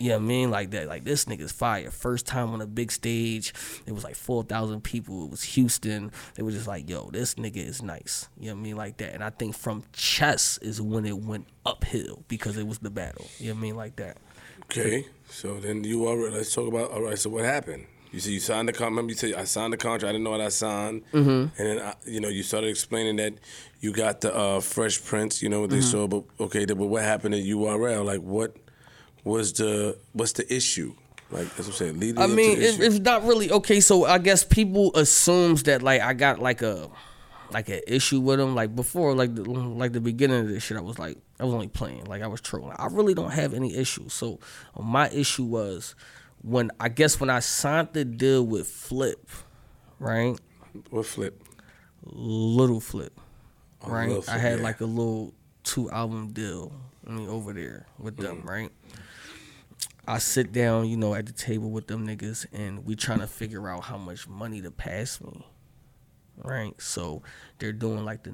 You know what I mean? Like that. Like this nigga's fire. First time on a big stage. It was like 4,000 people. It was Houston. They were just like, yo, this nigga is nice. You know what I mean? Like that. And I think from chess is when it went uphill because it was the battle. You know what I mean? Like that. Okay, so then you are. Let's talk about. All right, so what happened? You said you signed the contract. Remember, you said I signed the contract. I didn't know what I signed. Mm-hmm. And then I, you know you started explaining that you got the uh, Fresh Prince. You know what they Mm-hmm. saw, but okay, but what happened at URL? Like what was the what's the issue? Like that's what I'm saying. Leading I mean, the it, issue. it's not really okay. So I guess people assumes that like I got like a like an issue with him. Like before, like the, like the beginning of this shit, I was like I was only playing, like I was trolling. I really don't have any issues. So my issue was when I guess when I signed the deal with Flip, right? what flip? Little Flip, Oh, right? I had yeah. like a little two album deal. I mean, over there with them, Mm-hmm. right? I sit down, you know, at the table with them niggas, and we trying to figure out how much money to pass me, right? So they're doing like the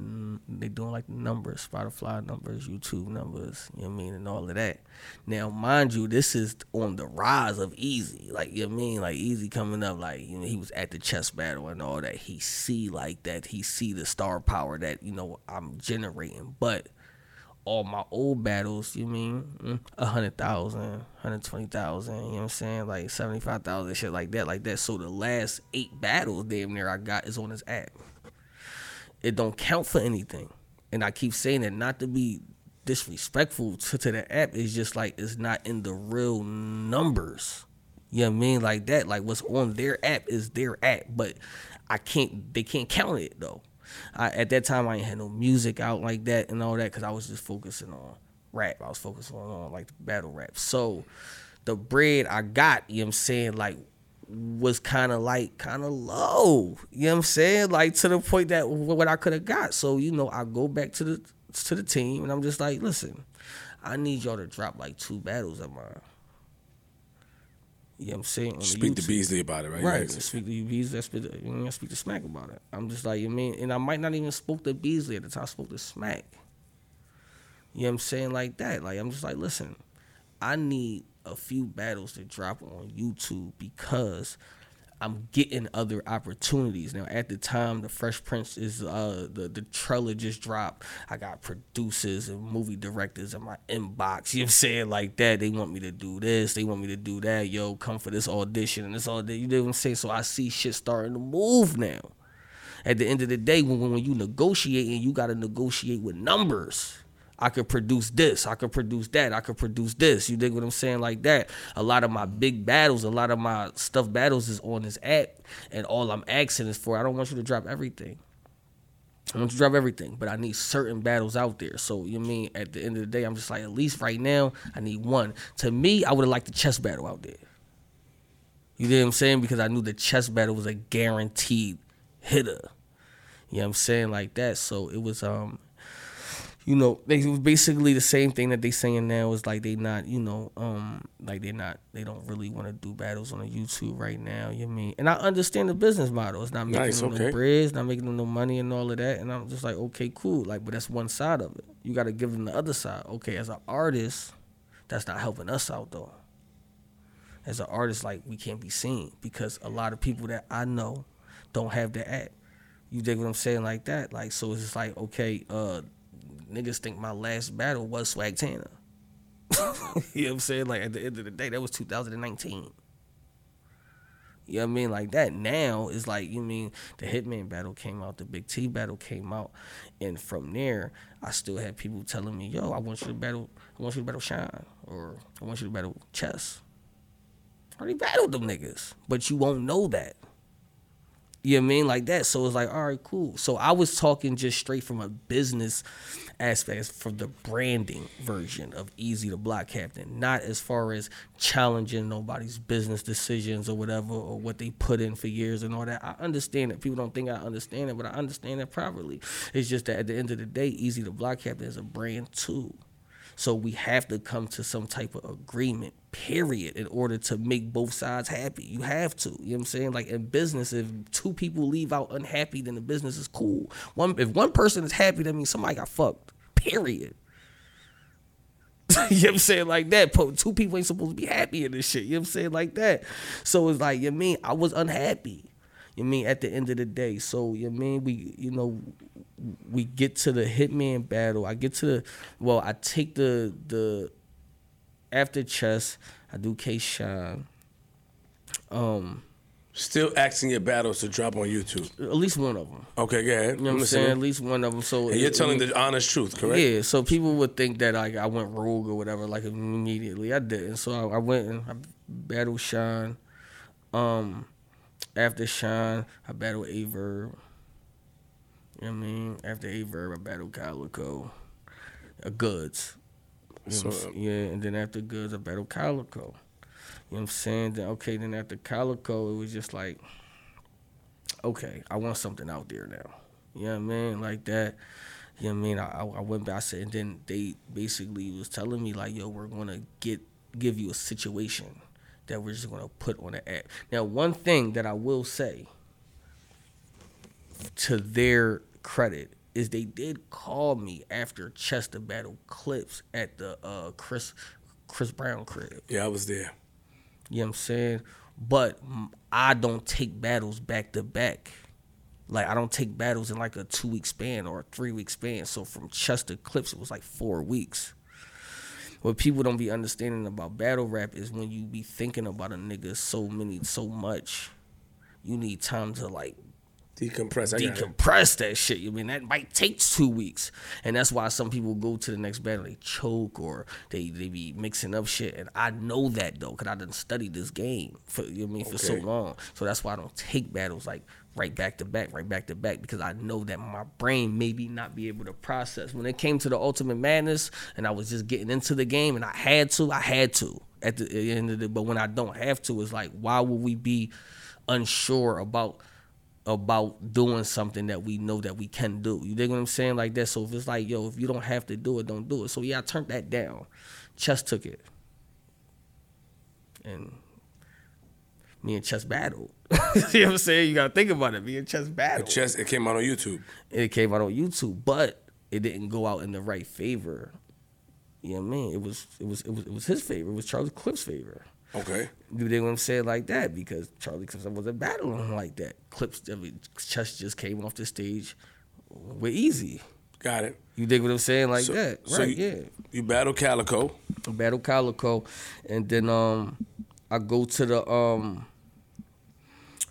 they doing like the numbers, Spotify numbers, YouTube numbers, you know what I mean, and all of that. Now, mind you, this is on the rise of Eazy, like you know what I mean, like Eazy coming up, like you know he was at the chess battle and all that. He see like that, he see the star power that you know I'm generating, but all my old battles, you mean mm, a hundred thousand, hundred twenty thousand, you know what I'm saying? Like seventy five thousand, shit like that, like that. So the last eight battles damn near I got is on this app. It don't count for anything. And I keep saying it not to be disrespectful to, to the app. It's just like it's not in the real numbers. You know what I mean? Like that. Like what's on their app is their app. But I can't they can't count it though. I, at that time, I ain't had no music out like that and all that because I was just focusing on rap. I was focusing on, on like battle rap. So the bread I got, you know what I'm saying, like was kind of like kind of low. You know what I'm saying? Like to the point that what I could have got. So you know, I go back to the to the team and I'm just like, listen, I need y'all to drop like two battles of mine. You know what I'm saying? On Speak to. Beasley about it, right? Right. To speak to Beasley, I speak to, you know, I speak to Smack about it. I'm just like, you mean, and I might not even spoke to Beasley at the time. I spoke to Smack. You know what I'm saying? Like that. Like I'm just like, listen, I need a few battles to drop on YouTube because I'm getting other opportunities. Now at the time the Fresh Prince is uh the, the trailer just dropped. I got producers and movie directors in my inbox. You know what I'm saying? Like that. They want me to do this, they want me to do that. Yo, come for this audition and this all that. You know what I'm saying? So I see shit starting to move now. At the end of the day, when when you negotiating, you gotta negotiate with numbers. I could produce this. I could produce that. I could produce this. You dig what I'm saying? Like that. A lot of my big battles, a lot of my stuff battles is on this app, and all I'm asking is for. I don't want you to drop everything. I want you to drop everything, but I need certain battles out there. So you mean at the end of the day, I'm just like at least right now I need one. To me, I would have liked the chess battle out there. You know what I'm saying? Because I knew the chess battle was a guaranteed hitter. You know what I'm saying? Like that. So it was um you know, they it was basically the same thing that they saying now is like they not, you know, um, like they're not, they don't really want to do battles on a YouTube right now. You know I mean? And I understand the business model. It's not making Nice, them okay. no bread, not making them no money and all of that. And I'm just like, okay, cool. Like, but that's one side of it. You got to give them the other side. Okay, as an artist, that's not helping us out though. As an artist, like we can't be seen because a lot of people that I know don't have the app. You dig what I'm saying like that? Like so it's just like, okay, uh niggas think my last battle was Swag Tanner. you know what I'm saying? Like at the end of the day, that was 2019. You know what I mean? Like that now is like you mean the Hitman battle came out, the Big T battle came out, and from there I still had people telling me, "Yo, I want you to battle, I want you to battle Shine, or I want you to battle Chess." I already battled them niggas, but you won't know that. You know what I mean? Like that. So it's like, all right, cool. So I was talking just straight from a business aspect, from the branding version of Eazy The Block Captain, not as far as challenging nobody's business decisions or whatever, or what they put in for years and all that. I understand that. People don't think I understand it, but I understand it properly. It's just that at the end of the day, Eazy The Block Captain is a brand too. So we have to come to some type of agreement, period, in order to make both sides happy. You have to. You know what I'm saying? Like in business, if two people leave out unhappy, then the business is cool. One if one person is happy, that means somebody got fucked. Period. you know what I'm saying? Like that. Two people ain't supposed to be happy in this shit. You know what I'm saying? Like that. So it's like, you know mean, I was unhappy. You know mean at the end of the day. So you know mean we you know we get to the hitman battle. I get to the well, I take the the after chess, I do K Shine. Um Still asking your battles to drop on YouTube. At least one of them. Okay, go ahead. You know what I'm saying? At least one of them. So and you're telling the honest truth, correct? Yeah. So people would think that like I went rogue or whatever, like immediately. I didn't. So I, I went and I battled Shine. Um, after Shine, I battled Averb. You know what I mean? After Averb, I battled Calicoe. Uh, Goodz. You know yeah, and then after Goodz, I battled Calicoe. You know what I'm saying? Then okay, then after Calicoe, it was just like, okay, I want something out there now. You know what I mean? Like that. You know what I mean? I, I went back, I said, and then they basically was telling me like, yo, we're gonna get give you a situation that we're just gonna put on the app. Now, one thing that I will say to their credit is they did call me after Chess to battle clips at the uh, Chris Chris Brown crib. Yeah, I was there. You know what I'm saying? But I don't take battles back to back. Like I don't take battles in like a two week span or a three week span. So from Chess to clips, it was like four weeks. What people don't be understanding about battle rap is when you be thinking about a nigga so many so much, you need time to like Decompress. I decompress that shit. You mean that might take two weeks, and that's why some people go to the next battle they choke or they they be mixing up shit. And I know that though, cause I didn't study this game for you know I mean for so long. So that's why I don't take battles like right back to back, right back to back, because I know that my brain maybe not be able to process. When it came to the Ultimate Madness, and I was just getting into the game, and I had to, I had to at the, at the end of the. But when I don't have to, it's like why would we be unsure about? About doing something that we know that we can do. You dig what I'm saying? Like that. So if it's like, yo, if you don't have to do it, don't do it. So yeah, I turned that down. Chess took it. And me and Chess battled. you know what I'm saying? You gotta think about it. Me and Chess battled. Chess, it came out on YouTube. It came out on YouTube, but it didn't go out in the right favor. You know what I mean? It was it was it was it was his favor. It was Charlie Clips' favor. Okay. You dig what I'm saying like that? Because Charlie Clips wasn't battling like that. Clips, I mean, Chess just came off the stage with Eazy. Got it. You dig what I'm saying like so, that? So right? You, yeah. You battle Calicoe. I battle Calicoe, and then um, I go to the um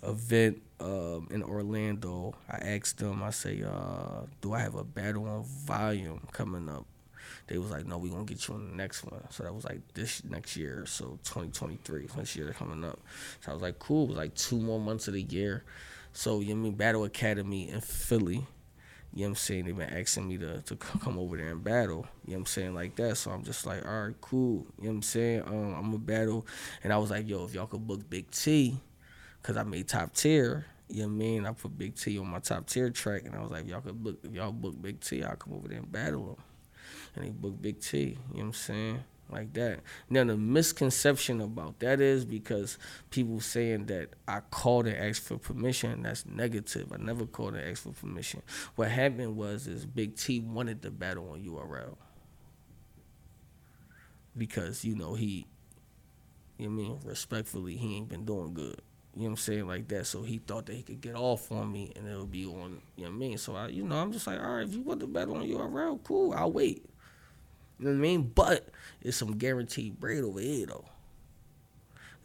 event um in Orlando. I asked them. I say, uh, do I have a battle on volume coming up? They was like, no, we gonna get you on the next one. So that was like this next year, so 2023, next year coming up. So I was like, cool. It was like two more months of the year. So you know I mean Battle Academy in Philly. You know what I'm saying? They've been asking me to, to come over there and battle. You know what I'm saying? Like that. So I'm just like, all right, cool. You know what I'm saying? Um, I'm a battle. And I was like, yo, if y'all could book Big T, because I made top tier. You know what I mean? I put Big T on my top tier track, and I was like, y'all could book, if y'all book Big T, I'll come over there and battle him and they book Big T. You know what I'm saying? Like that. Now the misconception about that is because people saying that I called and asked for permission. That's negative. I never called and asked for permission. What happened was is Big T wanted the battle on URL because you know he, you know I mean respectfully he ain't been doing good. You know what I'm saying? Like that. So he thought that he could get off on me and it would be on, you know what I mean? So I, you know, I'm just like, all right, if you want the battle on URL, cool, I'll wait. You know what I mean? But it's some guaranteed bread over here though.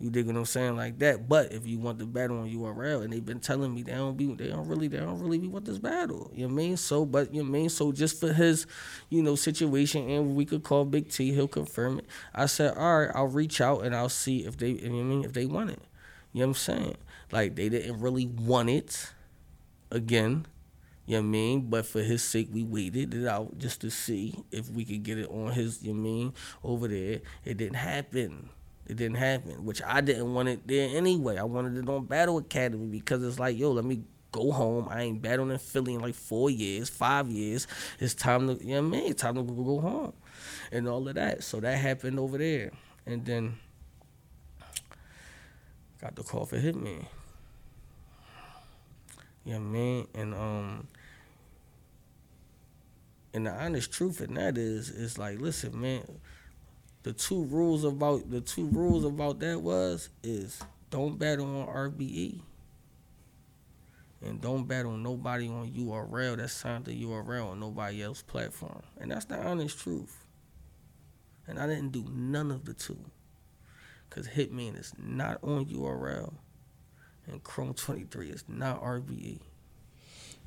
You dig what I'm saying like that. But if you want the battle on URL, and they've been telling me they don't be, they don't really, they don't really be want this battle. You know what I mean? So, but you know I mean? So just for his, you know, situation, and we could call Big T, he'll confirm it. I said, all right, I'll reach out and I'll see if they, you know I mean, if they want it. You know what I'm saying? Like they didn't really want it. Again, you know I mean? But for his sake, we waited it out just to see if we could get it on his, you know I mean, over there. It didn't happen. It didn't happen, which I didn't want it there anyway. I wanted it on Battle Academy because it's like, yo, let me go home. I ain't battling in Philly in like four years, five years. It's time to, you know what I mean? It's time to go go home and all of that. So that happened over there. And then got the call for Hitman. You know what I mean? And um and the honest truth in that is is like, listen, man, the two rules about the two rules about that was is don't battle on RBE. And don't battle nobody on URL that's signed to URL on nobody else's platform. And that's the honest truth. And I didn't do none of the two. Cause Hitman is not on URL and Chrome 23 is not RBE.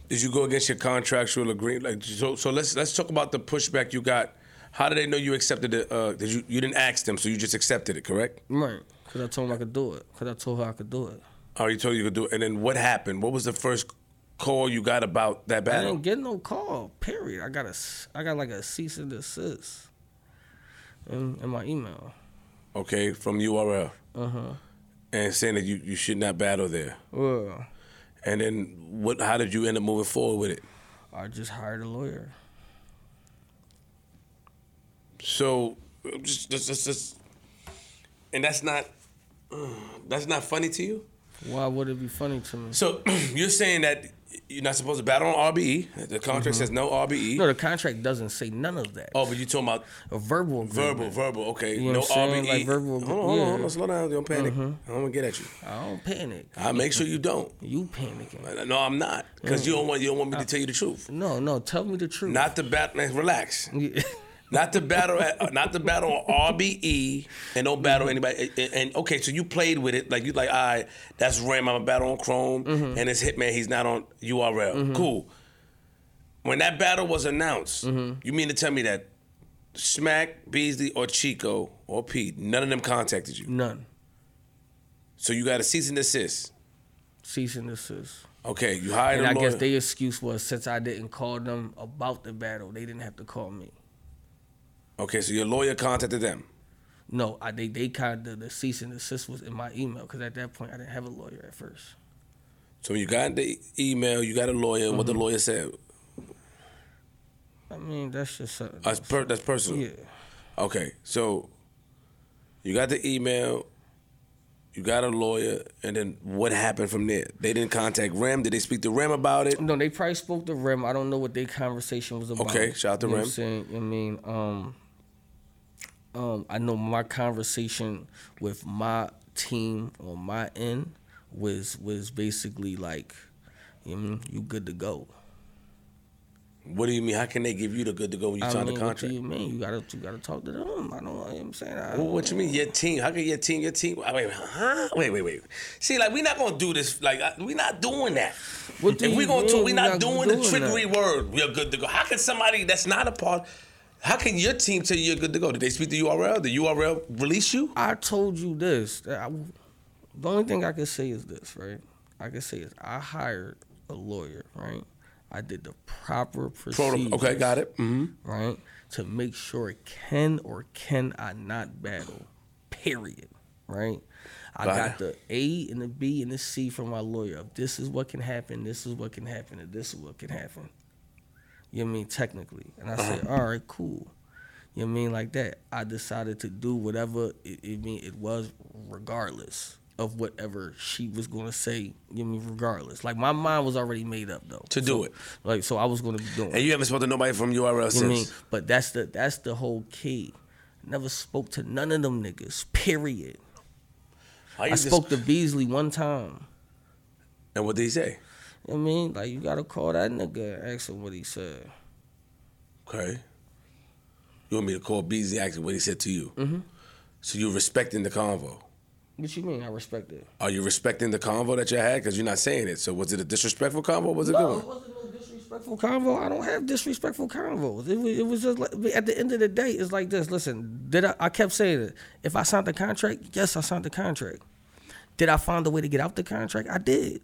Did you go against your contractual agreement? Like, so, so let's let's talk about the pushback you got. How did they know you accepted it? Uh, did you you didn't ask them, so you just accepted it, correct? Right. Cause I told them I could do it. Cause I told her I could do it. Oh, you told you could do it, and then what happened? What was the first call you got about that battle? I didn't get no call. Period. I got a, I got like a cease and desist in, in my email. Okay, from URL, Uh huh. and saying that you, you should not battle there. Well, And then what? How did you end up moving forward with it? I just hired a lawyer. So just just just, just and that's not uh, that's not funny to you. Why would it be funny to me? So you're saying that you're not supposed to battle on RBE. The contract mm-hmm. says no RBE. No, the contract doesn't say none of that. Oh, but you talking about A verbal agreement. verbal, verbal. Okay, You know no? RBE. Like verbal- Hold on, hold on, hold on, yeah. slow down. Don't panic. Mm-hmm. I don't want to get at you. I don't panic. I make sure you don't. You panicking. No, I'm not, because you don't mm-hmm. want you don't want me to tell you the truth. No, no. Tell me the truth. Not the. Man, relax. Not to battle at, uh, not to battle on RBE and don't battle mm-hmm. anybody. And, and- okay, so you played with it like you like, all right, that's Ram. I'm a battle on Chrome, mm-hmm. and it's Hitman. He's not on URL. Mm-hmm. Cool. When that battle was announced, you mean to tell me that Smack, Beasley, or Chico or Pete, none of them contacted you? None. So you got a cease and desist. Cease and desist. Okay, you hired And I lawyer. guess their excuse was since I didn't call them about the battle, they didn't have to call me. Okay, so your lawyer contacted them. No, I they they kind of the cease and desist was in my email because at that point I didn't have a lawyer at first. So you got the email, you got a lawyer. What the lawyer said? I mean that's just something. That's, per, that's personal. yeah. Okay, so you got the email, you got a lawyer, and then what happened from there? They didn't contact Rem. Did they speak to Rem about it? No, they probably spoke to Rem. I don't know what their conversation was about. Okay, shout out to you know What I'm saying, I mean, um, um, I know my conversation with my team on my end was was basically like, you know, you good to go. What do you mean? How can they give you the good to go when you I sign mean, the what do contract? you mean? You gotta you gotta talk to them. I don't know what I'm saying. I, Well, what you mean? Your team? How can your team? Your team? Wait, wait, huh? Wait, wait, wait. See, like we're not gonna do this. Like we're not doing that. What do if we're gonna mean do, we we not not doing the doing trickery that? word. We're good to go. How can somebody that's not a part? How can your team tell you you're good to go? Did they speak to URL? Did URL release you? I told you this. I, the only thing I can say is this, right? I can say is I hired a lawyer, right? I did the proper procedure. Okay, got it. hmm right? To make sure can or can I not battle, period, right? I Got got the A and the B and the C from my lawyer. This is what can happen, this is what can happen, and this is what can happen. You know I mean? Technically. And I said, uh-huh. all right, cool. You know I mean? Like that. I decided to do whatever it, it mean it was regardless of whatever she was gonna say, you know I mean, regardless. Like my mind was already made up though. To do it. Like so I was gonna be doing. And you haven't spoken to nobody from URL You know what I mean? But that's the that's the whole key. Never spoke to none of them niggas. Period. I you just- spoke to Beasley one time. And what did he say? You I mean? Like you gotta call that nigga and ask him what he said. Okay. You want me to call Beasley actually what he said to you? Mhm. So you're respecting the convo. What you mean? I respect it. Are you respecting the convo that you had? Because you're not saying it. So was it a disrespectful convo? Or was it No, good it wasn't no disrespectful convo. I don't have disrespectful convos. It was, it was just like, at the end of the day, it's like this. Listen, did I? I kept saying it. If I signed the contract, yes, I signed the contract. Did I find a way to get out the contract? I did.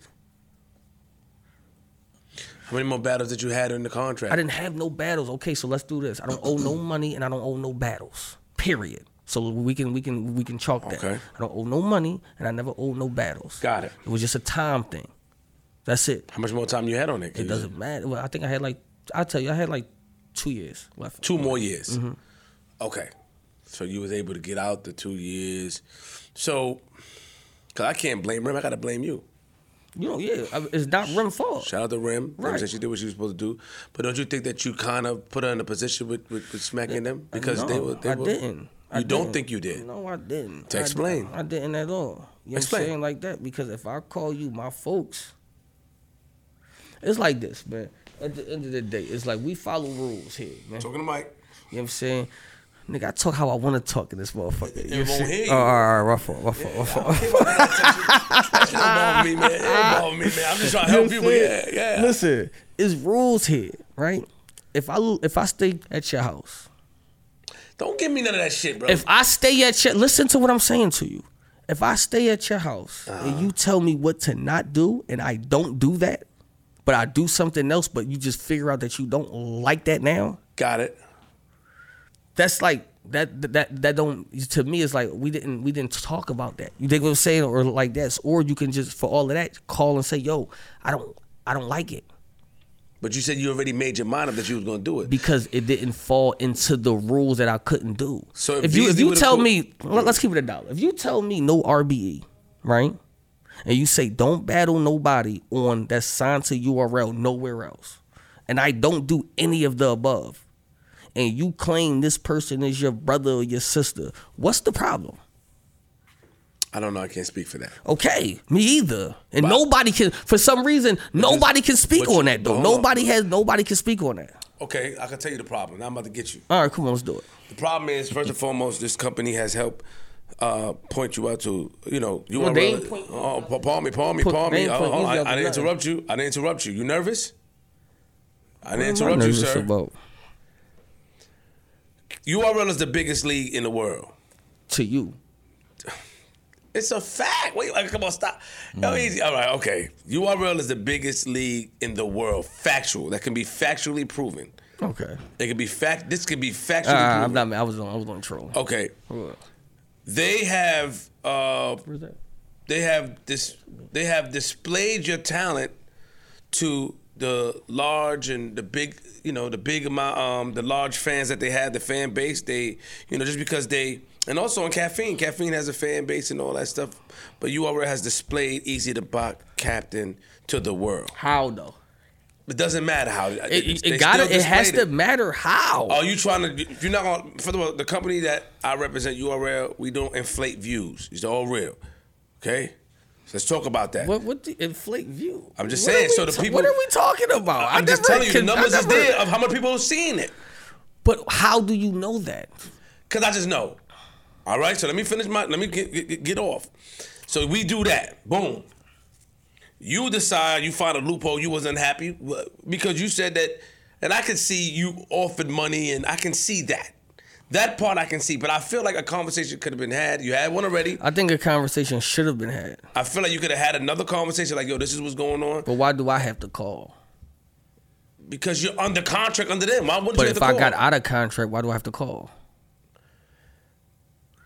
How many more battles did you had in the contract? I didn't have no battles. Okay, so let's do this. I don't owe no money and I don't owe no battles. Period. So we can we can we can chalk that. Okay. I don't owe no money and I never owe no battles. Got it. It was just a time thing. That's it. How much more time you had on it? It doesn't matter. Well, I think I had like I tell you, I had like two years left. Two more years. Mm-hmm. Okay. So you was able to get out the two years. So, cause I can't blame him. I gotta blame you. You know, yeah, it's not Rem fault. Shout out to Rem. Rem Right. said she did what she was supposed to do. But don't you think that you kind of put her in a position with, with, with smacking them because no, they were? They I were, didn't. I You don't didn't. think you did? No, I didn't. To I- explain. I, didn't at all. You know Explain. what I'm saying like that? Because if I call you my folks, it's like this, man. At the end of the day, it's like we follow rules here, man. Talking to Mike. You know what I'm saying? Nigga, I talk how I want to talk in this motherfucker. You won't hear you. Oh, all right, rough rough fault, rough. That don't bother me, man. Bother me, man. I'm just trying to You help people. Yeah, yeah. Listen, it's rules here, right? If I if I stay at your house, Don't give me none of that shit, bro. if I stay at your listen to what I'm saying to you. If I stay at your house Uh-huh. and you tell me what to not do and I don't do that, but I do something else, but you just figure out that you don't like that now, Got it. That's like that that that don't to me it's like we didn't we didn't talk about that. You dig what I'm saying? Or like that. Or you can just for all of that call and say, yo, I don't I don't like it. But you said you already made your mind up that you was gonna do it. because it didn't fall into the rules that I couldn't do. So if if you if you tell co- me, let- let's keep it a dollar. If you tell me no RBE, right, and you say don't battle nobody on that signed to URL nowhere else, and I don't do any of the above, and you claim this person is your brother or your sister, what's the problem? I don't know. I can't speak for that. Okay, me either. And But- nobody can, for some reason, nobody can speak on that though. hold on. Nobody has, nobody can speak on that. Okay, I can tell you the problem. Now I'm about to get you. All right, come on, let's do it. The problem is, first and foremost, this company has helped uh, point you out to, you know, you Well, are. they ain't point- oh, pa- palm me, palm me, palm me. Oh, point oh, I, I didn't interrupt you. I didn't interrupt you. You nervous? I didn't What am I interrupt you, sir. about? URL is the biggest league in the world. To you. It's a fact. Wait, like, come on, stop. No, Eazy. All right, okay. URL is the biggest league in the world. Factual. That can be factually proven. Okay. It can be fact. This can be factually Uh, I'm not. I was on. I was on troll. Okay. They have. Uh, Where's that? they have this. They have displayed your talent to the large and the big. You know, the big amount. Um, the large fans that they have, the fan base. They, you know, just because they. And also on caffeine, caffeine has a fan base and all that stuff. But URL has displayed Eazy to buck captain to the world. How though? It doesn't matter how. It, it, it got It has to matter how. Are you trying to? You're not going. to First of the company that I represent, URL, we don't inflate views. It's all real. Okay, so let's talk about that. what? What the inflate view? I'm just What saying, so the ta- people- What are we talking about? I I'm just telling you, the can- I numbers is there of how many people are seeing it. But how do you know that? Cause I just know. All right, so let me finish my. Let me get, get, get off. So we do that. Boom. You decide you find a loophole. You wasn't happy because you said that, and I can see you offered money, and I can see that. That part I can see, but I feel like a conversation could have been had. You had one already. I think a conversation should have been had. I feel like you could have had another conversation, like, yo, this is what's going on, But why do I have to call? because you're under contract under them. Why wouldn't But you have if I got out of contract, why do I have to call?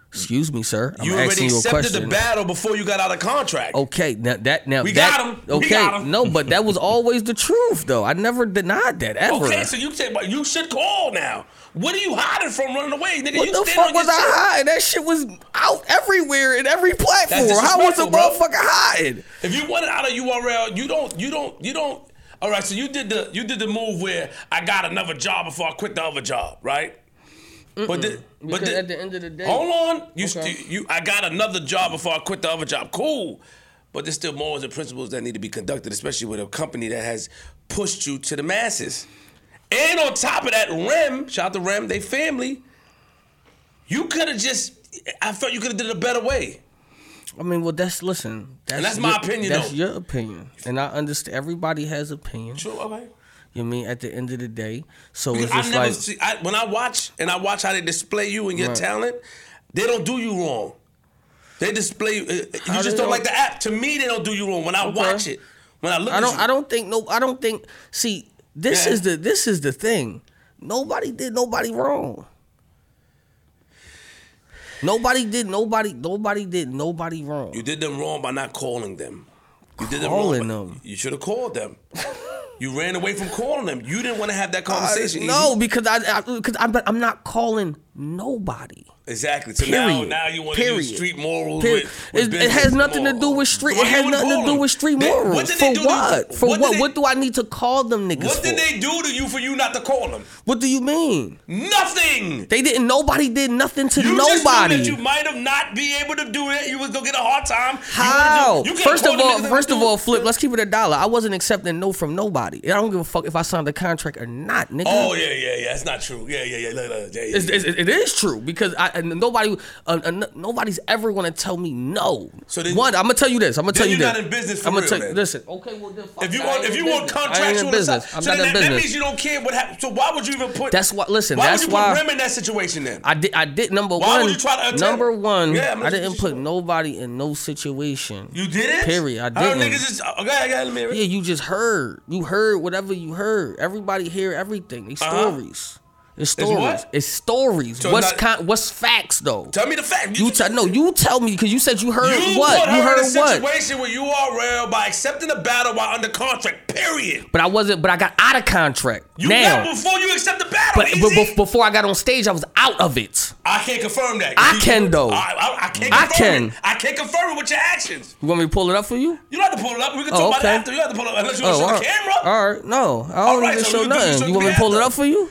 Excuse me, sir. I'm you already asking you a accepted the battle before you got out of contract. Okay, now that now We that, got. We Okay, got 'em. no, but that was always the truth, though. I never denied that ever. Okay, so you said, well, you should call now. What are you hiding from running away, nigga? what you the fuck on was I shit. hiding? That shit was out everywhere in every platform. How was bro. motherfucker hiding? If you wanted out of URL, you don't, you don't, you don't. All right, so you did the, you did the move where I got another job before I quit the other job, right? But the, but the, at the end of the day, hold on, you, Okay. st- you, I got another job before I quit the other job. Cool, but there's still morals and principles that need to be conducted, especially with a company that has pushed you to the masses. And on top of that, Rem, shout out to Rem, they family. You could have just, I felt you could have did it a better way. I mean, well, that's listen. That's, that's my your- opinion, That's though. your opinion, and I understand. Everybody has opinions. True, okay. You know I mean at the end of the day. So Because it's I never like see I, when I watch and I watch how they display you and your Right. talent. They don't do you wrong. They display. Uh, you just don't don't- like the app. To me, they don't do you wrong. When I Okay. watch it, when I look, I don't. you, I don't think no. I don't think. See, this Yeah. is the. This is the thing. Nobody did nobody wrong. Nobody did nobody. Nobody did nobody wrong. You did them wrong by not calling them. You did them Calling wrong. them. You should have called them. you ran away from calling them. You didn't want to have that uh, conversation. no, Eazy. because I because I'm I'm not calling nobody. exactly. So now, Period. now you want to Period. street morals. Period. With, with It, it has nothing to do with street. It has nothing to do with street They- morals. What for they do? to- what? For what? what? What, do I need to call them niggas What for? did they do to you for you not to call them? what do you mean? Nothing. They didn't. Nobody did nothing to You just knew nobody. that you might have not be able to do it. You was gonna get a hard time. How? would've- you first of all, first of all, flip. Let's keep it a dollar. I wasn't accepting no from nobody. I don't give a fuck if I signed a contract or not, nigga. Oh yeah, yeah, yeah. That's not true. Yeah, yeah, yeah. Look, yeah, yeah. It's, it's, it is true because I and nobody, uh, uh, nobody's ever gonna tell me no. So then- one, I'm gonna tell you this. I'm gonna tell you you're this. not in business for I'm gonna real, tell then. listen. Okay, well then. If you I want, if you want business. I ain't contractual in business. stuff, I'm so not then in that, that means you don't care what happened. So why would you even put? That's why. Listen, Why that's would you why. put in that situation then? I did. I did. Number Why one. would you try to number one. Yeah, I didn't put nobody in no situation. You did it. Period. I didn't. niggas is okay. I got me. Yeah, you just heard. You heard whatever you heard. Everybody hear everything. They Uh-huh. stories. It's stories. what? It's stories. So what's not- con- what's facts though? Tell me the fact. You tell no. You tell me because you said you heard You what? You heard in a what? situation where you are real by accepting the battle while under contract. Period. But I wasn't. But I got out of contract You now. before you accept the battle. But, but bef- before I got on stage, I was out of it. I can't confirm that. I can, though. I, I, I can't. I Confirm can. It. I can't confirm it with your actions. You want me to pull it up for you? You don't have to pull it up. We can Oh, talk about it after. You have to pull it up unless you want oh, to all show right. the camera. All right. No, I don't right, even so show you- you nothing. You want me to pull it up for you?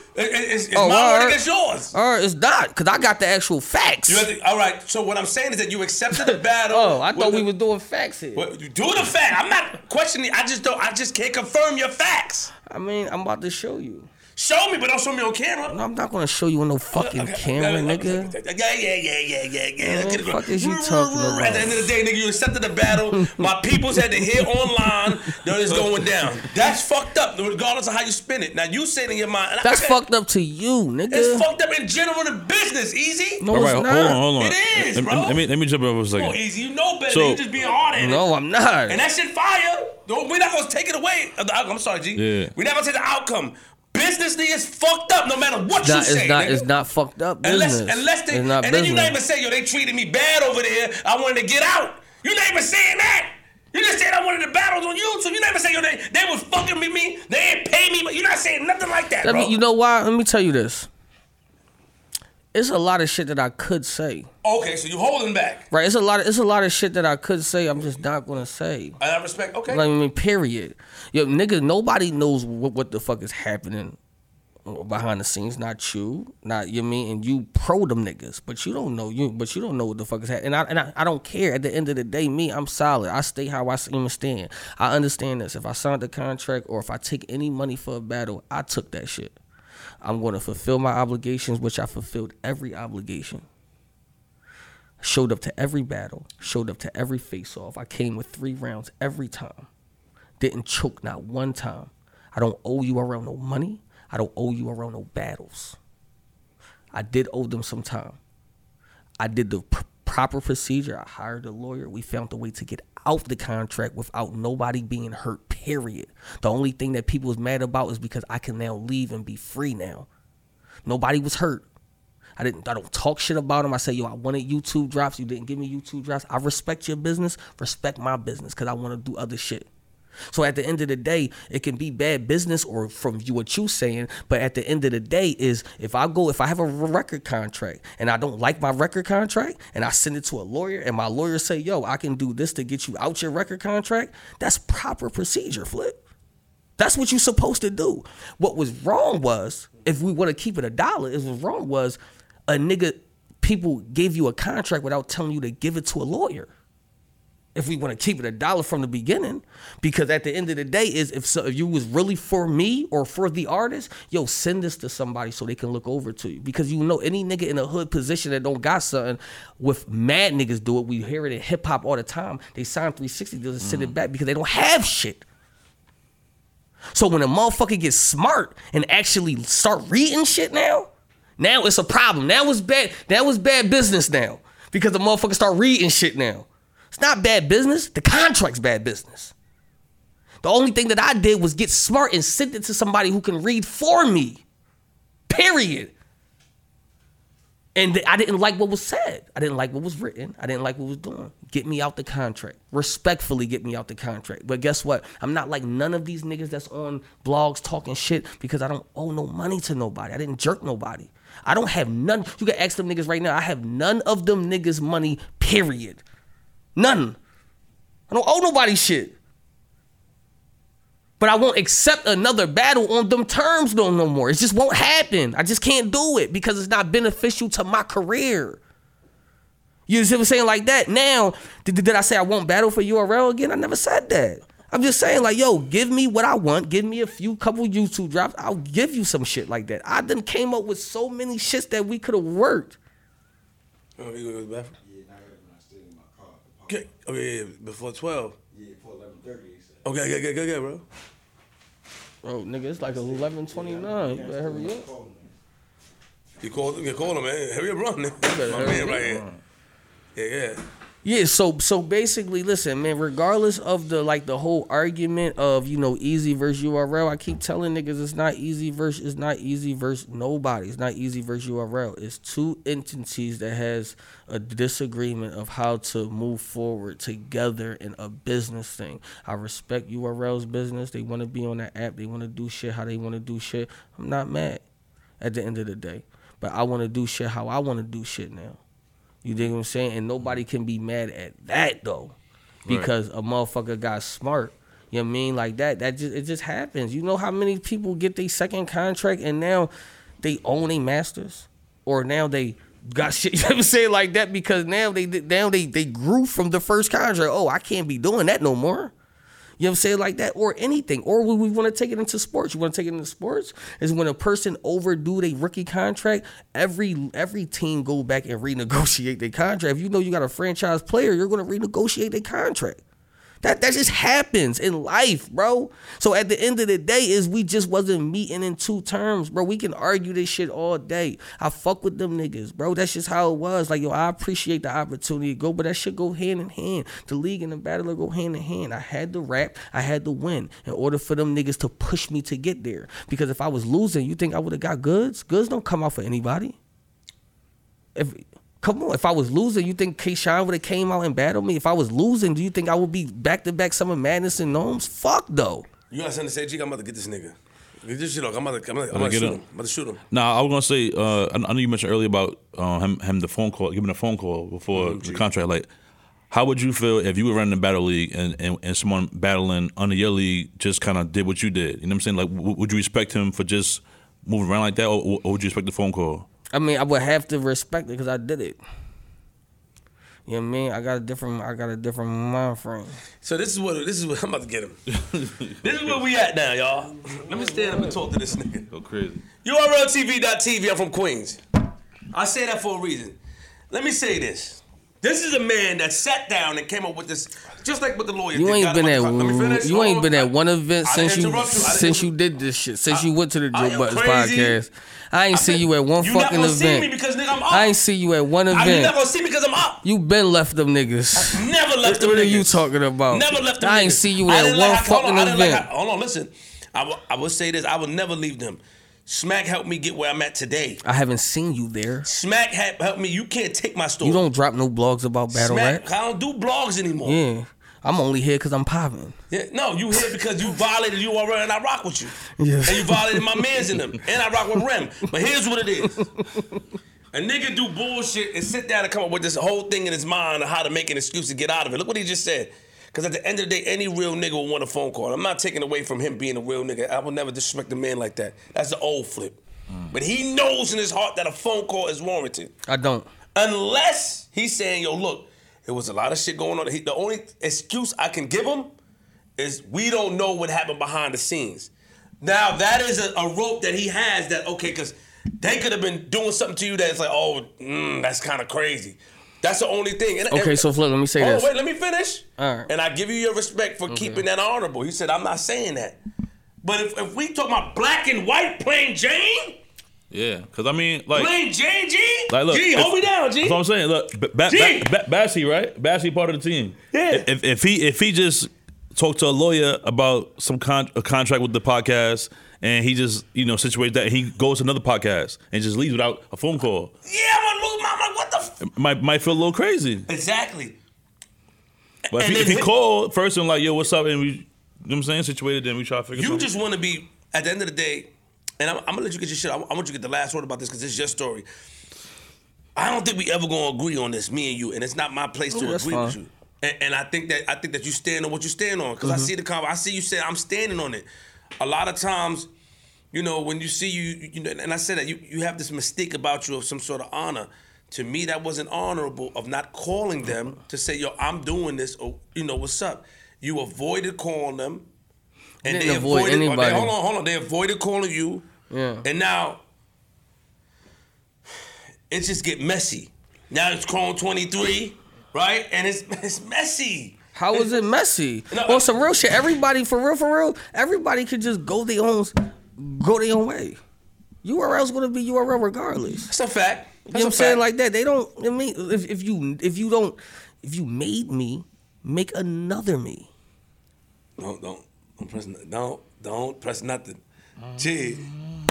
It- it- it's Oh, my all word against yours. All right, it's not because I got the actual facts. You have to, all right. So what I'm saying is that you accepted the battle. oh, I thought we the- was doing facts here. Well, you do the fact. I'm not questioning. I just don't. I just can't confirm your facts. I mean, I'm about to show you. Show me, but don't show me on camera. No, I'm not gonna show you on no fucking Okay, camera, okay, nigga. Yeah, yeah, yeah, yeah, yeah, yeah. Man, Look at it. fuck is you talking about? At the end of the day, nigga, you accepted the battle. My peoples had to hear online that it's going down. That's fucked up, regardless of how you spin it. Now you saying in your mind, and That's I- fucked up to you, nigga. It's fucked up in general in business. Eazy. No, All right, it's hold on, hold on. It is, let, bro. Let me let me jump over a Oh, second. Eazy. You know better. So- you just being hard at it. No, I'm not. And that shit fire. We're not gonna take it away. The outcome. I'm sorry, G. Yeah. We're not gonna take the outcome. Business is fucked up no matter what you say. it's not. nigga. It's not fucked up business. Unless, unless they, it's not and then you not even business. say, yo, they treated me bad over there. I wanted to get out. You not even saying that. You just said I wanted the battles on YouTube. You never say, yo, they, they was fucking with me. They ain't pay me, but you're not saying nothing like that, Let bro. me, you know why? Let me tell you this. It's a lot of shit that I could say. okay, so you holding back. Right? It's a lot. Of, it's a lot of shit that I could say. I'm just not gonna say. I respect. Okay. Like, I mean, period. Yo, nigga, nobody knows what, what the fuck is happening behind the scenes. Not you, not you mean, and you pro them niggas, but you don't know you, but you don't know what the fuck is happening. And I and I, I don't care. At the end of the day, me, I'm solid. I stay how I seem to stand. I understand this. If I signed the contract or if I take any money for a battle, I took that shit. I'm going to fulfill my obligations, which I fulfilled every obligation. Showed up to every battle, showed up to every face off. I came with three rounds every time. Didn't choke not one time. I don't owe you around no money. I don't owe you around no battles. I did owe them some time. I did the pr- proper procedure. I hired a lawyer. We found a way to get out the contract without nobody being hurt, period. The only thing that people was mad about is because I can now leave and be free now. Nobody was hurt. I didn't I don't talk shit about them. I say, yo, I wanted YouTube drops. You didn't give me YouTube drops. I respect your business, respect my business, because I want to do other shit. So at the end of the day, it can be bad business or from you what you saying, but at the end of the day is if I go if I have a record contract and I don't like my record contract and I send it to a lawyer and my lawyer say, "Yo, I can do this to get you out your record contract." That's proper procedure, flip. That's what you're supposed to do. What was wrong was, if we want to keep it a dollar, it was wrong was a nigga people gave you a contract without telling you to give it to a lawyer. If we want to keep it a dollar from the beginning because at the end of the day is if so if you was really for me or for the artist yo send this to somebody so they can look over to you. Because you know any nigga in a hood position that don't got something with mad niggas do it we hear it in hip-hop all the time. They sign 360 doesn't send it mm. back because they don't have shit. So when a motherfucker gets smart and actually start reading shit now now it's a problem. Now it's bad that was bad business now because the motherfucker start reading shit now it's not bad business. The contract's bad business. The only thing that I did was get smart and send it to somebody who can read for me. Period. And I didn't like what was said. I didn't like what was written. I didn't like what was doing. Get me out the contract. Respectfully get me out the contract. But guess what? I'm not like none of these niggas that's on blogs talking shit because I don't owe no money to nobody. I didn't jerk nobody. I don't have none. You can ask them niggas right now. I have none of them niggas money, period. None. I don't owe nobody shit. But I won't accept another battle on them terms no no more. It just won't happen. I just can't do it because it's not beneficial to my career. You see what I'm saying like that? Now, did, did I say I won't battle for URL again? I never said that. I'm just saying, like, yo, give me what I want. Give me a few couple YouTube drops. I'll give you some shit like that. I done came up with so many shits that we could have worked. Oh, you to the bathroom? Yeah, now when I stay in my car. Okay. Oh yeah, yeah, before twelve. Yeah, for eleven thirty. He said. Okay, okay, okay, okay, bro. Bro, nigga, it's like 1129. You better hurry up. Call. You call, you call him, man. Hurry up, run. better My man up, right here. Yeah, yeah. Yeah, so so basically, listen, man. Regardless of the like the whole argument of you know Eazy versus URL, I keep telling niggas it's not Eazy versus it's not Eazy versus nobody. It's not Eazy versus URL. It's two entities that has a disagreement of how to move forward together in a business thing. I respect URL's business. They want to be on that app. They want to do shit how they want to do shit. I'm not mad at the end of the day, but I want to do shit how I want to do shit now. You dig what I'm saying? And nobody can be mad at that though. Because a motherfucker got smart. You know what I mean? Like that, that just it just happens. You know how many people get their second contract and now they own a masters? Or now they got shit, you know what I'm saying? Like that because now they now they they grew from the first contract. Oh, I can't be doing that no more. You know what I'm saying? Like that, or anything. Or we, we want to take it into sports. You want to take it into sports? Is when a person overdo their rookie contract, every every team go back and renegotiate their contract. If you know you got a franchise player, you're gonna renegotiate their contract. That that just happens in life, bro. So at the end of the day, is we just wasn't meeting in two terms, bro. We can argue this shit all day. I fuck with them niggas, bro. That's just how it was. Like yo, I appreciate the opportunity to go, but that shit go hand in hand. The league and the battler go hand in hand. I had to rap, I had to win in order for them niggas to push me to get there. Because if I was losing, you think I would have got Goodz? Goodz don't come out for anybody. If Come on, if I was losing, you think K Shine would have came out and battled me? If I was losing, do you think I would be back to back Summer Madness and NOMEs? Fuck though. You gotta send the say, G, I'm about to get this nigga. Get this shit off. I'm about to, I'm about to, I'm about to get shoot him? him. I'm about to shoot him. Nah, I was gonna say. Uh, I I know you mentioned earlier about uh, him, him the phone call, giving a phone call before the contract. Like, how would you feel if you were running the battle league and, and, and someone battling under your league just kind of did what you did? You know what I'm saying? Like, w- would you respect him for just moving around like that, or, or would you respect the phone call? I mean, I would have to respect it because I did it. You know what I mean? I got a different, I got a different mind frame. So this is what this is what I'm about to get him. this is where we at now, y'all. Let me stand up and talk to this nigga. Go crazy. URLTV.tv, I'm from Queens. I say that for a reason. Let me say this. This is a man that sat down and came up with this, just like what the lawyer You ain't been at on the- let me finish. you ain't been at one event I since you since you did this shit. Since you went to the I Joe Buttons podcast. I ain't see you at one fucking gonna see event. me because, nigga, I'm up. I ain't see you at one I, you event. never see me because I'm up. You been left them niggas. Never left them What are you talking about? Never left them I ain't niggas. see you at one like fucking on, I didn't like event. hold on, listen. I will, I will say this. I will never leave them. Smack helped me get where I'm at today. I haven't seen you there. Smack ha- helped me. You can't take my story. You don't drop no blogs about battle Smack, rap. I don't do blogs anymore. Yeah. I'm only here because I'm popping. Yeah, no, you here because you violated URL and I rock with you. Yeah. And you violated my mans in them. And I rock with Rem. But here's what it is. A nigga do bullshit and sit down and come up with this whole thing in his mind of how to make an excuse to get out of it. Look what he just said. Because at the end of the day, any real nigga will want a phone call. I'm not taking away from him being a real nigga. I will never disrespect a man like that. That's the old flip. Mm. But he knows in his heart that a phone call is warranted. I don't. Unless he's saying, yo, look, It was a lot of shit going on. He, the only excuse I can give him is we don't know what happened behind the scenes. Now that is a, a rope that he has that okay, because they could have been doing something to you that's like, oh, mm, that's kind of crazy. That's the only thing. And- Okay, and- so Flip, let me say Oh, this. wait, let me finish. All right. And I give you your respect for keeping that honorable. He said, I'm not saying that. But if, if we talk about black and white, plain Jane, Yeah, because I mean, like, plain Jane G, like look, G, hold me down, G. That's what I'm saying. Look, ba- ba- G. ba- ba- Bassy, right? Bassy part of the team. Yeah. If if he if he just talked to a lawyer about some con- a contract with the podcast, and he just you know situates that, he goes to another podcast and just leaves without a phone call, Yeah, I'm gonna lose my mind. What the? F-? might might feel a little crazy. Exactly. But if And he, if he called first and like, yo, what's up, and we, you know what I'm saying, situated, then we try to figure. Out. You something. just want to be at the end of the day, and I'm, I'm gonna let you get your shit. I, I want you to get the last word about this because it's your story. I don't think we ever gonna agree on this, me and you, and it's not my place to Ooh, that's agree with you. And, and I think that I think that you stand on what you stand on because I mm-hmm. see the comment. I see you say I'm standing on it. A lot of times, you know, when you see you, you know, and I said that you you have this mystique about you of some sort of honor. To me, that wasn't honorable of not calling them to say, "Yo, I'm doing this," or you know, "What's up?" You avoided calling them, and they avoid avoided. they- anybody. hold on, hold on. They avoided calling you, Yeah. and now it just get messy. Now it's Chrome 23, right? And it's it's messy. How is it messy? No, On some real shit, everybody for real, for real, everybody could just go their own, go their own way. URL's gonna be URL regardless. That's a fact. You That's know what I'm saying? Like that. They don't. I mean, if, if you if you don't if you made me, make another me. don't don't don't press n- don't don't press nothing. Gee,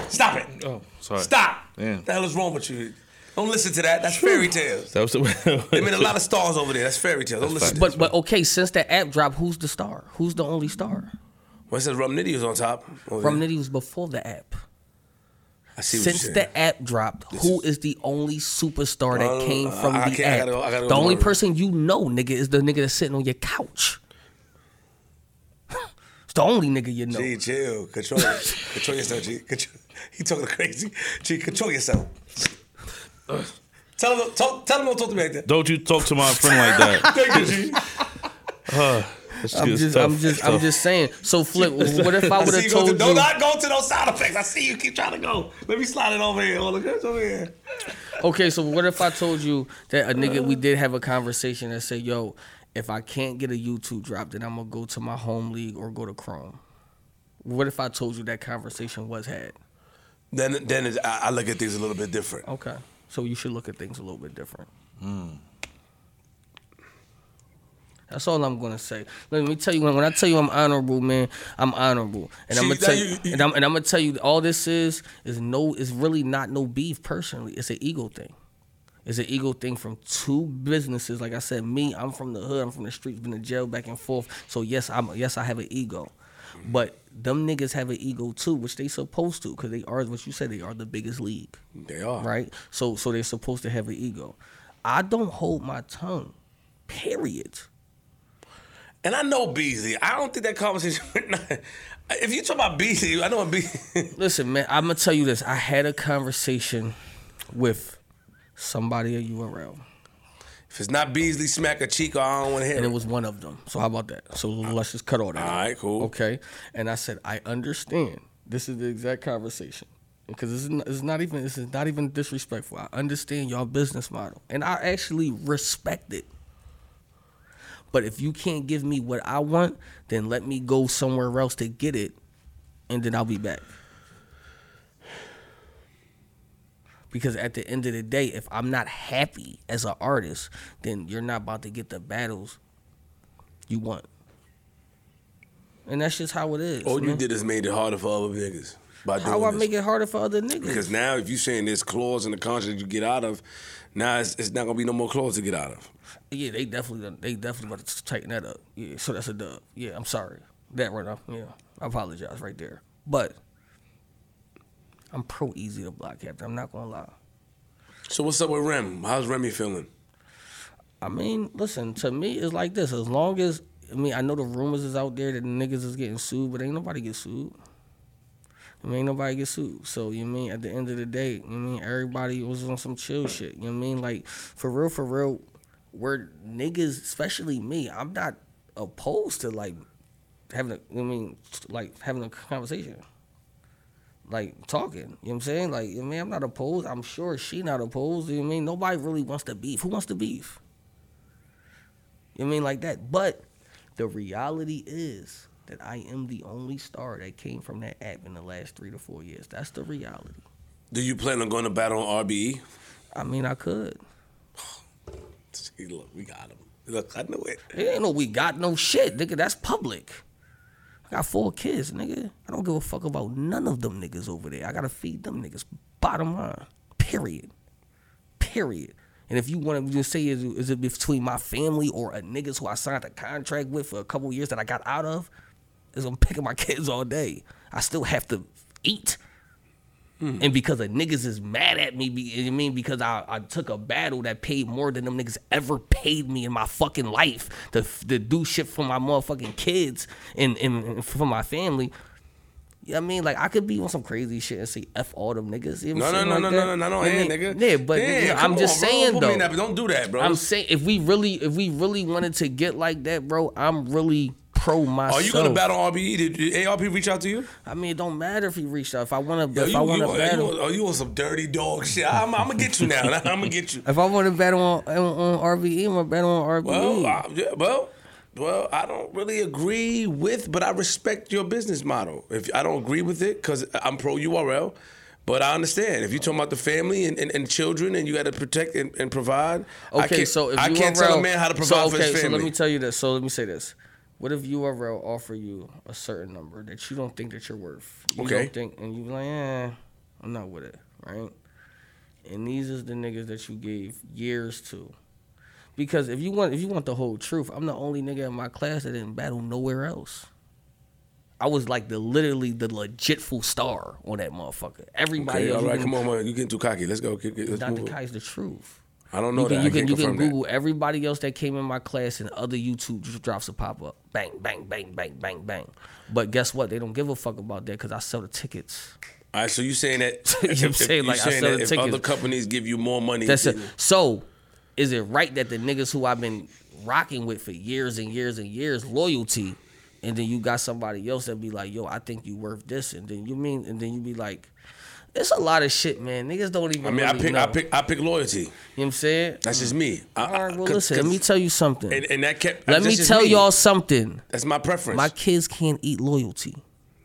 stop it. Oh, sorry. Stop. Damn. What the hell is wrong with you? Don't listen to that. That's fairy tales. That was the. They made a lot of stars over there. That's fairy tales. Don't listen. to But this. but okay, since that app dropped, who's the star? Who's the only star? Well, it says Rum Nitty was on top. over From there. Nitty was before the app. I see what Since you're the app dropped, who is the only superstar that Uh, came from I the can't- I app? gotta go- I gotta go the only person you know, nigga, is the nigga that's sitting on your couch. It's the only nigga you know. G, chill. Control it. Control yourself, G. Control. He talking crazy. G, control yourself. Tell him, talk, tell him don't talk to me like that. Don't you talk to my friend like that. Thank you, G. It's- I'm just, tough. I'm just, It's I'm tough. just saying. So, Flip, what if I I would see have you to, told do you? not go to those side effects. I see you keep trying to go. Let me slide it over here. Look, it's over here. Okay, so what if I told you that a nigga we did have a conversation and said, "Yo, if I can't get a YouTube drop, then I'm gonna go to my home league or go to Chrome." What if I told you that conversation was had? Then, then it's, I, I look at things a little bit different. Okay, so you should look at things a little bit different. Hmm. That's all I'm gonna say. Let me tell you when, when I tell you I'm honorable, man, I'm honorable, and I'm gonna tell you- and I'm, and I'm gonna tell you all this is is no, is really not no beef personally. It's an ego thing. It's an ego thing from two businesses. Like I said, me, I'm from the hood. I'm from the streets. Been in jail back and forth. So yes, I'm yes I have an ego, but them niggas have an ego too, which they supposed to, cause they are what you said. They are the biggest league They are. right? So so they're supposed to have an ego. I don't hold my tongue. Period. And I know Beasley. I don't think that conversation. if you talk about Beasley, I know what Beasley. Listen, man, I'm gonna tell you this. I had a conversation with somebody at URL, if it's not Beasley, Smack or Chico, I don't want to hear and it. it was one of them. So how about that? So let's just cut all that. All out. right, cool. Okay. And I said, I understand. This is the exact conversation. Because this is not, is not even this is not even disrespectful. I understand y'all business model, and I actually respect it. But if you can't give me what I want, then let me go somewhere else to get it, and then I'll be back. Because at the end of the day, if I'm not happy as an artist, then you're not about to get the battles you want. And that's just how it is. All you did is made it harder for other niggas by doing How I this. make it harder for other niggas? Because now, if you saying there's clause in the contract you get out of, now it's, it's not gonna be no more clause to get out of. yeah, they definitely they definitely about to tighten that up. Yeah, so that's a dub. Yeah, I'm sorry. That right now. Yeah, I apologize right there. But I'm pro Eazy The Block Captain. I'm not gonna lie. So what's up with Rem? How's Remy feeling? I mean, listen, to me, it's like this. As long as, I mean, I know the rumors is out there that niggas is getting sued, but ain't nobody get sued. I mean, ain't nobody get sued. So, you mean, at the end of the day, you mean, everybody was on some chill shit. You know what I mean? Like, for real, for real, where niggas, especially me, I'm not opposed to like having a, I mean, like having a conversation. Like talking, you know what I'm saying? Like, I mean, I'm not opposed. I'm sure she not opposed. You know what I mean? Nobody really wants to beef. Who wants to beef? You know what I mean? Like that. But the reality is that I am the only star that came from that app in the last three to four years. That's the reality. Do you plan on going to battle on RBE? I mean, I could. See, look, we got him. Look, I knew it. It ain't no we got no shit, nigga. That's public. I got four kids, nigga. I don't give a fuck about none of them niggas over there. I gotta feed them niggas. Bottom line. Period. Period. And if you want to just say is, is it between my family or a niggas who I signed a contract with for a couple years that I got out of, is I'm picking my kids all day. I still have to eat. Mm. And because the niggas is mad at me, you know I mean because I, I took a battle that paid more than them niggas ever paid me in my fucking life to, to do shit for my motherfucking kids and, and, for my family. You know what I mean? Like I could be on some crazy shit and say F all them niggas. You know No, no, no, Like no, no, no, no, You know hey, what I mean? nigga. Yeah, but Damn, you know, I'm just on, saying though. that, don't do that, bro. I'm saying if we really if we really wanted to get like that, bro, I'm really pro oh, myself. Are you gonna battle RBE? Did, did ARP reach out to you? I mean, it don't matter if he reached out. If I want to, if you, I uh, want to battle, you, oh, you on some dirty dog shit? I'm, I'm gonna get you now. I'm gonna get you. if I want to battle on, on, on RBE, I'm gonna battle on RBE. Well, I, yeah, well, well, I don't really agree with, but I respect your business model. If I don't agree with it, because I'm pro URL, but I understand if you're talking about the family and, and, and children, and you got to protect and, and provide. I Okay, can't, so if I URL, can't tell a man how to provide so, for okay, his so let me tell you this. So let me say this. What if URL offer you a certain number that you don't think that you're worth? You Okay. Don't think, and you like, eh, I'm not with it, right? And these is the niggas that you gave years to. Because if you want, if you want the whole truth, I'm the only nigga in my class that didn't battle nowhere else. I was like the literally the legit full star on that motherfucker. Everybody okay, else, all right, can- come on, man. You getting too cocky. Let's go. Get, get, let's not the the truth. I don't know You can, that. you can, you can confirm that. Google everybody else that came in my class and other YouTube drops will pop up. Bang, bang, bang, bang, bang, bang. But guess what? They don't give a fuck about that because I sell the tickets. All right, so you saying that? You know what I'm saying? Like, I saying sell that the if tickets. other companies give you more money, That's it. So, is it right that the niggas who I've been rocking with for years and years and years, loyalty, and then you got somebody else that be like, yo, I think you worth this, and then you mean, and then you be like, it's a lot of shit, man. Niggas don't even. I mean, I pick, know. I pick, I pick loyalty. You know what I'm saying? That's just me. I, All right, well, 'cause- listen. Let me tell you something. And, and that kept. Let me tell y'all something. That's my preference. My kids can't eat loyalty.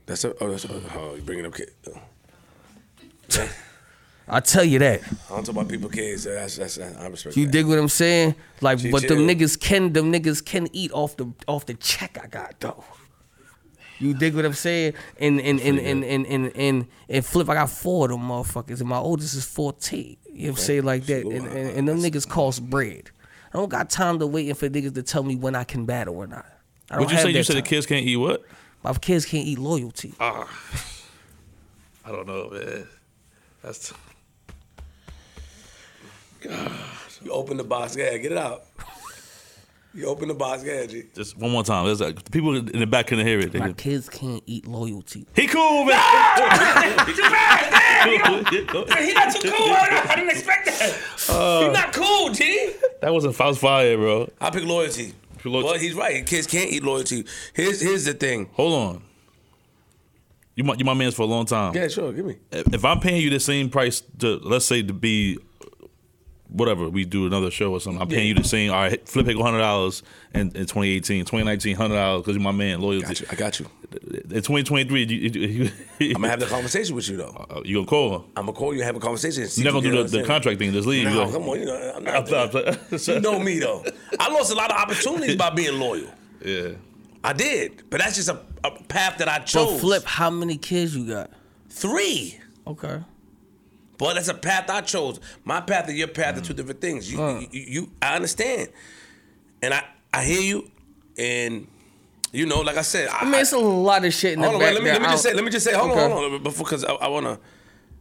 That's a, oh, that's a, oh, you bringing up kid. Oh. I tell you that. I don't talk about people kids. That's, that's, I respect You that. dig what I'm saying? Like, but them niggas can them niggas can eat off the off the check I got though. You dig what I'm saying? And and and and and and, and, and flip, I got four of them motherfuckers, and my oldest is 14. You know what I'm saying like that? And, and, and them niggas cost bread. I don't got time to waiting for niggas to tell me when I can battle or not. I don't Would you say you that said the kids can't eat what? My kids can't eat loyalty. Ah, I don't know, man. That's God. You open the box, yeah, get it out. You open the box, yeah, G. just one more time. There's like, people in the back couldn't hear it. They My could- kids can't eat loyalty. He cool, man. He not too cool. I didn't expect that. Uh. He's not cool, G. that wasn't false fire, bro. I pick loyalty. Pick loyalty. Well, he's right. Kids can't eat loyalty. Here's here's the thing. Hold on. You my you my man's for a long time. Yeah, sure, give me. If if I'm paying you the same price to let's say to be whatever we do another show or something, I'm paying you the same. All right, flip it hundred dollars in, in 2018, 2019, hundred dollars because you're my man. Loyalty. Got you. I got you. In 2023, you, you, you, I'm gonna have the conversation with you though. Uh, you gonna call him? I'm gonna call you, have a conversation. You're not gonna do the, the contract thing. Just leave. No, You like- come on, you know, I'm I'm not. sorry, I'm You know me though. I lost a lot of opportunities by being loyal. Yeah. I did, but that's just a, a path that I chose. So flip, how many kids you got? three. Okay. But that's a path I chose. My path and your path are two mm. different things. You, you, you, you- I understand, and I, I hear you, and you know, like I said, I mean, it's a lot of shit in the hold on, back wait, let me let me just say, let me just say, hold Okay. on, hold on, before because I, I wanna,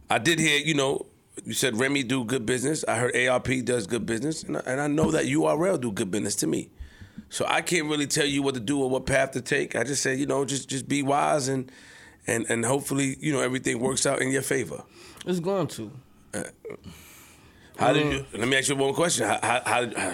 I did hear, you know, you said Remy do good business. I heard ARP does good business, and I, and I know that URL do good business to me. So I can't really tell you what to do or what path to take. I just say, you know, just just be wise and and and hopefully, you know, everything works out in your favor. It's going to. How did Mm. you? Let me ask you one question. How, how, how,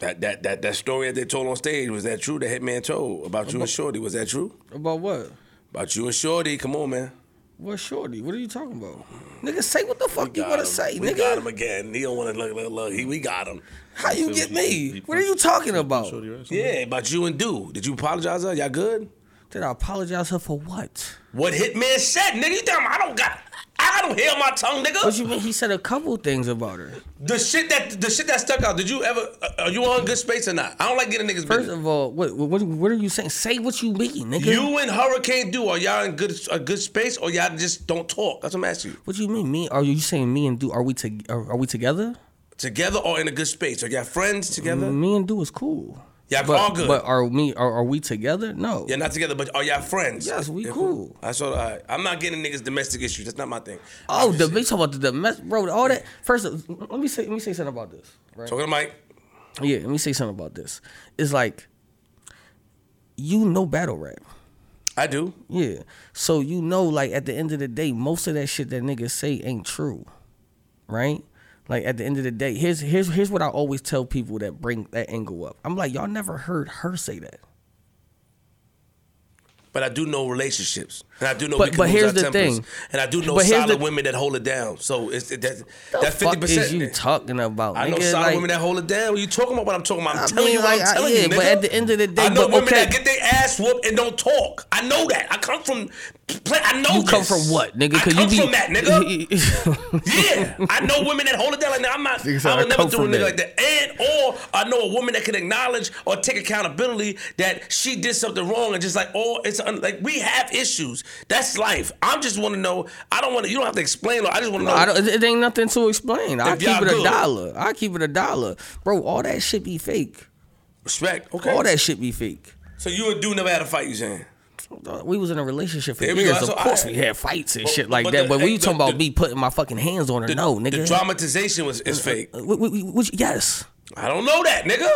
That that that that story that they told on stage was that true? The hitman told about you and Shorty was that true? About what? About you and Shorty? Come on, man. What shorty? What are you talking about? Nigga, say what the fuck you wanna say, we nigga. got him again. He don't want to look, look, look. He, we got him. How you get me? What are you talking about? Yeah, about you and Do. Did you apologize? Y'all good? Did I apologize her for what? What Hitman said, nigga? You tell him I don't got. I don't hear my tongue, nigga. What you mean? He said a couple things about her. The shit that the shit that stuck out. Did you ever? uh, Are you on good space or not? I don't like getting niggas. First business. of all, what what what are you saying? Say what you mean, nigga. You and Hurricane Do are y'all in good a good space or y'all just don't talk? That's what I'm asking you. What you mean? Me? Are you saying me and do? Are we to, are, are we together? Together or in a good space? Are y'all friends together? Me and do is cool. Y'all But, all good. but are me? Are, are we together? No. You're not together, but are y'all friends? Yes, we Yeah, cool. That's all. right. I'm not getting niggas domestic issues. That's not my thing. Oh, the we talking about the domestic, bro. All that. First, let me say let me say something about this. Right? Talking to Mike. Yeah, let me say something about this. It's like you know battle rap. I do. Yeah. So you know, like at the end of the day, most of that shit that niggas say ain't true. Right? Like at the end of the day, here's here's here's what I always tell people that bring that angle up. I'm like, y'all never heard her say that. But I do know relationships, and I do know. But- but here's the tempers. thing. and I do know solid the- women that hold it down. So it's it, that, The that fifty fuck is you talking about? I know nigga? solid Like, women that hold it down. What you talking about? What I'm talking about? I'm I telling mean, you what like, I'm I- telling yeah, you, nigga. but at the end of the day, I know but women okay. that get their ass whooped and don't talk. I know that. I come from. I know You come from what, nigga? I come you be from that, nigga. yeah, I know women that hold it down like that. I'm not. Nigga I would never do a nigga that. like that. And or I know a woman that can acknowledge or take accountability that she did something wrong and just like oh it's un- like we have issues. That's life. I'm just want to know. I don't want to. You don't have to explain. I just want to know. I don't, it ain't nothing to explain. I keep it a good. dollar. I keep it a dollar, bro. All that shit be fake. respect. Okay. All that shit be fake. So you and Do never had a fight. You saying? We was in a relationship for There years. Of what course, I- we had fights and But- shit like but that. the- but we the- talking about the- me putting my fucking hands on her, The, no, The nigga. dramatization was is fake. Uh, wh- which- yes, I don't know that, nigga.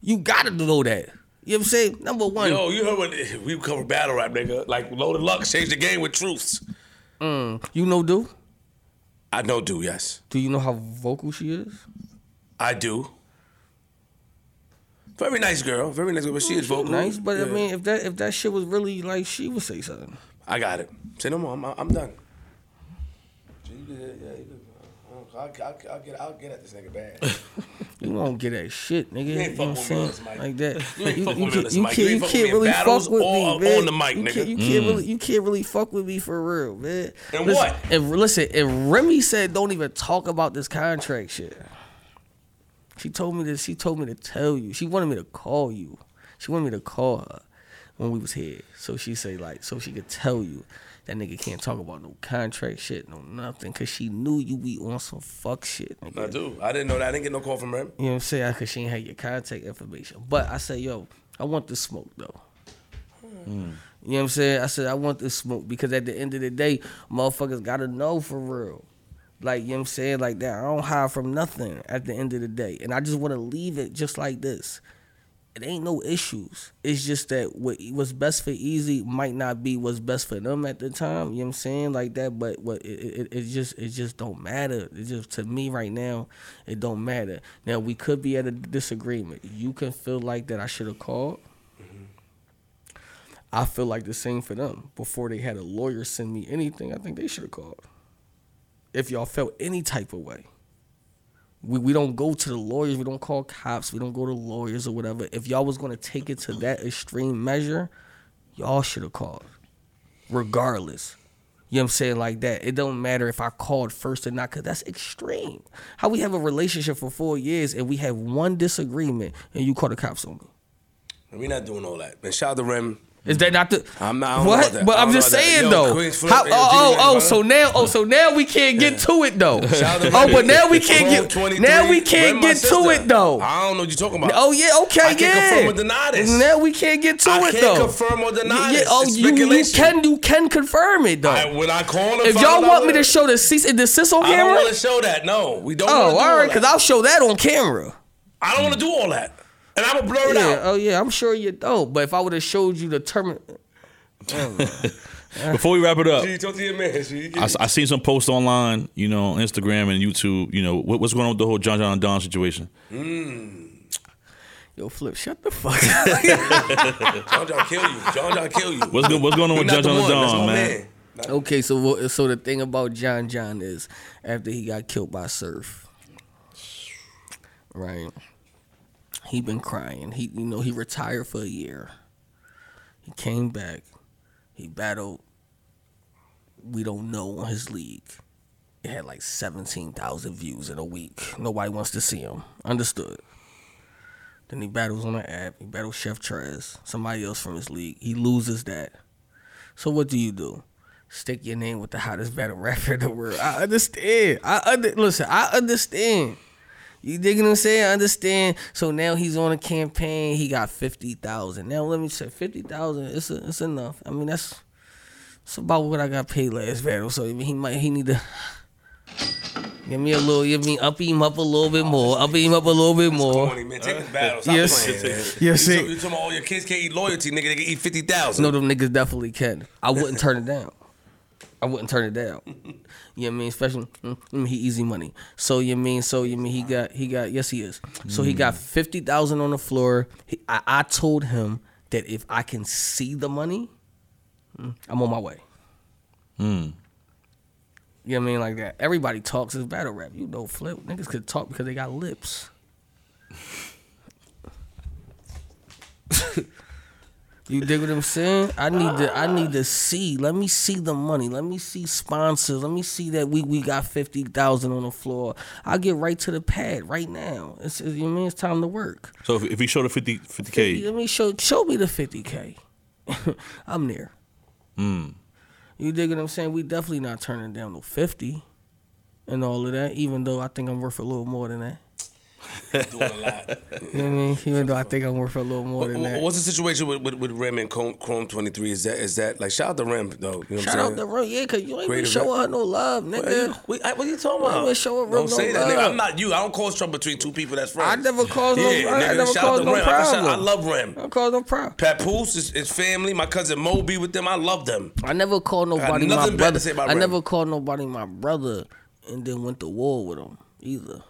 you gotta know that. You know what I'm saying? Number one, Yo, you heard what we cover battle rap, nigga. Like loaded luck changed the game with truths. Mm, you know, do I know, do yes, do you know how vocal she is? I do. Very nice girl, very nice girl, but she mm, is vocal. Nice, but I mean, if that if that shit was really like, she would say something. I got it. Say no more. I'm, I'm done. You good, yeah, you good. I'll, I'll, I'll get, I'll get at this nigga bad. You won't get that shit, nigga. You, ain't know what I'm fuck with me saying? on this mic. Like that. You ain't fuck with can't- this you can't, You you fuck with can't me in really fuck with or me, on man. the mic, you nigga. Can't, you can't mm. really, you can't really fuck with me for real, man. And listen, what? And listen, and Remy said, don't even talk about this contract shit. She told me this. She told me to tell you. She wanted me to call you. She wanted me to call her when we was here. So she say like, so she could tell you that nigga can't talk about no contract shit, no nothing, cause she knew you be on some fuck shit. Nigga. I do. I didn't know that. I didn't get no call from her. You know what I'm saying? Cause she ain't had your contact information. But I said, yo, I want the smoke though. Hmm. You know what I'm saying? I said I want this smoke because at the end of the day, motherfuckers gotta know for real. Like, you know what I'm saying? Like that. I don't hide from nothing at the end of the day. And I just wanna leave it just like this. It ain't no issues. It's just that what what's best for Eazy might not be what's best for them at the time. You know what I'm saying? Like that, but what it, it, it just it just don't matter. It just to me right now, it don't matter. Now we could be at a disagreement. You can feel like that I should have called. Mm-hmm. I feel like the same for them. Before they had a lawyer send me anything, I think they should have called. If y'all felt any type of way. We, we don't go to the lawyers. We don't call cops. We don't go to lawyers or whatever. If y'all was gonna take it to that extreme measure, y'all should have called, regardless. You know what I'm saying? Like that. It don't matter if I called first or not, cause that's extreme. How we have a relationship for four years and we have one disagreement and you call the cops on me. We're not doing all that. Man, shout out to Rem. Is that not the? I'm not- I don't know what? But I'm just know about that. saying though. How, oh, oh, oh, so now, oh, so now we can't get to it though. Shout out to oh, but now we can't get. Now we can't get to it though. I don't know what you're talking about. Oh yeah, okay, I yeah. confirm or deny this. Now we can't get to it can't though. confirm or deny yeah. Oh, you, you can you can confirm it though. I, when I call him, if y'all want me to show the cease and desist on camera, I don't want to show that. No, we don't. oh, all right, because I'll show that on camera. I don't want to do all that, and I'm gonna blur it Yeah, out. oh yeah, I'm sure you don't. But if I would have showed you the term, Before we wrap it up, G, talk to your man. G. I, I seen some posts online, you know, on Instagram and YouTube. You know, what, what's going on with the whole John John Da Don situation? Yo, Flip, shut the fuck up. John John kill you. John John kill you. What's go, what's going on with not John the John and one. Don, my man? okay, so so the thing about John John is after he got killed by Surf, right? He been crying. He you know he retired for a year. He came back. He battled. We don't know on his league. It had like seventeen thousand views in a week. Nobody wants to see him. Understood. Then he battles on the app. He battles Chef Trez, somebody else from his league. He loses that. So what do you do? Stick your name with the hottest battle rapper in the world. I understand. I under, listen. I understand. You digging what I'm saying? I understand. So now he's on a campaign. He got fifty thousand. Now let me say fifty thousand. It's a, it's enough. I mean that's it's about what I got paid last battle. So he might he need to give me a little. Give me up him up a little bit more. Up him up a little bit more. Corny, man. Take this battle. Stop Yes. playing, man. Yes, You talking about all your kids can't eat loyalty, nigga. They can eat 50,000. No, them niggas definitely can. I wouldn't turn it down. I wouldn't turn it down. You know what I mean? Especially mm, mm, he easy money. So you mean so you mean he got he got yes he is. So he got fifty thousand on the floor. He, I, I told him that if I can see the money, mm, I'm on my way. Hmm. You know what I mean? Like that. Everybody talks is battle rap. You know, flip niggas could talk because they got lips. You dig what I'm saying? I need to I need to see. Let me see the money. Let me see sponsors. Let me see that we, we got fifty thousand on the floor. I'll get right to the pad right now. It's you know I mean it's time to work. So if, if he showed a 50 k, Let me show show me the fifty K. I'm there. Hmm. You dig what I'm saying? We definitely not turning down no fifty and all of that, even though I think I'm worth a little more than that. doing a lot. You know what I mean? Even though I think I'm worth a little more than that. What's the situation with, with, with Rem and Chrome, Chrome 23? Is that is that like shout out to Rem though? You know what Shout out to Ro, yeah, cause you ain't Great been showing her no love, What nigga. you, we- I- what are you talking I ain't about? showing Rem Don't no say that, nigga. I'm not you. I don't cause trouble between two people that's friends. I never caused no- Yeah, I never shout out to no Rem. I, I love Rem. I cause no problem. Papoose is, is family. My cousin Moby with them. I love them. I never called nobody my nothing bad to brother. say about I Rem. never called nobody my brother, and then went to war with him either.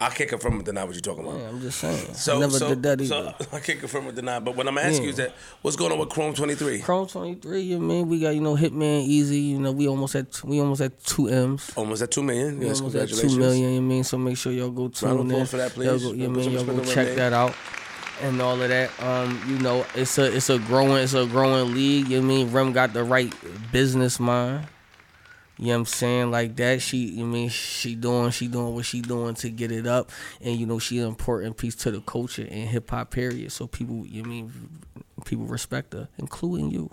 I can't confirm or deny what you're talking about. Yeah, I'm just saying. So, I never so, did that either. so I can't confirm or deny. But what I'm asking you is that what's going on with Chrome 23? Chrome 23, you mean we got you know Hitman Eazy. You know we almost at we almost at two M's. Almost at two million. We Yes, almost at two million. You mean so make sure y'all go tune Round in. for that, please. Y'all go, you mean y'all go check name. that out. And all of that, um, you know, it's a it's a growing it's a growing league. You mean Rem got the right business mind. You know what I'm saying? Like that, she you mean she doing she doing what she doing to get it up, and you know she an important piece to the culture and hip hop period. So people, you mean people respect her, including you.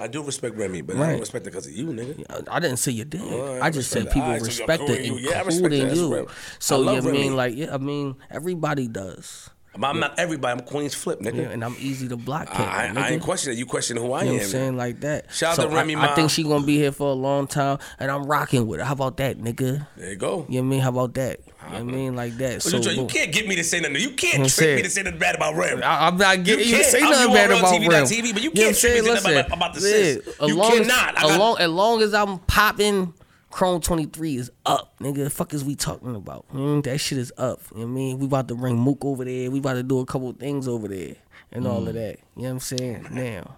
I do respect Remy, but I don't respect her because of you, nigga. I didn't say you did. Well, I I just said that. people Alright, so respect it, including you. Yeah, I respect including you. So you love Remy. mean like yeah? I mean everybody does. I'm not everybody. I'm Queen's Flip, nigga. Yeah, and I'm Eazy The Block. I, I, I ain't questioning it. You questioning who I You know am. what I'm saying like that. Shout out to Remy I, I think she gonna be here for a long time, and I'm rocking with her. How about that, nigga? There you go. You know what I mean? How about that? You know I uh-huh. mean like that. So you, you can't get me to say nothing. You can't I'm trick saying- me to say nothing bad about Rem. I, I'm not getting you, can't. say nothing bad about TV, Rem. TV, but you can't I'm trick me to nothing about- about the sis. You long cannot. As got- long, as long as I'm popping, Chrome 23 is up, nigga. The fuck is we talking about? Mm, that shit is up. You know what I mean? We about to bring Mook over there. We about to do a couple things over there and all Mm. of that. You know what I'm saying? Now,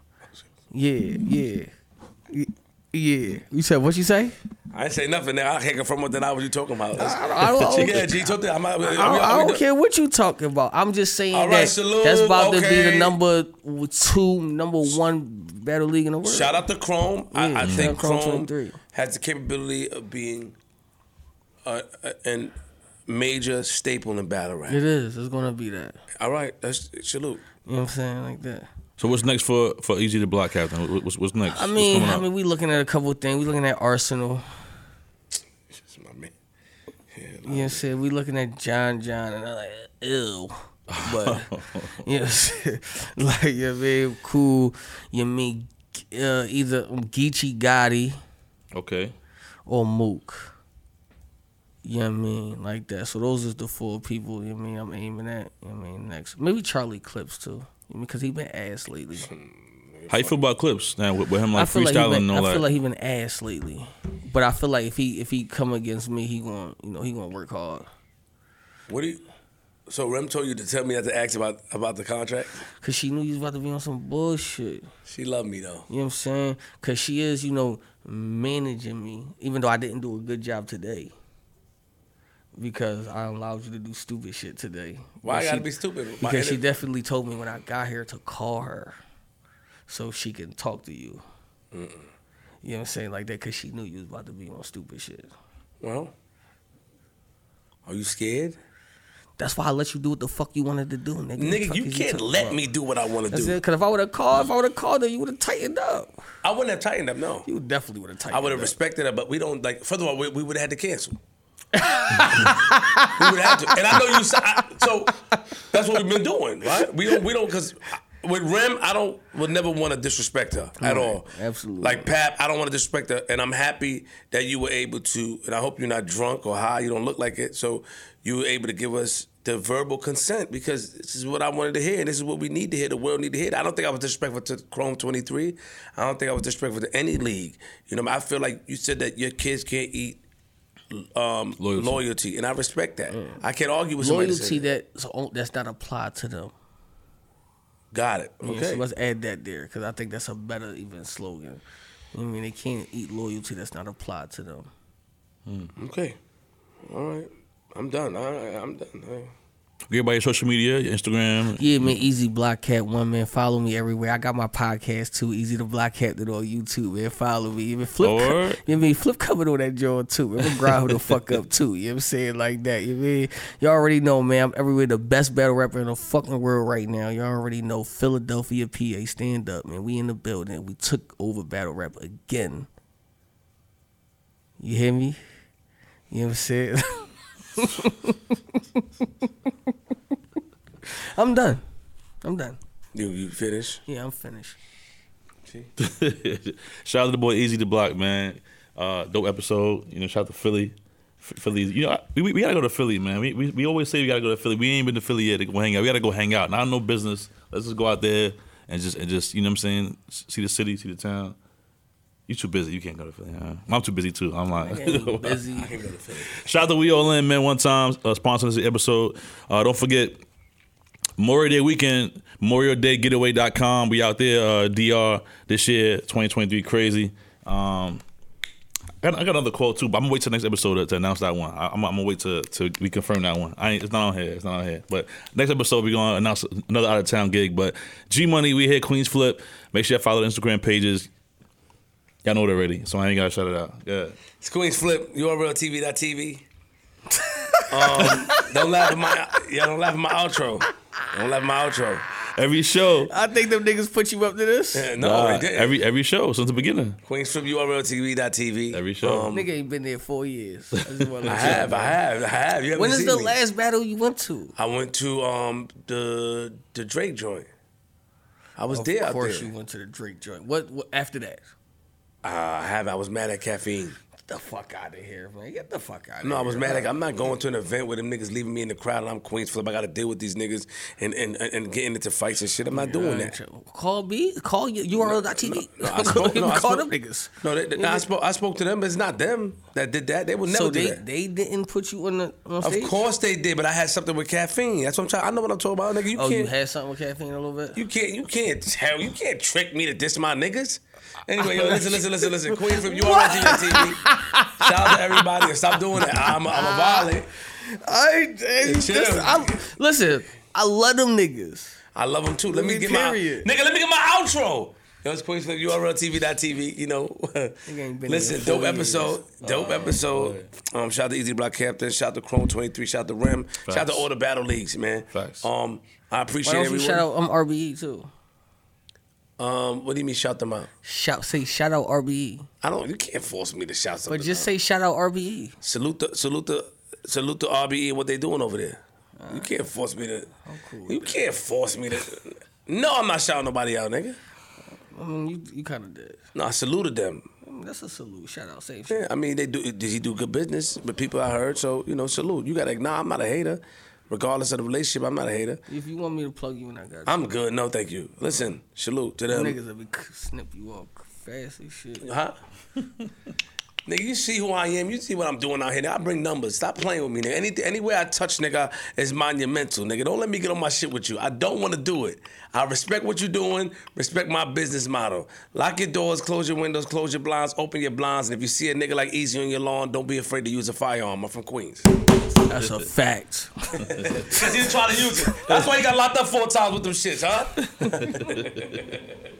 yeah, yeah, yeah. You said what you say? I ain't say nothing. Nigga. I can't confirm what that I was you talking about. I don't- I don't- yeah, G, talk to- I'm, I don't, I don't care what you talking about. I'm just saying All right, that salute, that's about to be the number two, number one battle league in the world. Shout out to Chrome. Yeah, I, I think Chrome Chrome 23. Has the capability of being a, a, an major staple in battle rap. It is. It's gonna be that. All right, that's salute. You know what I'm saying? Like that. So what's next for for Eazy The Block Captain? What's, what's next? I What's mean, coming I mean, we looking at a couple of things. We looking at Arsonal. That's my man. You know what I'm saying? We looking at John John, and I'm like, ew. But you know, what I'm saying? like you know, what I mean, cool. You mean uh, either Geechee Gotti okay. or Mook. You know what I mean? Like that. So those is the four people, you know what I mean, I'm aiming at. You know what I mean, next. Maybe Charlie Clips too. Because he been ass lately. How you feel about clips now with, with him I like feel like he freestyling been, and I all feel like he been ass lately, but I feel like if he if he come against me, he gonna you know he gonna work hard. What do you? So Rem told you to tell me not to ask about about the contract. Cause she knew you was about to be on some bullshit. She loved me though. You know what I'm saying? Cause she is, you know, managing me, even though I didn't do a good job today. Because I allowed you to do stupid shit today. Why But I gotta she- be stupid? Because she definitely told me when I got here to call her, so she can talk to you. You know what I'm saying like that? Cause she knew you was about to be on stupid shit. Well, are you scared? That's why I let you do what the fuck you wanted to do, nigga. Nigga, you can't talking let about? me do what I want to do. it. Cause if I would have called, if I would have called her, you would have tightened up. I wouldn't have tightened up. No, You definitely would have tightened. I would have respected her, but we don't like. First of all, we, we would have had to cancel. we would have to, and I know you. I, so that's what we've been doing, right? We don't. We don't because with Rem, I don't would never want to disrespect her at Right, all. absolutely. Like Pap, I don't want to disrespect her, and I'm happy that you were able to. And I hope you're not drunk or high. You don't look like it. So you were able to give us the verbal consent because this is what I wanted to hear, and this is what we need to hear. The world need to hear. I don't think I was disrespectful to Chrome 23. I don't think I was disrespectful to any league. You know, I feel like you said that your kids can't eat um, Loyalty. loyalty. and I respect that. I can't argue with somebody. that loyalty said that. that's on- that's not applied to them. Got it. Yeah, Okay. so let's add that there because I think that's a better even slogan. I mean, they can't eat loyalty that's not applied to them. Okay. All right. I'm done. All right. I'm done. All right. Get by your social media, your Instagram. Yeah, man, Easy Block Cat One man. Follow me everywhere. I got my podcast too, Eazy The Block Captain on YouTube. Man, follow me. Even Flip, co- you know I mean Flip coming on that joint too. Man, I'm gonna grind her the fuck up too. You know what I'm saying like that. You know I mean you already know, man. I'm everywhere. The best battle rapper in the fucking world right now. You already know Philadelphia, PA. Stand up, man. We in the building. We took over battle rap again. You hear me? You know what I'm saying? I'm done. I'm done. You you finish? Yeah, I'm finished. shout out to the boy Eazy The Block, man. Uh, dope episode. You know, shout out to Philly. F- Philly, you know, we, we, we gotta go to Philly, man. We, we we always say we gotta go to Philly. We ain't been to Philly yet to go hang out. We gotta go hang out. Not no business. Let's just go out there and just and just you know what I'm saying. S- See the city, see the town. You too busy. You can't go to Philly. Huh? I'm too busy too. I'm like busy. Shout out to We All In, man, one time, uh, sponsoring this episode. Uh, don't forget, Memorial Day weekend, memorialdaygetaway.com. We out there, uh, DR, this year, 2023, crazy. Um, I got, I got another quote too, but I'm gonna wait till next episode to, to announce that one. I, I'm, I'm gonna wait to to we confirm that one. I ain't, it's not on here. It's not on here. But next episode we gonna announce another out of town gig. But G Money, we hit Queens Flip. Make sure you follow the Instagram pages. Y'all know it already, so I ain't gotta shout it out. Yeah. It's Queens Flip, URLTV.tv. um, don't laugh at my yeah, don't laugh at my outro. Don't laugh at my outro. Every show. I think them niggas put you up to this. Yeah, no, Nah, didn't. every every show since the beginning. Queens Flip, URLTV.tv. Every show. Um, Nigga ain't been there four years. I, just I have. I have, I have. You haven't When is the me. last battle you went to? I went to um the the Drake joint. I was there Of out course there. you went to the Drake joint. What, what after that? Uh, I have. I was mad at caffeine. Get the fuck out of here, man. Get the fuck out of No, here. No, I was mad. Like, I'm not going to an event where them niggas leaving me in the crowd and I'm Queens Flip. I got to deal with these niggas and, and, and, getting into fights and shit. I'm not doing that. Call me. Call you. URL.tv. No, I spoke- no, I call spoke- them niggas. No, they, they- no, I spoke. I spoke to them. It's not them that did that. They would never So do they that. they didn't put you on the on Of course they did, but I had something with caffeine. That's what I'm trying. I know what I'm talking about, nigga. You Oh, you can't. had something with caffeine a little bit. You can't. You can't tell. You can't trick me to diss my niggas. Anyway, yo, listen, listen, listen, listen. Queen from URLTV. Shout out to everybody and stop doing that. I'm a, I'm a violent. I, I, chill. listen, I, listen, I love them niggas. I love them too. Let me mean, get period. my nigga. Let me get my outro. Yo, it's Queens from URLTV.tv. You know, listen, dope episode, dope episode. Um, shout out to Eazy Block Captain, shout out to Chrome Twenty Three, shout out to Rem, shout out to all the battle leagues, man. Facts. Um, I Why appreciate don't you everyone. shout out um, RBE too? Um, what do you mean shout them out? Shout say shout out RBE, I don't. You can't force me to shout something. but just out. say shout out RBE. salute the salute the salute the RBE and what they doing over there. Uh, you can't force me to. you can't force me to. No, I'm not shouting nobody out, nigga. I mean, you you kind of did. No, I saluted them. I mean, that's a salute. Shout out, same shit. Yeah, I mean they do. Did he do good business But people I heard? So you know, salute. You gotta. Nah, I'm not a hater. Regardless of the relationship. I'm not a hater. If you want me to plug you in, I got you. I'm good. No, thank you. Listen, salute to them. Niggas will be snip you off fast as shit. Huh? nigga, you see who I am. You see what I'm doing out here. Nigga, I bring numbers. Stop playing with me, nigga. Any, anywhere I touch, nigga, is monumental, nigga. Don't let me get on my shit with you. I don't want to do it. I respect what you're doing. Respect my business model. Lock your doors, close your windows, close your blinds, open your blinds. And if you see a nigga like Eazy on your lawn, don't be afraid to use a firearm. I'm from Queens. That's a fact. Because he's trying to use it. That's why he got locked up four times with them shits, huh?